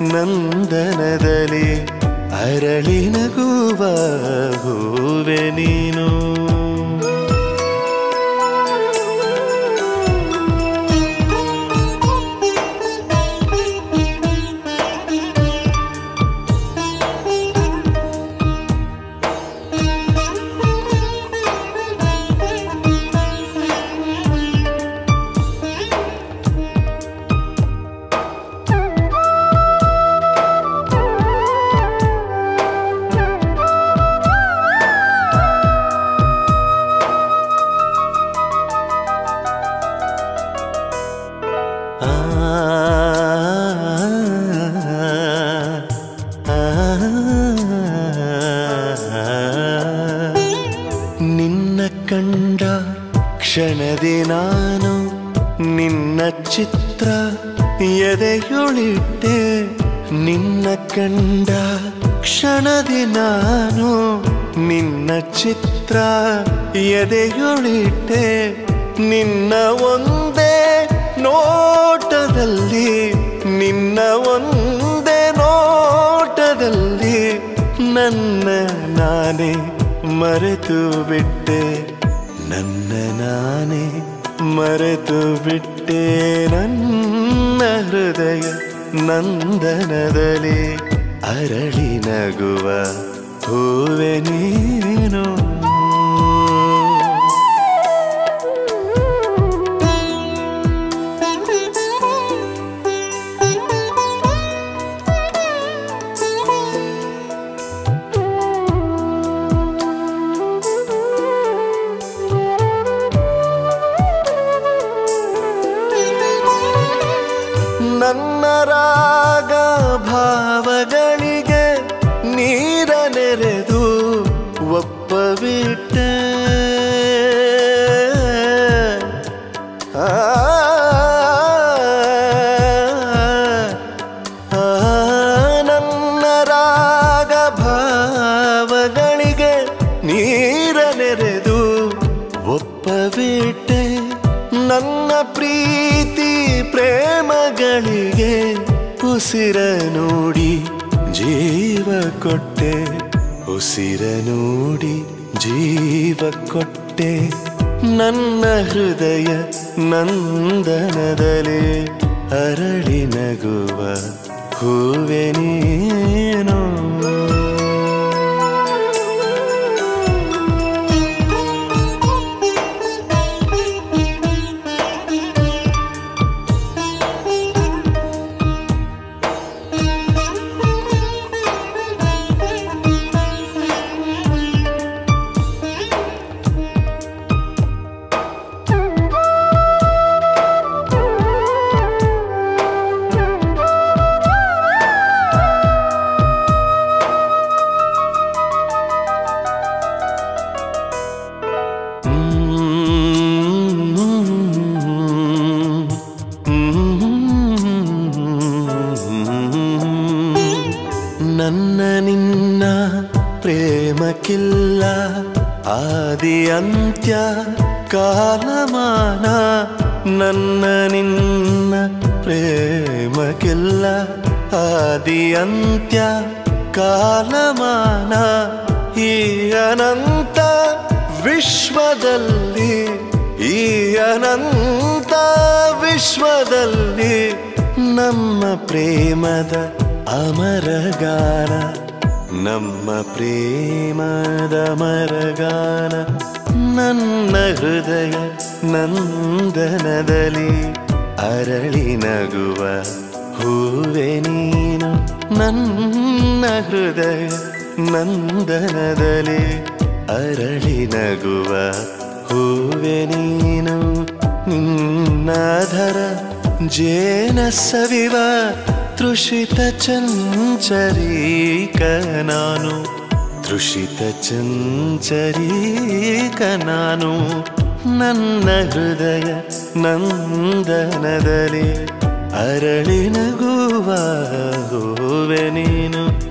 من ده ಮಂಜೇನ ಸವಿವ ತೃಷಿತ ಚಂಚರೀಕ ನಾನು ತೃಷಿತ ಚಂಚರೀಕ ನಾನು ನನ್ನ ಹೃದಯ ನಂದನದಲ್ಲಿ ಅರಳಿನಗುವ ಹೂವೆ ನೀನು.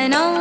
when all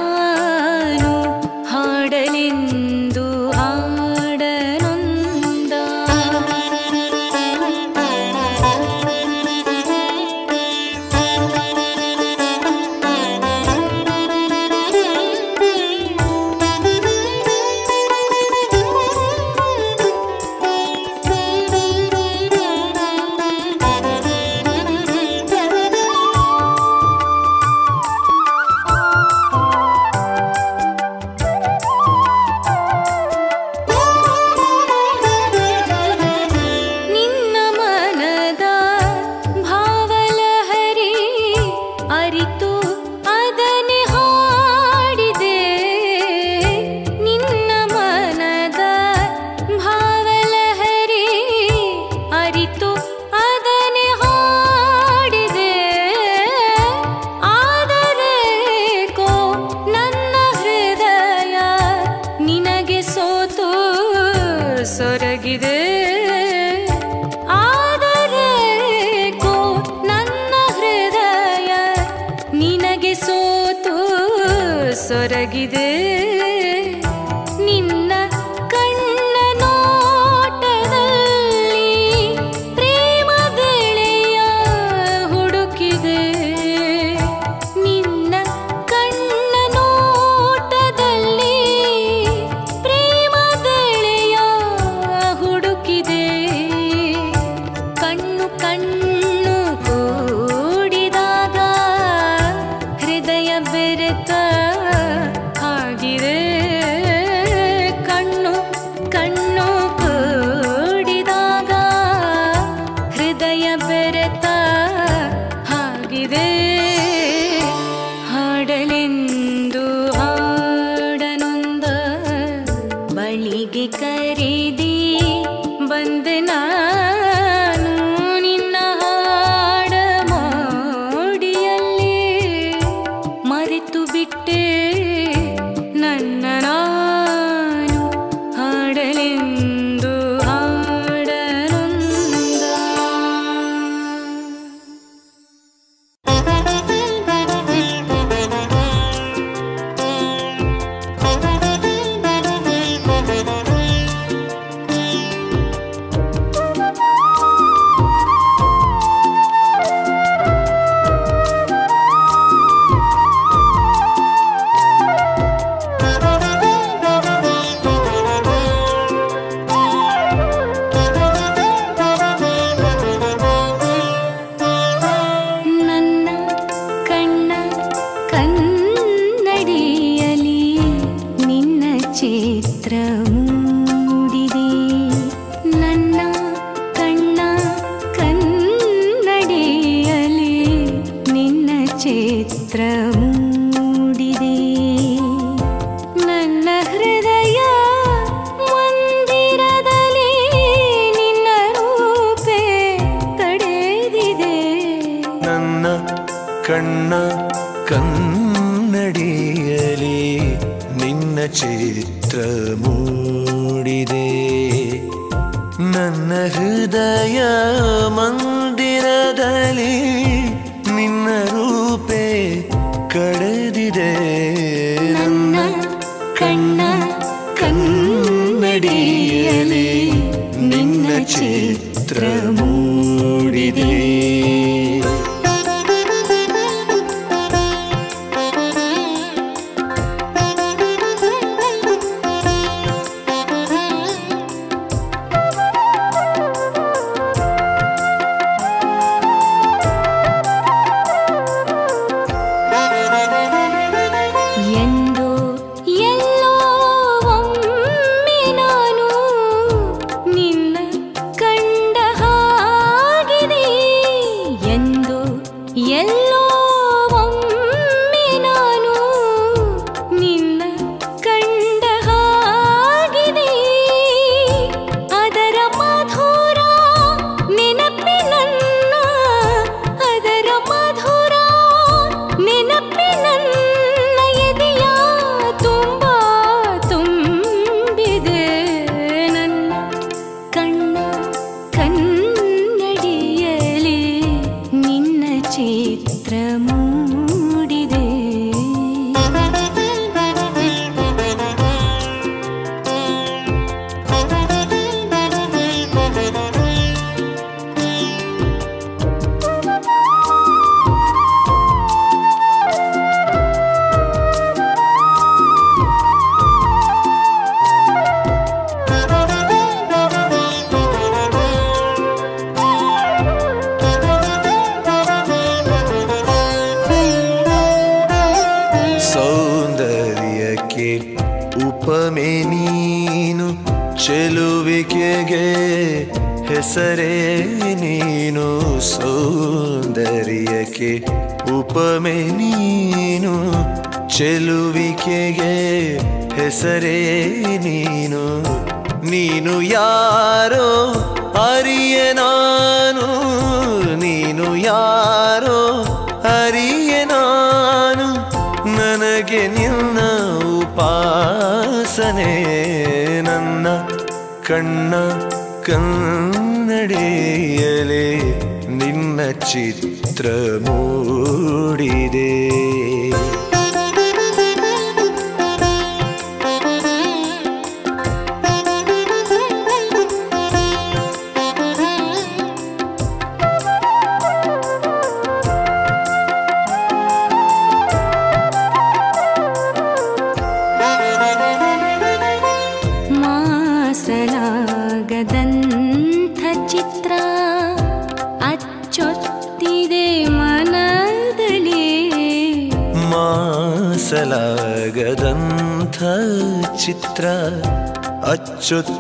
çıt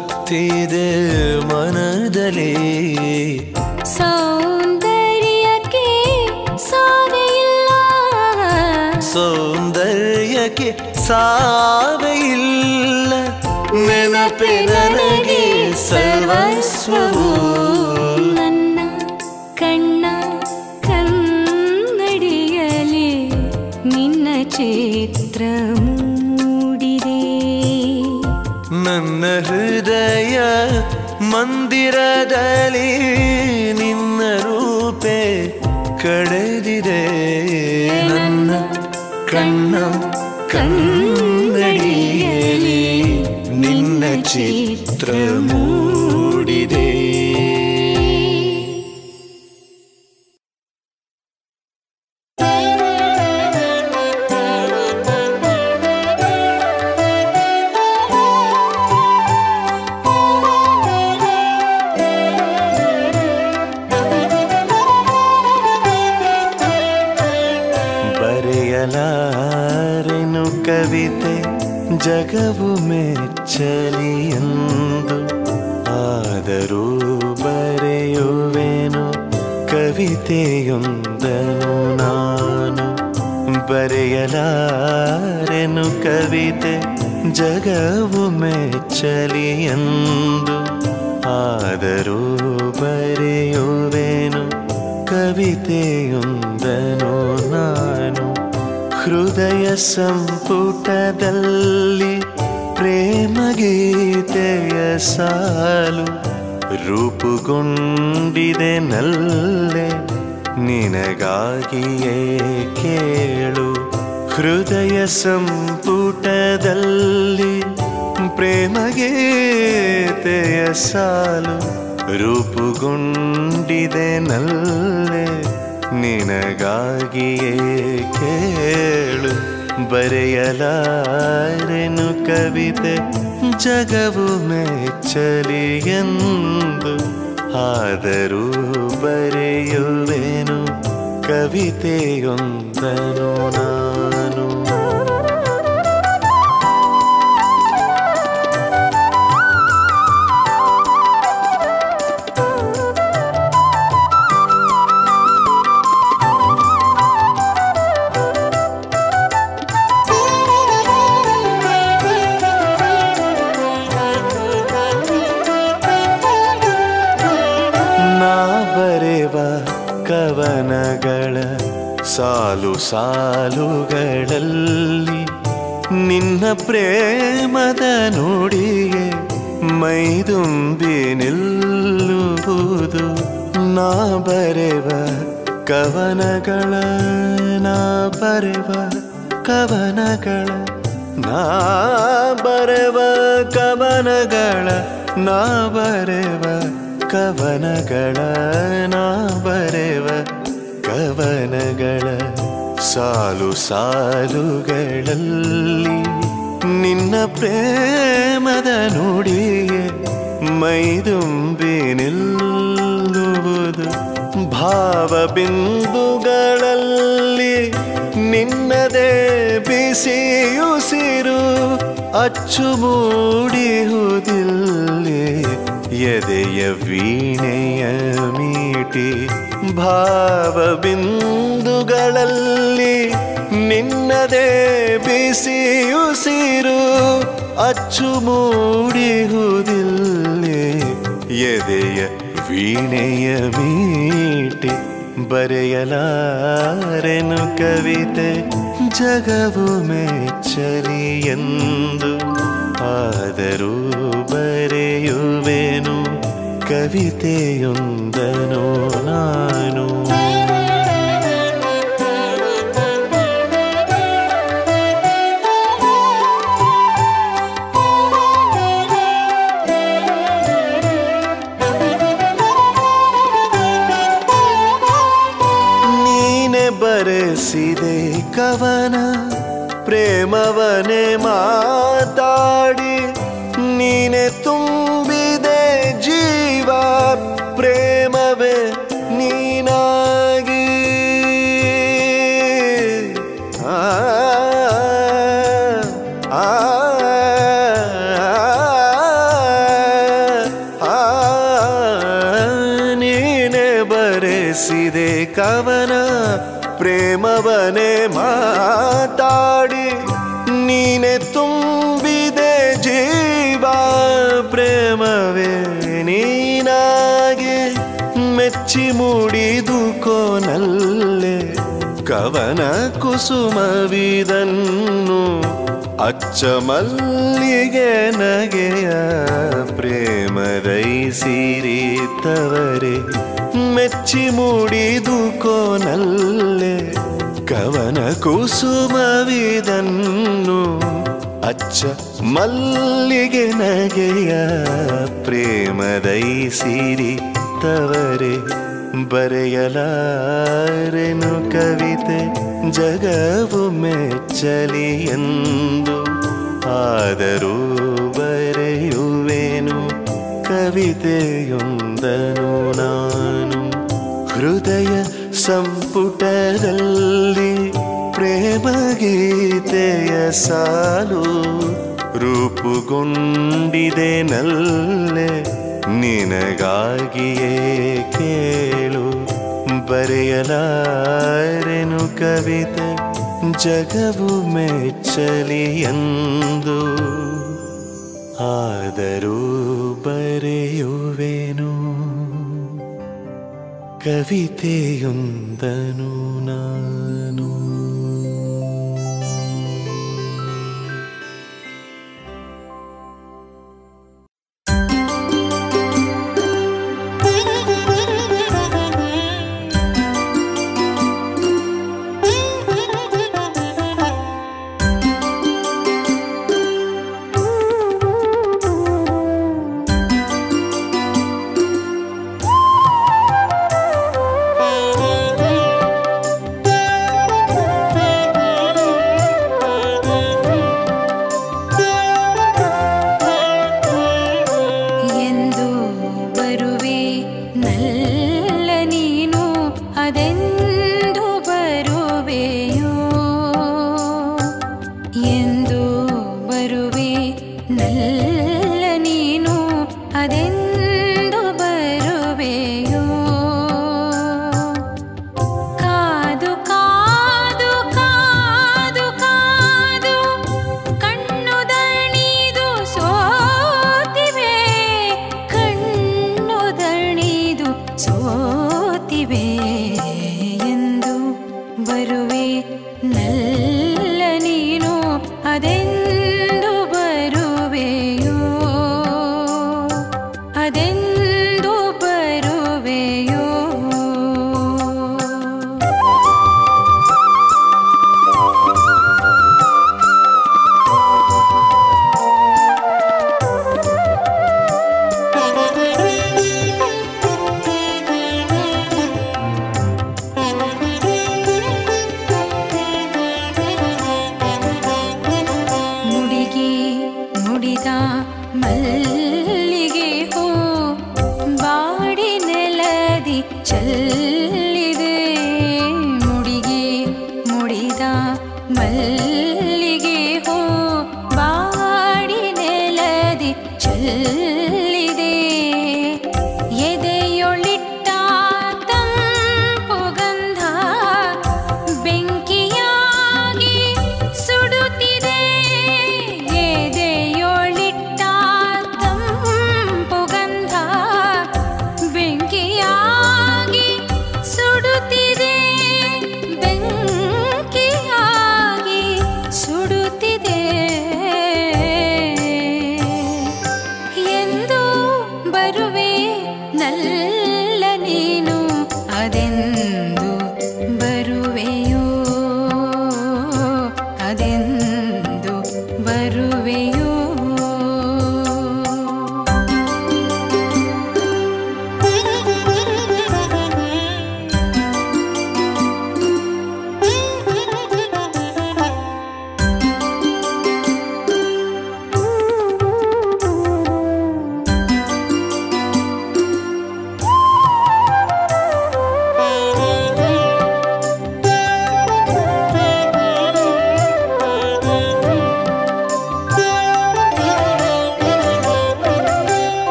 ಕವಿತೆಯೊಂದನು ನಾನು. ಹೃದಯ ಸಂಪುಟದಲ್ಲಿ ಪ್ರೇಮ ಗೀತೆಯ ಸಾಲು. ರೂಪುಗೊಂಡಿದೆ ನಲ್ಲೆ, ನಿನಗಾಗಿಯೇ ಕೇಳು. ಹೃದಯ ಸಂಪುಟದಲ್ಲಿ ಪ್ರೇಮಗೀತೆಯ ಸಾಲು. ಸಾಲು ರೂಪುಗೊಂಡಿದೆ ನಲ್ಲೆ ನಿನಗಾಗಿಯೇ ಕೇಳು. ಬರೆಯಲಾರೆನು ಕವಿತೆ ಜಗವು ಮೆಚ್ಚಲಿ ಎಂದು. ಆದರೂ ಬರೆಯುವೆನು ಕವಿತೆಯೊಂದನು ನಾನು. ಸಾಲು ಸಾಲುಗಳಲ್ಲಿ ನಿನ್ನ ಪ್ರೇಮದ ನುಡಿಗೆ ಮೈದುಂಬಿ ನಿಲ್ಲುವುದು ನಾ ಬರೆವ ಕವನಗಳ, ನಾ ಬರೆವ ಕವನಗಳ, ನಾ ಬರೆವ ಕವನಗಳ, ನಾ ಬರೆವ ಕವನಗಳ, ನಾ ಬರೆವ ಕವನಗಳ ಸಾಲು ಸಾಲುಗಳಲ್ಲಿ ನಿನ್ನ ಪ್ರೇಮದ ನುಡಿಯೇ ಮೈದುಂಬಿ ನಿಲ್ಲುವುದು. ಭಾವ ಬಿಂದುಗಳಲ್ಲಿ ನಿನ್ನದೇ ಬಿಸಿಯುಸಿರು ಅಚ್ಚು ಮೂಡಿಹುದಿಲ್ಲಿ ಎದೆಯ ವೀಣೆಯ ಮೀಟಿ ಭಾವ ಬಿಂದುಗಳಲ್ಲಿ ನಿನ್ನದೇ ಬಿಸಿಯುಸಿರು ಅಚ್ಚು ಮೂಡಿಹುದಿಲ್ಲಿ ಎದೆಯ ವೀಣೆಯ ಮೀಟಿ ಬರೆಯಲಾರೆನು ಕವಿತೆ, ಜಗವು ಮೆಚ್ಚಲಿ ಎಂದು ಆದರೂ ಬರೆಯುವೆನು. ಕವಿತೆಯೊಂದನು ನಾನು ನೀನೆ ಬರೆಸಿದೆ ಕವನ ಪ್ರೇಮವನೇ ಕವನ ಪ್ರೇಮವನೇ ಮಾತಾಡಿ, ನೀನೆ ತುಂಬಿದೆ ಜೀವ ಪ್ರೇಮವೇ ನೀನಾಗಿ ಮೆಚ್ಚಿ ಮೂಡಿದು ಕೋನಲ್ಲೆ ಕವನ ಕುಸುಮವಿದನ್ನು ಅಚ್ಚ ಮಲ್ಲಿಗೆ ನಗೆಯ ಪ್ರೇಮದೈ ಸಿರಿತವರೆ ಮೆಚ್ಚಿ ಮೂಡಿದು ಕೋನಲ್ಲೆ ಕವನ ಕುಸುಮವಿದನ್ನು ಅಚ್ಚ ಮಲ್ಲಿಗೆ ನಗೆಯ ಪ್ರೇಮದೈ ಸಿರಿ ತವರೆ ಬರೆಯಲಾರೆನು ಕವಿತೆ ಜಗವು ಮೆಚ್ಚಲಿ ಎಂದು ಆದರೂ ಬರೆಯುವೆನು ಕವಿತೆಯೊಂದನು ನಾನು. ಹೃದಯ ಸಂಪುಟದಲ್ಲಿ ಪ್ರೇಮ ಗೀತೆಯ ಸಾಲು ರೂಪುಗೊಂಡಿದೆ ನಲ್ಲೆ, ನಿನಗಾಗಿಯೇ ಕೇಳು. ಬರೆಯಲಾರೆನು ಕವಿತೆ, ಜಗವು ಮೆಚ್ಚಲಿ ಎಂದು. ಆದರೂ ಬರೆಯುವೆನು. ಕವಿತೆಯೊಂದನು ನಾನು.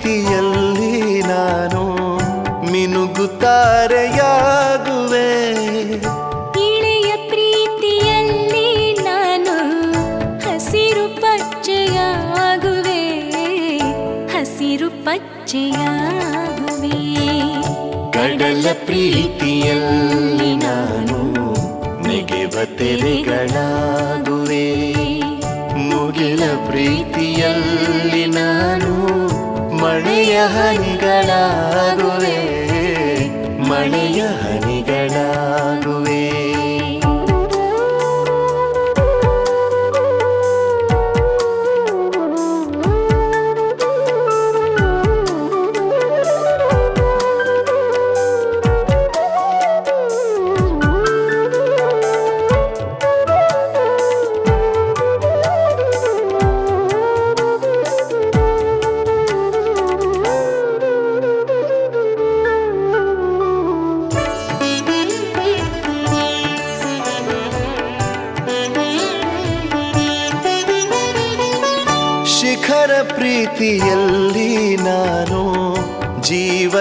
ಮಿತಿಯಲ್ಲಿ ನಾನು ಮಿನುಗುತ್ತಾರೆಯಾಗುವೆ ಇಳೆಯ ಪ್ರೀತಿಯಲ್ಲಿ ನಾನು ಹಸಿರು ಪಚ್ಚೆಯಾಗುವೆ. ಹಸಿರು ಪಚ್ಚೆಯಾಗುವೆ. ಕಡಲ ಪ್ರೀತಿಯಲ್ಲಿ ನಾನು ನೆಗೆವ ತೆರೆಗಳಾಗುವೆ. ಮುಗಿಲ ಪ್ರೀತಿಯಲ್ಲಿ ನಾನು ಮಳೆಯ ಹನಿಗಳಾಗುವೆ. ಮಳೆಯ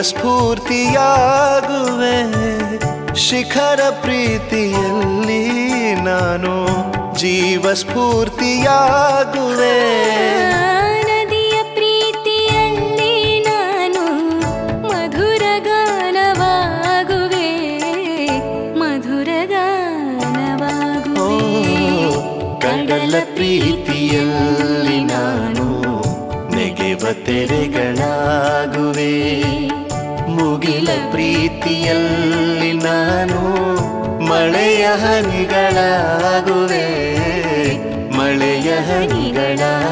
ಸ್ಫೂರ್ತಿಯಾಗುವೆ. ಶಿಖರ ಪ್ರೀತಿಯಲ್ಲಿ ನಾನು ಜೀವ ಸ್ಫೂರ್ತಿಯಾಗುವೆ ನದಿಯ ಪ್ರೀತಿಯಲ್ಲಿ ನಾನು ಮಧುರ ಗಾನವಾಗುವೆ. ಮಧುರ ಗಾನವಾಗುವೆ. ಕಡಲ ಪ್ರೀತಿಯಲ್ಲಿ ಪ್ರೀತಿಯಲ್ಲಿ ನಾನು ಮಳೆಯ ಹನಿಗಳಾಗುವೆ. ಮಳೆಯ ಹನಿಗಳಾಗುವೆ.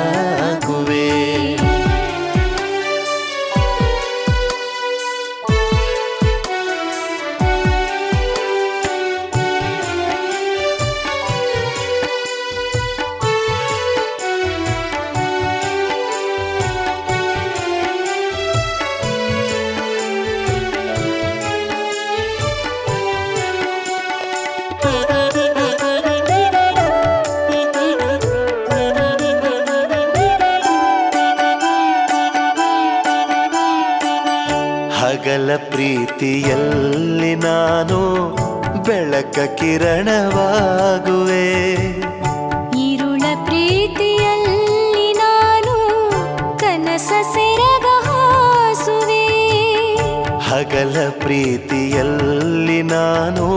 ಕಿರಣವಾಗುವೆ. ಇರುಳ ಪ್ರೀತಿಯಲ್ಲಿ ನಾನು ಕನಸ ಸೆರಗಾಸುವೆ ಹಗಲ ಪ್ರೀತಿಯಲ್ಲಿ ನಾನು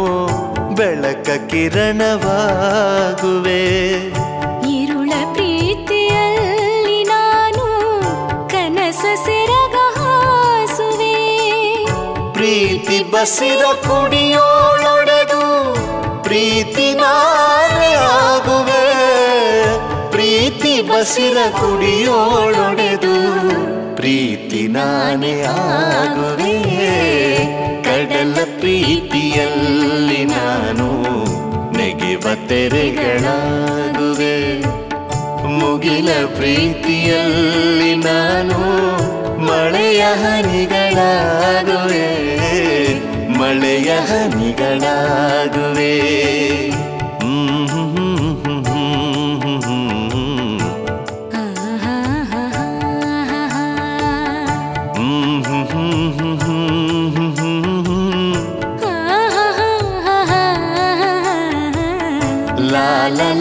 ಬೆಳಕ ಕಿರಣವಾಗುವೆ. ಇರುಳ ಪ್ರೀತಿಯಲ್ಲಿ ನಾನು ಕನಸ ಸೆರಗಾಸುವೆ ಪ್ರೀತಿ ಬಸಿರಕು ಪ್ರೀತಿ ಕುಡಿಯೋಡೊಡೆದು. ಪ್ರೀತಿ ನಾನೇ ಆಗುವೆ. ಕಡಲ ಪ್ರೀತಿಯಲ್ಲಿ ನಾನು ನೆಗೆವ ತೆರೆಗಳಾಗುವೆ. ಮುಗಿಲ ಪ್ರೀತಿಯಲ್ಲಿ ನಾನು ಮಳೆಯ ಹನಿಗಳಾಗುವೆ. ಮಳೆಯ ಹನಿಗಳಾಗುವೆ.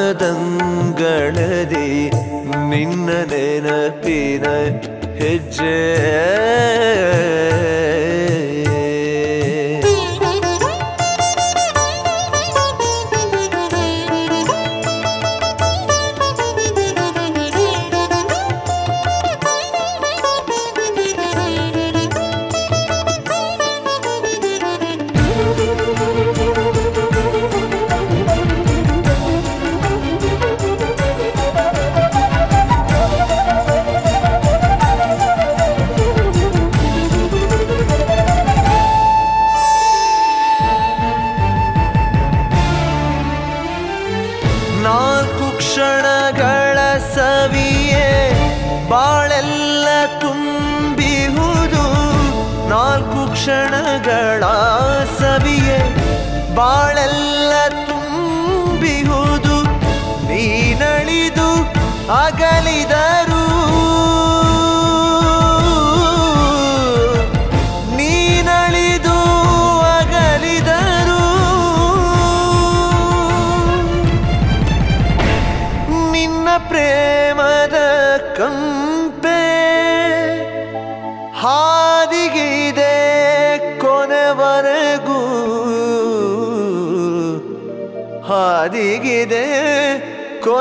ಮನದಂಗಳದೆ ನಿನ್ನ ನೆನಪಿನ ಹೆಜ್ಜೆ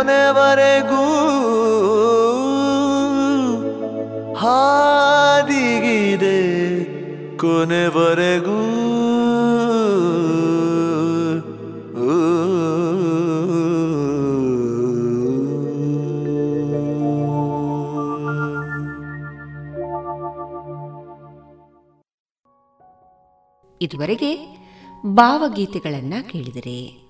ಕೊನೆವರೆಗೂ ಹಾದಿಗಿದೆ ಕೊನೆವರೆಗೂ. ಇದುವರೆಗೆ ಭಾವಗೀತೆಗಳನ್ನು ಕೇಳಿದರೆ.